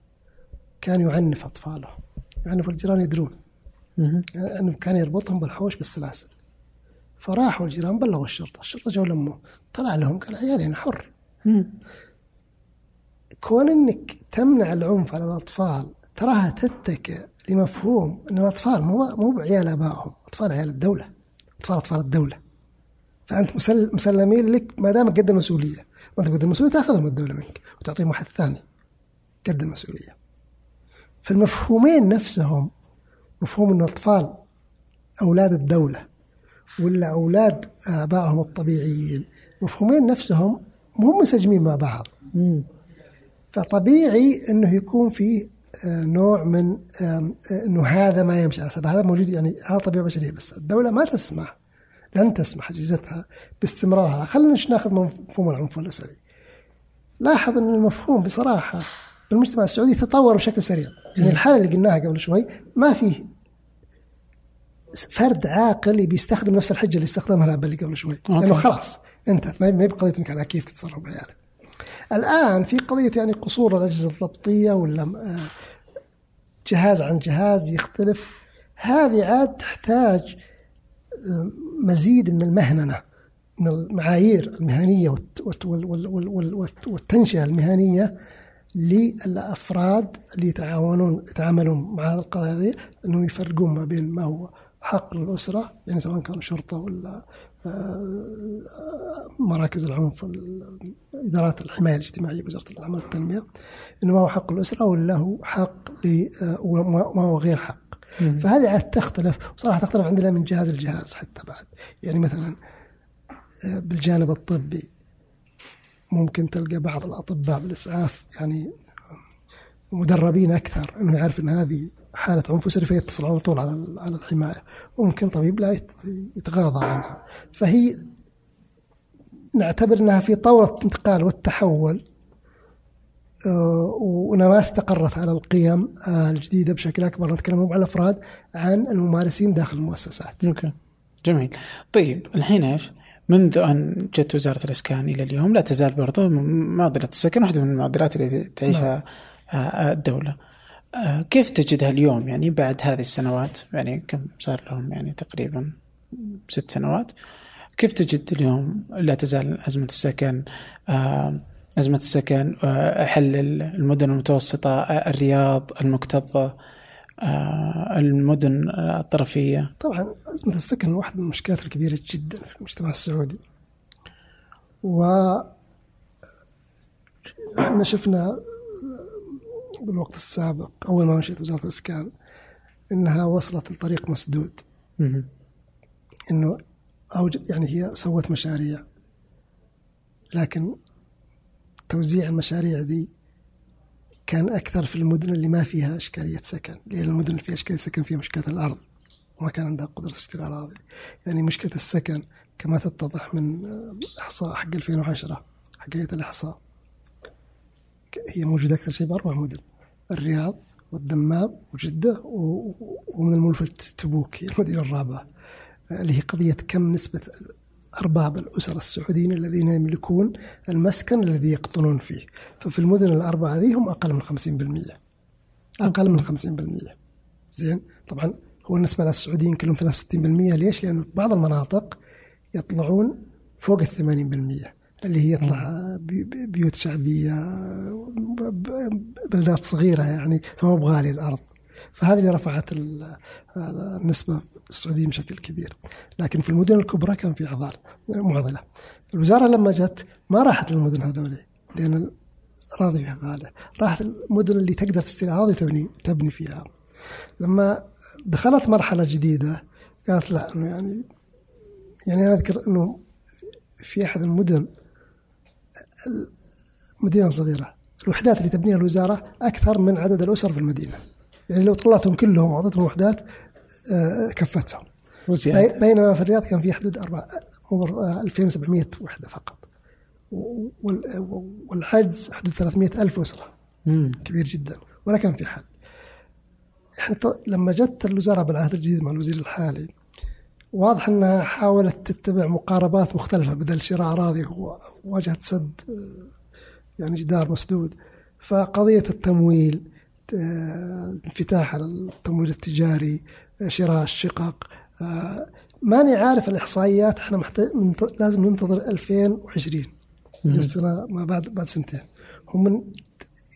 كان يعنف أطفاله. يعنف الجيران يدرون. يعني كان يربطهم بالحوش بالسلاسل. فراحوا الجيران بلغوا الشرطة الشرطة جو لموه طلع لهم قال عيالي أنا حر كون إنك تمنع العنف على الأطفال تراها تتكئ لمفهوم إن الأطفال مو مو بعيال آبائهم، أطفال عيال الدولة. اطفال أطفال الدولة. فأنت مسلمين لك ما دام قد المسؤولية، وأنت قد المسؤولية تأخذهم الدولة منك وتعطيهم واحد ثاني قد المسؤولية. فالمفهومين نفسهم مفهوم إن الأطفال أولاد الدولة ولا أولاد آبائهم الطبيعيين. مفهومين نفسهم مو منسجمين مع بعض. فطبيعي إنه يكون في نوع من إنه هذا ما يمشي على هذا موجود يعني هذا طبيعة بشرية بس. الدولة ما تسمح لن تسمح اجهزتها باستمرار هذا خلينا ناخذ مفهوم العنف الأسري. لاحظ إن المفهوم بصراحة بالمجتمع السعودي تطور بشكل سريع. يعني الحالة اللي قلناها قبل شوي ما فيه فرد عاقل بيستخدم نفس الحجة اللي استخدمها الاب اللي قبل شوي. لأنه خلاص انتهت ما هي بقضيه إنك على كيف تتصرف بعيالك الآن في قضية يعني قصور الأجهزة الضبطية ولا آه، جهاز عن جهاز يختلف. هذه عاد تحتاج آه، مزيد من المهننة من المعايير المهنية والتنشئة المهنية للأفراد اللي يتعاونون يتعاملون مع القضايا هذه إنهم يفرقون ما بين ما هو حق للاسره يعني سواء كانوا شرطة ولا مراكز العنف إدارات الحماية الاجتماعية وزارة العمل والتنمية إنه ما هو حق الأسرة ولا هو حق وما هو غير حق. فهذه عاد تختلف وصراحة تختلف عندنا من جهاز لجهاز حتى بعد. يعني مثلا آه، بالجانب الطبي ممكن تلقى بعض الأطباء بالإسعاف يعني مدربين أكثر إنه يعرف إن هذه حالة عنف أسري فيتصل على طول على على الحماية. وممكن طبيب لا يتغاضى عنها. فهي نعتبر أنها في طورة الانتقال والتحول آه، وأنها ما استقرت على القيم آه، الجديدة بشكل أكبر. نتكلم مو على الأفراد عن الممارسين داخل المؤسسات. أوكي. جميل. طيب الحين إيش؟ منذ أن جت وزارة الإسكان إلى اليوم لا تزال برضو معضلة السكن واحدة من المعضلات اللي تعيشها نعم. آه، كيف تجدها اليوم؟ يعني بعد هذه السنوات يعني كم صار لهم؟ يعني تقريبا ست سنوات. كيف تجد اليوم؟ لا تزال أزمة السكن آه، أزمة السكن آه، حل المدن المتوسطة الرياض المكتظة المدن الطرفية. طبعا أزمة السكن واحدة من المشكلات الكبيرة جدا في المجتمع السعودي. و إحنا شفنا بالوقت السابق أول ما مشيت وزارة الإسكان إنها وصلت لطريق مسدود. إنه أوجد يعني هي سوت مشاريع. لكن توزيع المشاريع دي كان أكثر في المدن اللي ما فيها إشكالية سكن لأن المدن اللي فيها إشكالية سكن فيها مشكلة الأرض. وما كان عندها قدرة اشتراء أراضي يعني مشكلة السكن كما تتضح من إحصاء حق 2010 حق هيئة الإحصاء. هي موجودة أكثر شيء بأربع مدن الرياض والدمام وجدة ومن الملفت تبوك هي المدينة الرابعة. اللي هي قضية كم نسبة أرباب الأسر السعوديين الذين يملكون المسكن الذي يقطنون فيه. ففي المدن الأربعة هذه هم أقل من 50% أقل من 50% زين؟ طبعا هو بالنسبة للسعوديين كلهم في نفس 60% ليش؟ لأنه بعض المناطق يطلعون فوق ال 80% اللي هي يطلع بيوت شعبية بلدات صغيرة يعني فما بغالي الأرض. فهذه اللي رفعت ال- النسبة السعودية بشكل كبير. لكن في المدن الكبرى كان في عضال معضلة. الوزارة لما جت ما راحت للمدن هذولي لأن الأراضي فيها غالية. راحت المدن اللي تقدر تشتري أراضي وتبني تبني فيها. لما دخلت مرحلة جديدة قالت لا إنه يعني يعني أنا أذكر إنه في أحد المدن مدينة صغيرة الوحدات اللي تبنيها الوزارة أكثر من عدد الأسر في المدينة. يعني لو طلعتهم كلهم وأعطيتهم وحدات آه، كفتهم. بينما في الرياض كان في حدود أربع مر- آه، 2700 وحدة فقط. والحجز حدود 300 ألف أسرة. مم. كبير جدا. ولا كان في حل إحنا لما جت الوزارة بالعهد الجديد مع الوزير الحالي واضح إنها حاولت تتبع مقاربات مختلفة بدل شراء أراضي هو واجهت سد آه، يعني جدار مسدود. فقضية التمويل آه، انفتاح على التمويل التجاري آه، شراء الشقق ماني عارف الإحصائيات. إحنا محتاج لازم ننتظر 2020 السنة ما بعد بعد سنتين. هم من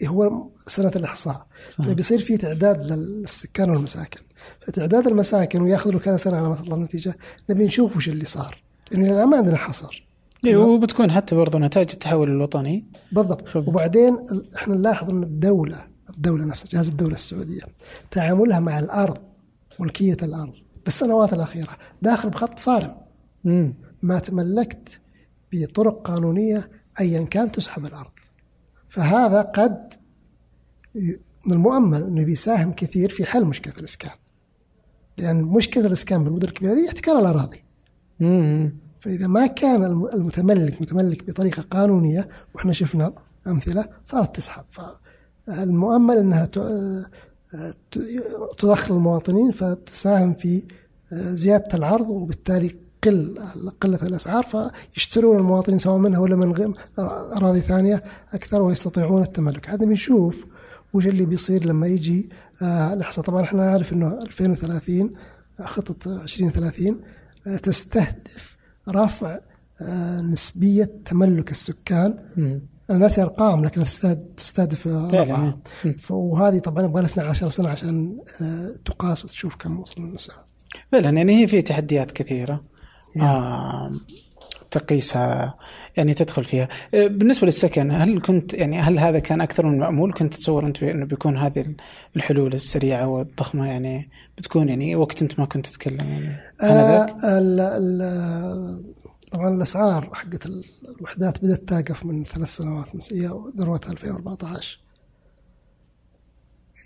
هو سنة الإحصاء. صح. فبيصير في تعداد للسكان والمساكن. فتعداد المساكن وياخذ له كذا سنة على ما تطلع النتيجة نبي نشوف وش اللي صار. لأن الآن ما عندنا حصر. إيه، وبتكون حتى برضو نتائج التحول الوطني. بالضبط. خبط. وبعدين إحنا نلاحظ إن الدولة الدولة نفسها جهاز الدولة السعودية تعاملها مع الأرض ملكية الأرض بالسنوات الأخيرة داخل بخط صارم. مم. ما تملكت بطرق قانونية ايا كان تسحب الأرض. فهذا قد من المؤمل انه بيساهم كثير في حل مشكلة الإسكان. لأن مشكلة الإسكان بالمدن الكبيره دي احتكار الاراضي مم. فإذا ما كان الم- المتملك متملك بطريقة قانونية وإحنا شفنا أمثلة صارت تسحب. فالمؤمل إنها ت- ت- تدخل المواطنين فتساهم في زيادة العرض وبالتالي قل قلة الأسعار فيشترون المواطنين سواء منها ولا من غير أراضي ثانية أكثر ويستطيعون التملك. هذا بنشوف وش اللي بيصير لما يجي آه، الاحصاء طبعا إحنا نعرف إنه 2030 آه، خطة 2030 آه، تستهدف رفع آه، نسبية تملك السكان. أنا ناسي أرقام لكن تستهد- تستهدف آه،. رفعها وهذه طبعا يبغى لها 12 سنة عشان آه، تقاس وتشوف كم وصل النساء فعلا يعني هي في تحديات كثيرة يا. آه تقيسها يعني تدخل فيها. آه، بالنسبة للسكن هل كنت يعني هل هذا كان أكثر من مأمول كنت تتصور أنت أنه بيكون هذه الحلول السريعة والضخمة يعني بتكون يعني وقت أنت ما كنت تتكلم يعني؟ آه ال- ال- طبعا الأسعار حقت ال- الوحدات بدأت تقف من ثلاث سنوات هي ذروتها 2014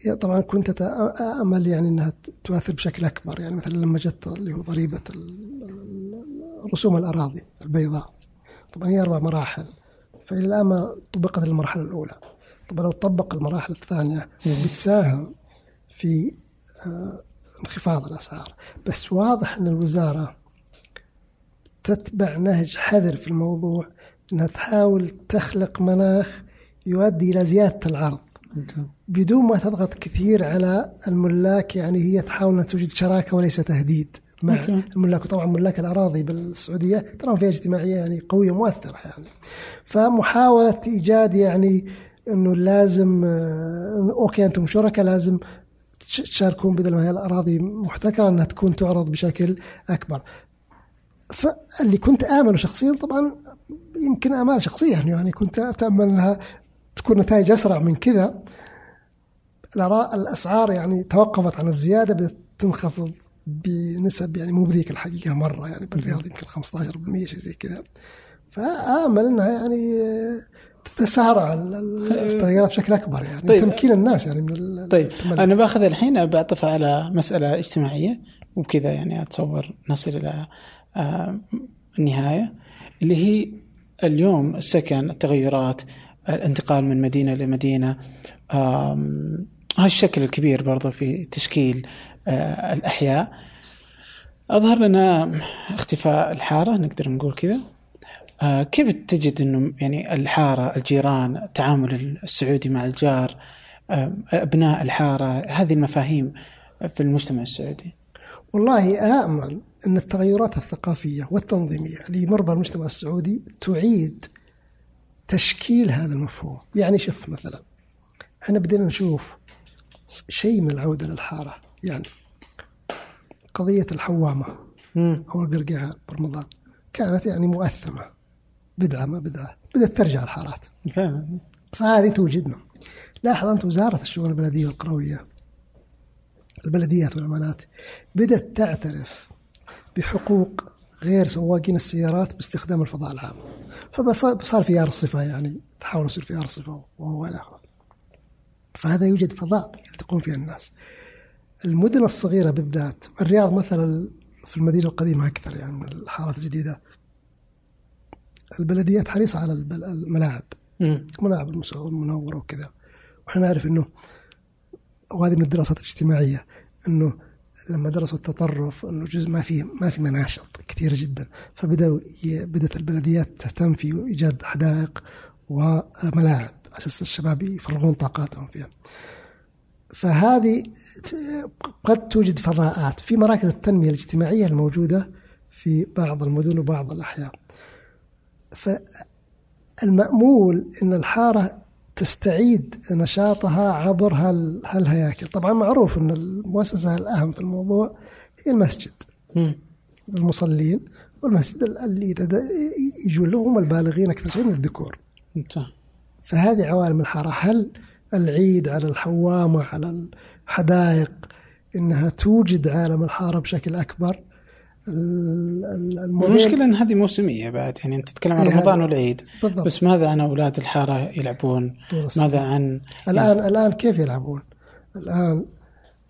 هي طبعا كنت امل يعني إنها تؤثر بشكل أكبر يعني مثلا لما جت اللي هو ضريبة رسوم الأراضي البيضاء. طبعا هي أربع مراحل. فإلى الآن ما طبقت المرحله الأولى. طبعا لو طبق المراحل الثانية بتساهم في آه، انخفاض الأسعار. بس واضح إن الوزارة تتبع نهج حذر في الموضوع إنها تحاول تخلق مناخ يؤدي إلى زيادة العرض. بدون ما تضغط كثير على الملاك يعني هي تحاول إنها توجد شراكة وليس تهديد. مع. الملاك وطبعا ملاك الأراضي بالسعودية تراهم فئه اجتماعية يعني قوية مؤثره يعني فمحاولة إيجاد يعني إنه لازم آه، إنه أوكي أنتم شركاء لازم تش- تشاركون بدل ما هي الأراضي محتكرة إنها تكون تعرض بشكل أكبر. فاللي كنت امله شخصيا طبعا يمكن آمال شخصية يعني كنت أتأمل إنها تكون نتائج أسرع من كذا الأسعار يعني توقفت عن الزيادة بدأت تنخفض بنسب يعني مو بذيك الحقيقة مرة يعني بالرياض يمكن 15% شيء زي كذا فآمل إنها يعني تتسارع ال- ال- التغيرات بشكل أكبر يعني طيب. تمكين الناس يعني من طيب التملك. أنا بأخذ الحين بعطفها على مسألة اجتماعية وبكذا يعني أتصور نصل إلى آه، النهاية اللي هي اليوم السكن التغيرات الانتقال من مدينة لمدينة هالشكل الكبير برضو في تشكيل آه، الأحياء. أظهر لنا اختفاء الحارة نقدر نقول كذا. آه، كيف تجد إنه يعني الحارة الجيران التعامل السعودي مع الجار آه، أبناء الحارة هذه المفاهيم في المجتمع السعودي؟ والله امل أن التغيرات الثقافية والتنظيمية اللي يمر بها المجتمع السعودي تعيد تشكيل هذا المفهوم، يعني شوف مثلا إحنا بدينا نشوف شيء من العودة للحارة. يعني قضية الحوامة مم. أو القرقعه برمضان كانت يعني مؤثمة. بدعة ما بدعة. بدأت ترجع الحارات. فهذه توجدنا. لاحظ أنت وزارة الشؤون البلدية والقروية البلديات والأمانات بدأت تعترف بحقوق غير سواقين السيارات باستخدام الفضاء العام. فصار في أرصفة يعني تحاول يصير في أرصفة وهو إلى آخره فهذا يوجد فضاء يلتقون فيها الناس. المدن الصغيرة بالذات الرياض مثلا في المدينة القديمة أكثر يعني من الحارات الجديدة. البلديات حريصة على الملاعب. ملاعب المنورة وكذا. وإحنا نعرف أنه وهذه من الدراسات الاجتماعية أنه لما درسوا التطرف أنه جزء ما في ما في مناشط كثيرة جدا. فبدأوا بدأت البلديات تهتم في إيجاد حدائق وملاعب. أساس الشباب يفرغون طاقاتهم فيها. فهذه قد توجد فضاءات في مراكز التنمية الاجتماعية الموجودة في بعض المدن وبعض الأحياء. فالمأمول أن الحارة تستعيد نشاطها عبر هال- هالهياكل. طبعا معروف أن المؤسسة الأهم في الموضوع هي المسجد. مم. المصلين والمسجد اللي يجون لهم البالغين أكثر شيء من الذكور. ممتاز. فهذه عوالم الحارة. هل العيد على الحوامة على الحدائق إنها توجد عالم الحارة بشكل أكبر؟ ال- ال- الموديل المشكلة إن هذه موسمية بعد يعني أنت تتكلم عن إيه رمضان والعيد. بالضبط. بس ماذا عن أولاد الحارة يلعبون؟ ماذا عن الآن الآن كيف يلعبون؟ الآن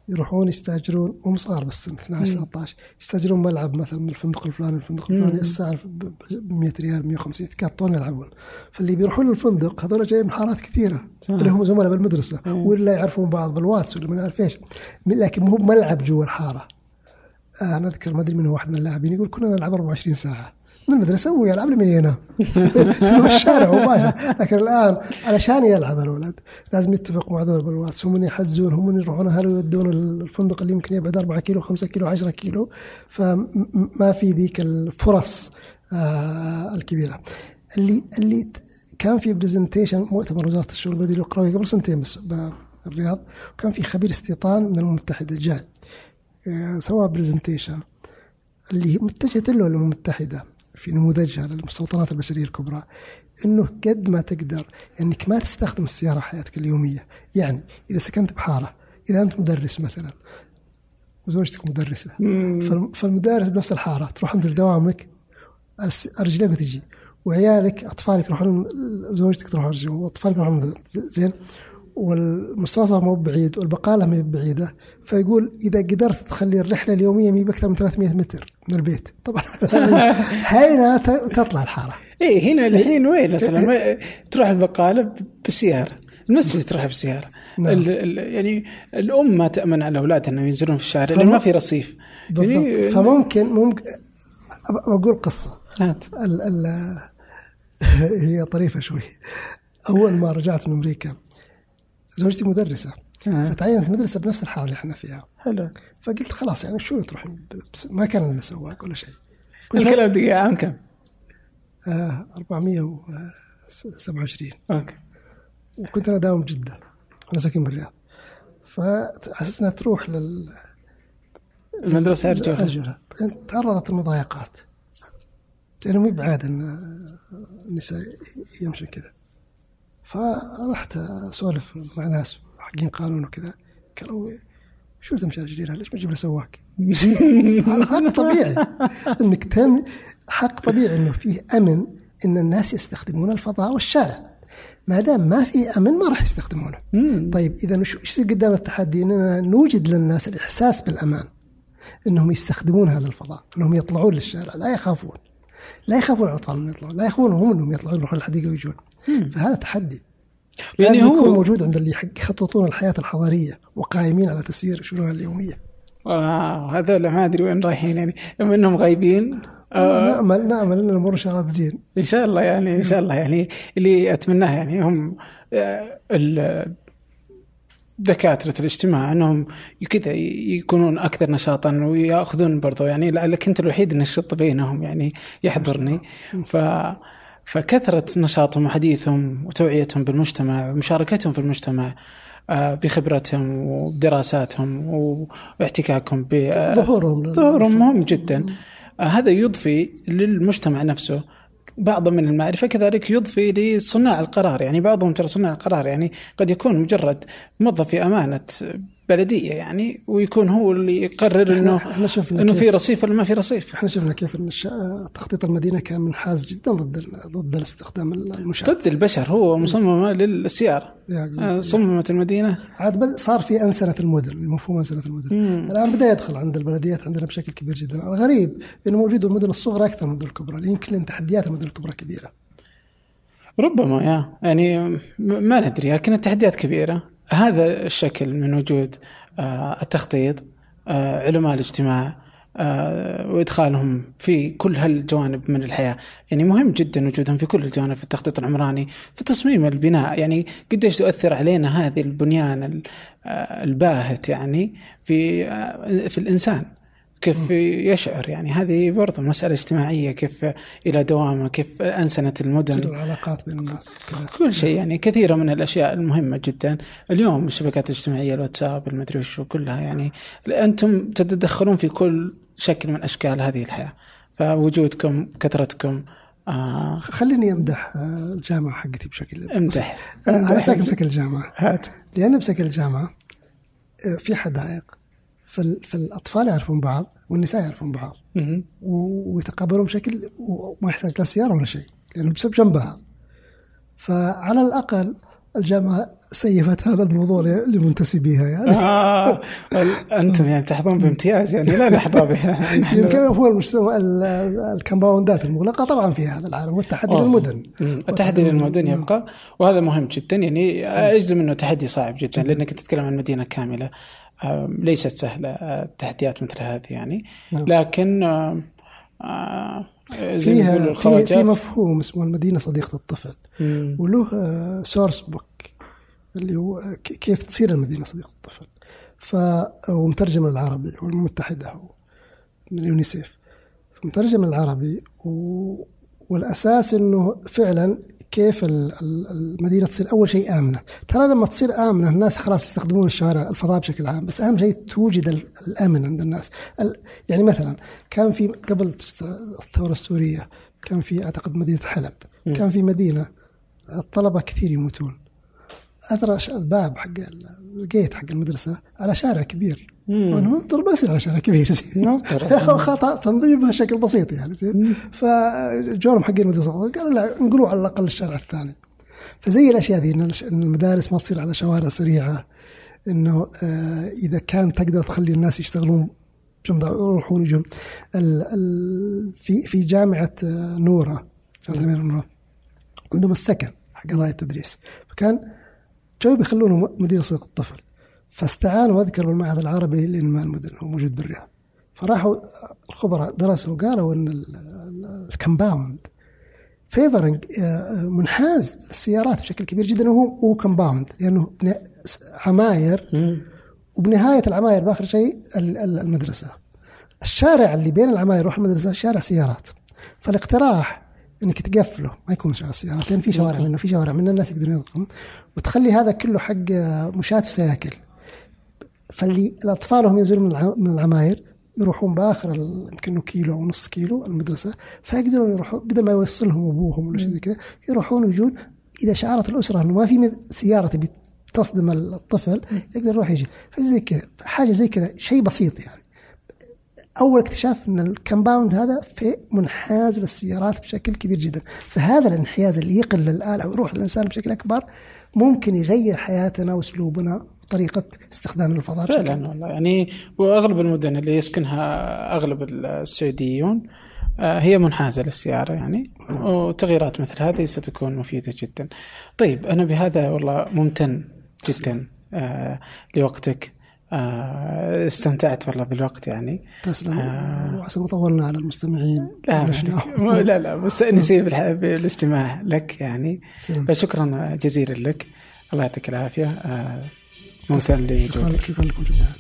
يروحون يستاجرون هم صغار بالسن 12 13 يستاجرون ملعب مثلا من الفندق الفلاني الفندق الفلاني الساعة ب 100 ريال 150 يتقطون يلعبون. فاللي بيروحون للفندق هذول جايين من حارات كثيرة صح. اللي هم زملاء بالمدرسة ولا يعرفون بعض بالواتس ولا ما نعرف إيش. لكن مو بملعب جوا الحارة. آه أنا أذكر ما أدري من هو واحد من اللاعبين يقول كنا نلعب 24 ساعة. من المدرسة ويلعب لمن ينام في الشارع مباشر. لكن الآن علشان يلعب الولد لازم يتفق مع ذول بالواتس هم من يحجزون هم من يروحون. اهله يودون الفندق اللي يمكن يبعد 4 كيلو 5 كيلو 10 كيلو؟ فما في ذيك الفرص آه الكبيرة. اللي اللي كان في presentation مؤتمر وزارة الشؤون البلديه والقروية قبل سنتين بس بالرياض. وكان في خبير استيطان من الامم المتحدة جاي. آه، سوى برزنتيشن اللي هي متجهة له الامم المتحدة. في نموذجها للمستوطنات البشرية الكبرى إنه قد ما تقدر إنك ما تستخدم السيارة حياتك اليومية، يعني إذا سكنت بحارة، إذا أنت مدرس مثلا وزوجتك مدرسة فالم- فالمدرس بنفس الحارة تروح عند دوامك على رجليك وتجي وعيالك أطفالك يروحون زوجتك تروح على رجلهم وأطفالك يروحون زين والمستوصف مو بعيد والبقالة ما هي بعيدة. فيقول إذا قدرت تخلي الرحلة اليومية ما بأكثر من 300 متر من البيت. طبعا. هنا تطلع الحارة. إيه هنا الحين وين؟ أصلا ما- تروح البقالة بالسياره المسجد تروح بالسياره نعم. ال ال يعني الأم ما تأمن على اولادها إنه ينزلون في الشارع لأن ما في رصيف. بالضبط. يعني فممكن ممكن بقول قصة. هات. ال ال هي طريفة شوي. أول ما رجعت من أمريكا زوجتي مدرسة. آه. فتعينت مدرسه بنفس الحاره اللي إحنا فيها. حلو. فقلت خلاص يعني شو بس- ما كان لنا سواق ولا شيء. الكلام دقيقة عام كم؟ آه 427 أوكي. وكنت أنا داوم جده أنا ساكن بالرياض. فحسيت انها تروح لل المدرسة ارجو ارجلها بعدين تعرضت للمضايقات. لأنه مو بعاد ان النساء يمشي كذا. فرحت أسولف مع ناس حقين قانون وكذا. قالوا شو تمشي على رجليها ليش ما تجيب له سواق؟ هذا حق طبيعي. إنك تم حق طبيعي إنه فيه أمن إن الناس يستخدمون الفضاء والشارع. ما دام ما في أمن ما راح يستخدمونه. مم. طيب إذا إيش يصير قدام التحدي؟ إننا نوجد للناس الإحساس بالأمان إنهم يستخدمون هذا الفضاء إنهم يطلعون للشارع لا يخافون. لا يخافون الأطفال إنهم يطلعون لا يخافون هم إنهم يطلعون يروحون الحديقه ويجون. فهذا تحدي. يعني لازم يكون هو موجود عند اللي يخططون الحياة الحضاريه وقائمين على تسيير شؤونها اليومية. آه هذول ما أدري وين رايحين يعني. اما إنهم غايبين؟ آه نامل نأمل إن الأمور الله تزين. إن شاء الله يعني إن شاء الله يعني. اللي أتمناه يعني هم آه، ال- دكاترة الاجتماع إنهم كذا يكونون أكثر نشاطا ويأخذون برضو يعني لعلك انت الوحيد النشط بينهم يعني يحضرني. ف فكثرة نشاطهم وحديثهم وتوعيتهم بالمجتمع ومشاركتهم في المجتمع آه، بخبرتهم ودراساتهم واحتكاكهم ب آه، ظهورهم. ظهورهم مهم جدا. آه، هذا يضفي للمجتمع نفسه بعض من المعرفة كذلك يضفي لصناع القرار. يعني بعضهم ترى صناع القرار يعني قد يكون مجرد موظف في أمانة بلدية يعني ويكون هو اللي يقرر انه إحنا شفنا إنه في رصيف ولا ما في رصيف. إحنا شفنا كيف إن تخطيط المدينة كان منحاز جدا ضد ضد الاستخدام المشاة ضد البشر هو مصمم للسيارة. آه، صممت المدينة. عاد صار في أنسنة المدن مفهوم أنسنة المدن. مم. الآن بدأ يدخل عند البلديات عندنا بشكل كبير جدا. الغريب إنه موجود المدن الصغرى أكثر من المدن الكبرى يمكن تحديات المدن الكبرى كبيرة. ربما يا. يعني ما ندري لكن التحديات كبيرة. هذا الشكل من وجود آه، التخطيط آه، علماء الاجتماع آه، وإدخالهم في كل هالجوانب من الحياة، يعني مهم جدا وجودهم في كل الجوانب في التخطيط العمراني، في تصميم البناء، يعني قديش تؤثر علينا هذه البنيان الباهت يعني في في الإنسان. كيف يشعر؟ يعني هذه برضه مسألة اجتماعية كيف إلى دوامه كيف أنسنة المدن؟ العلاقات بين الناس. كل شيء يعني كثيرة من الأشياء المهمة جدا. اليوم الشبكات الاجتماعية الواتساب المدري وش كلها يعني أنتم تتدخلون في كل شكل من أشكال هذه الحياة. فوجودكم كثرتكم آه خليني أمدح آه، الجامعة حقتي بشكل امدح. آه، أنا ساكن بسكن الجامعة. هات. لأن بسكن الجامعة آه، في حدائق. فالأطفال يعرفون بعض والنساء يعرفون بعض. ويتقابلون بشكل وما يحتاج لا سيارة ولا شيء لأنه بسبب جنب بعض فعلى الأقل الجامعة سيفت هذا الموضوع لمنتسبيها يعني. آه. أنتم يعني تحظون بامتياز يعني لا نحظى بها. يمكن هو المجتمع الكمباوندات المغلقة طبعا في هذا العالم والتحدي للمدن. التحدي للمدن. يبقى. وهذا مهم جدا يعني اجزم إنه تحدي صعب جدا. لأنك تتكلم عن مدينة كاملة. ليست سهلة التحديات مثل هذه يعني. نعم. لكن فيها في, في مفهوم اسمه المدينة صديقة الطفل. وله source book اللي هو كيف تصير المدينة صديقة الطفل. ف ومترجم للعربي هو المتحدة هو من اليونيسيف مترجم للعربي و... والأساس إنه فعلا كيف المدينة تصير. أول شيء آمنة. ترى لما تصير آمنة الناس خلاص يستخدمون الشوارع الفضاء بشكل عام بس أهم شيء توجد الأمن عند الناس. يعني مثلا كان في قبل الثورة السورية كان في أعتقد مدينة حلب. كان في مدينة الطلبة كثير يموتون. اثر الباب حق الجيت حق المدرسة على شارع كبير. أنا منطر ما يصير على شارع كبير زين. خطأ تنظيم بشكل بسيط يعني زين. فجورهم حقين المدرسة قالوا لا نقولوا على الأقل الشارع الثاني. فزي الأشياء ذي إن المدارس ما تصير على شوارع سريعة إنه آه إذا كان تقدر تخلي الناس يشتغلون يروحون يجون في في جامعة آه، نوره جامعة نوره عندهم السكن حق قضايا التدريس. فكان جو بيخلونه مدير صديق الطفل. فاستعانوا اذكر بالمعهد العربي لإنماء المدن هو موجود بالرياض. فراحوا الخبراء درسوا وقالوا إن ال compound favoring آه، منحاز للسيارات بشكل كبير جدا وهو هو compound لأنه عماير. وبنهاية العماير بآخر شيء المدرسة. الشارع اللي بين العماير يروح المدرسة شارع سيارات. فالاقتراح إنك تقفله ما يكون شارع سيارات لأن في شوارع منه في شوارع من الناس يقدرون يدخلون وتخلي هذا كله حق مشاة وسياكل. فاللي الاطفال هم ينزلون من العماير يروحون بآخر يمكن كيلو أو نص كيلو المدرسة فيقدرون يروحون بدل ما يوصلهم أبوهم ولا شيء زي كذا يروحون ويجون. إذا شعرت الأسرة إنه ما في سيارة تبي تصدم الطفل يقدر يروح يجي. فزي كذا حاجة زي كذا شيء بسيط يعني. أول اكتشاف إن الكمباوند هذا في منحاز للسيارات بشكل كبير جدا. فهذا الانحياز اللي يقل للآلة ويروح للإنسان بشكل أكبر ممكن يغير حياتنا وأسلوبنا. طريقة استخدام الفضاء فعلا والله. يعني وأغلب المدن اللي يسكنها أغلب السعوديون آه، هي منحازة للسيارة يعني وتغييرات مثل هذه ستكون مفيدة جدا. طيب أنا بهذا والله ممتن جدا آه لوقتك. آه استمتعت والله بالوقت يعني. تسلم. آه وعسى ما طولنا على المستمعين. لا لا لا مستانسين بالاستماع لك يعني. فشكرا جزيلا لك. الله يعطيك العافية. آه ممتن لوجودك شكرا لكم جميعا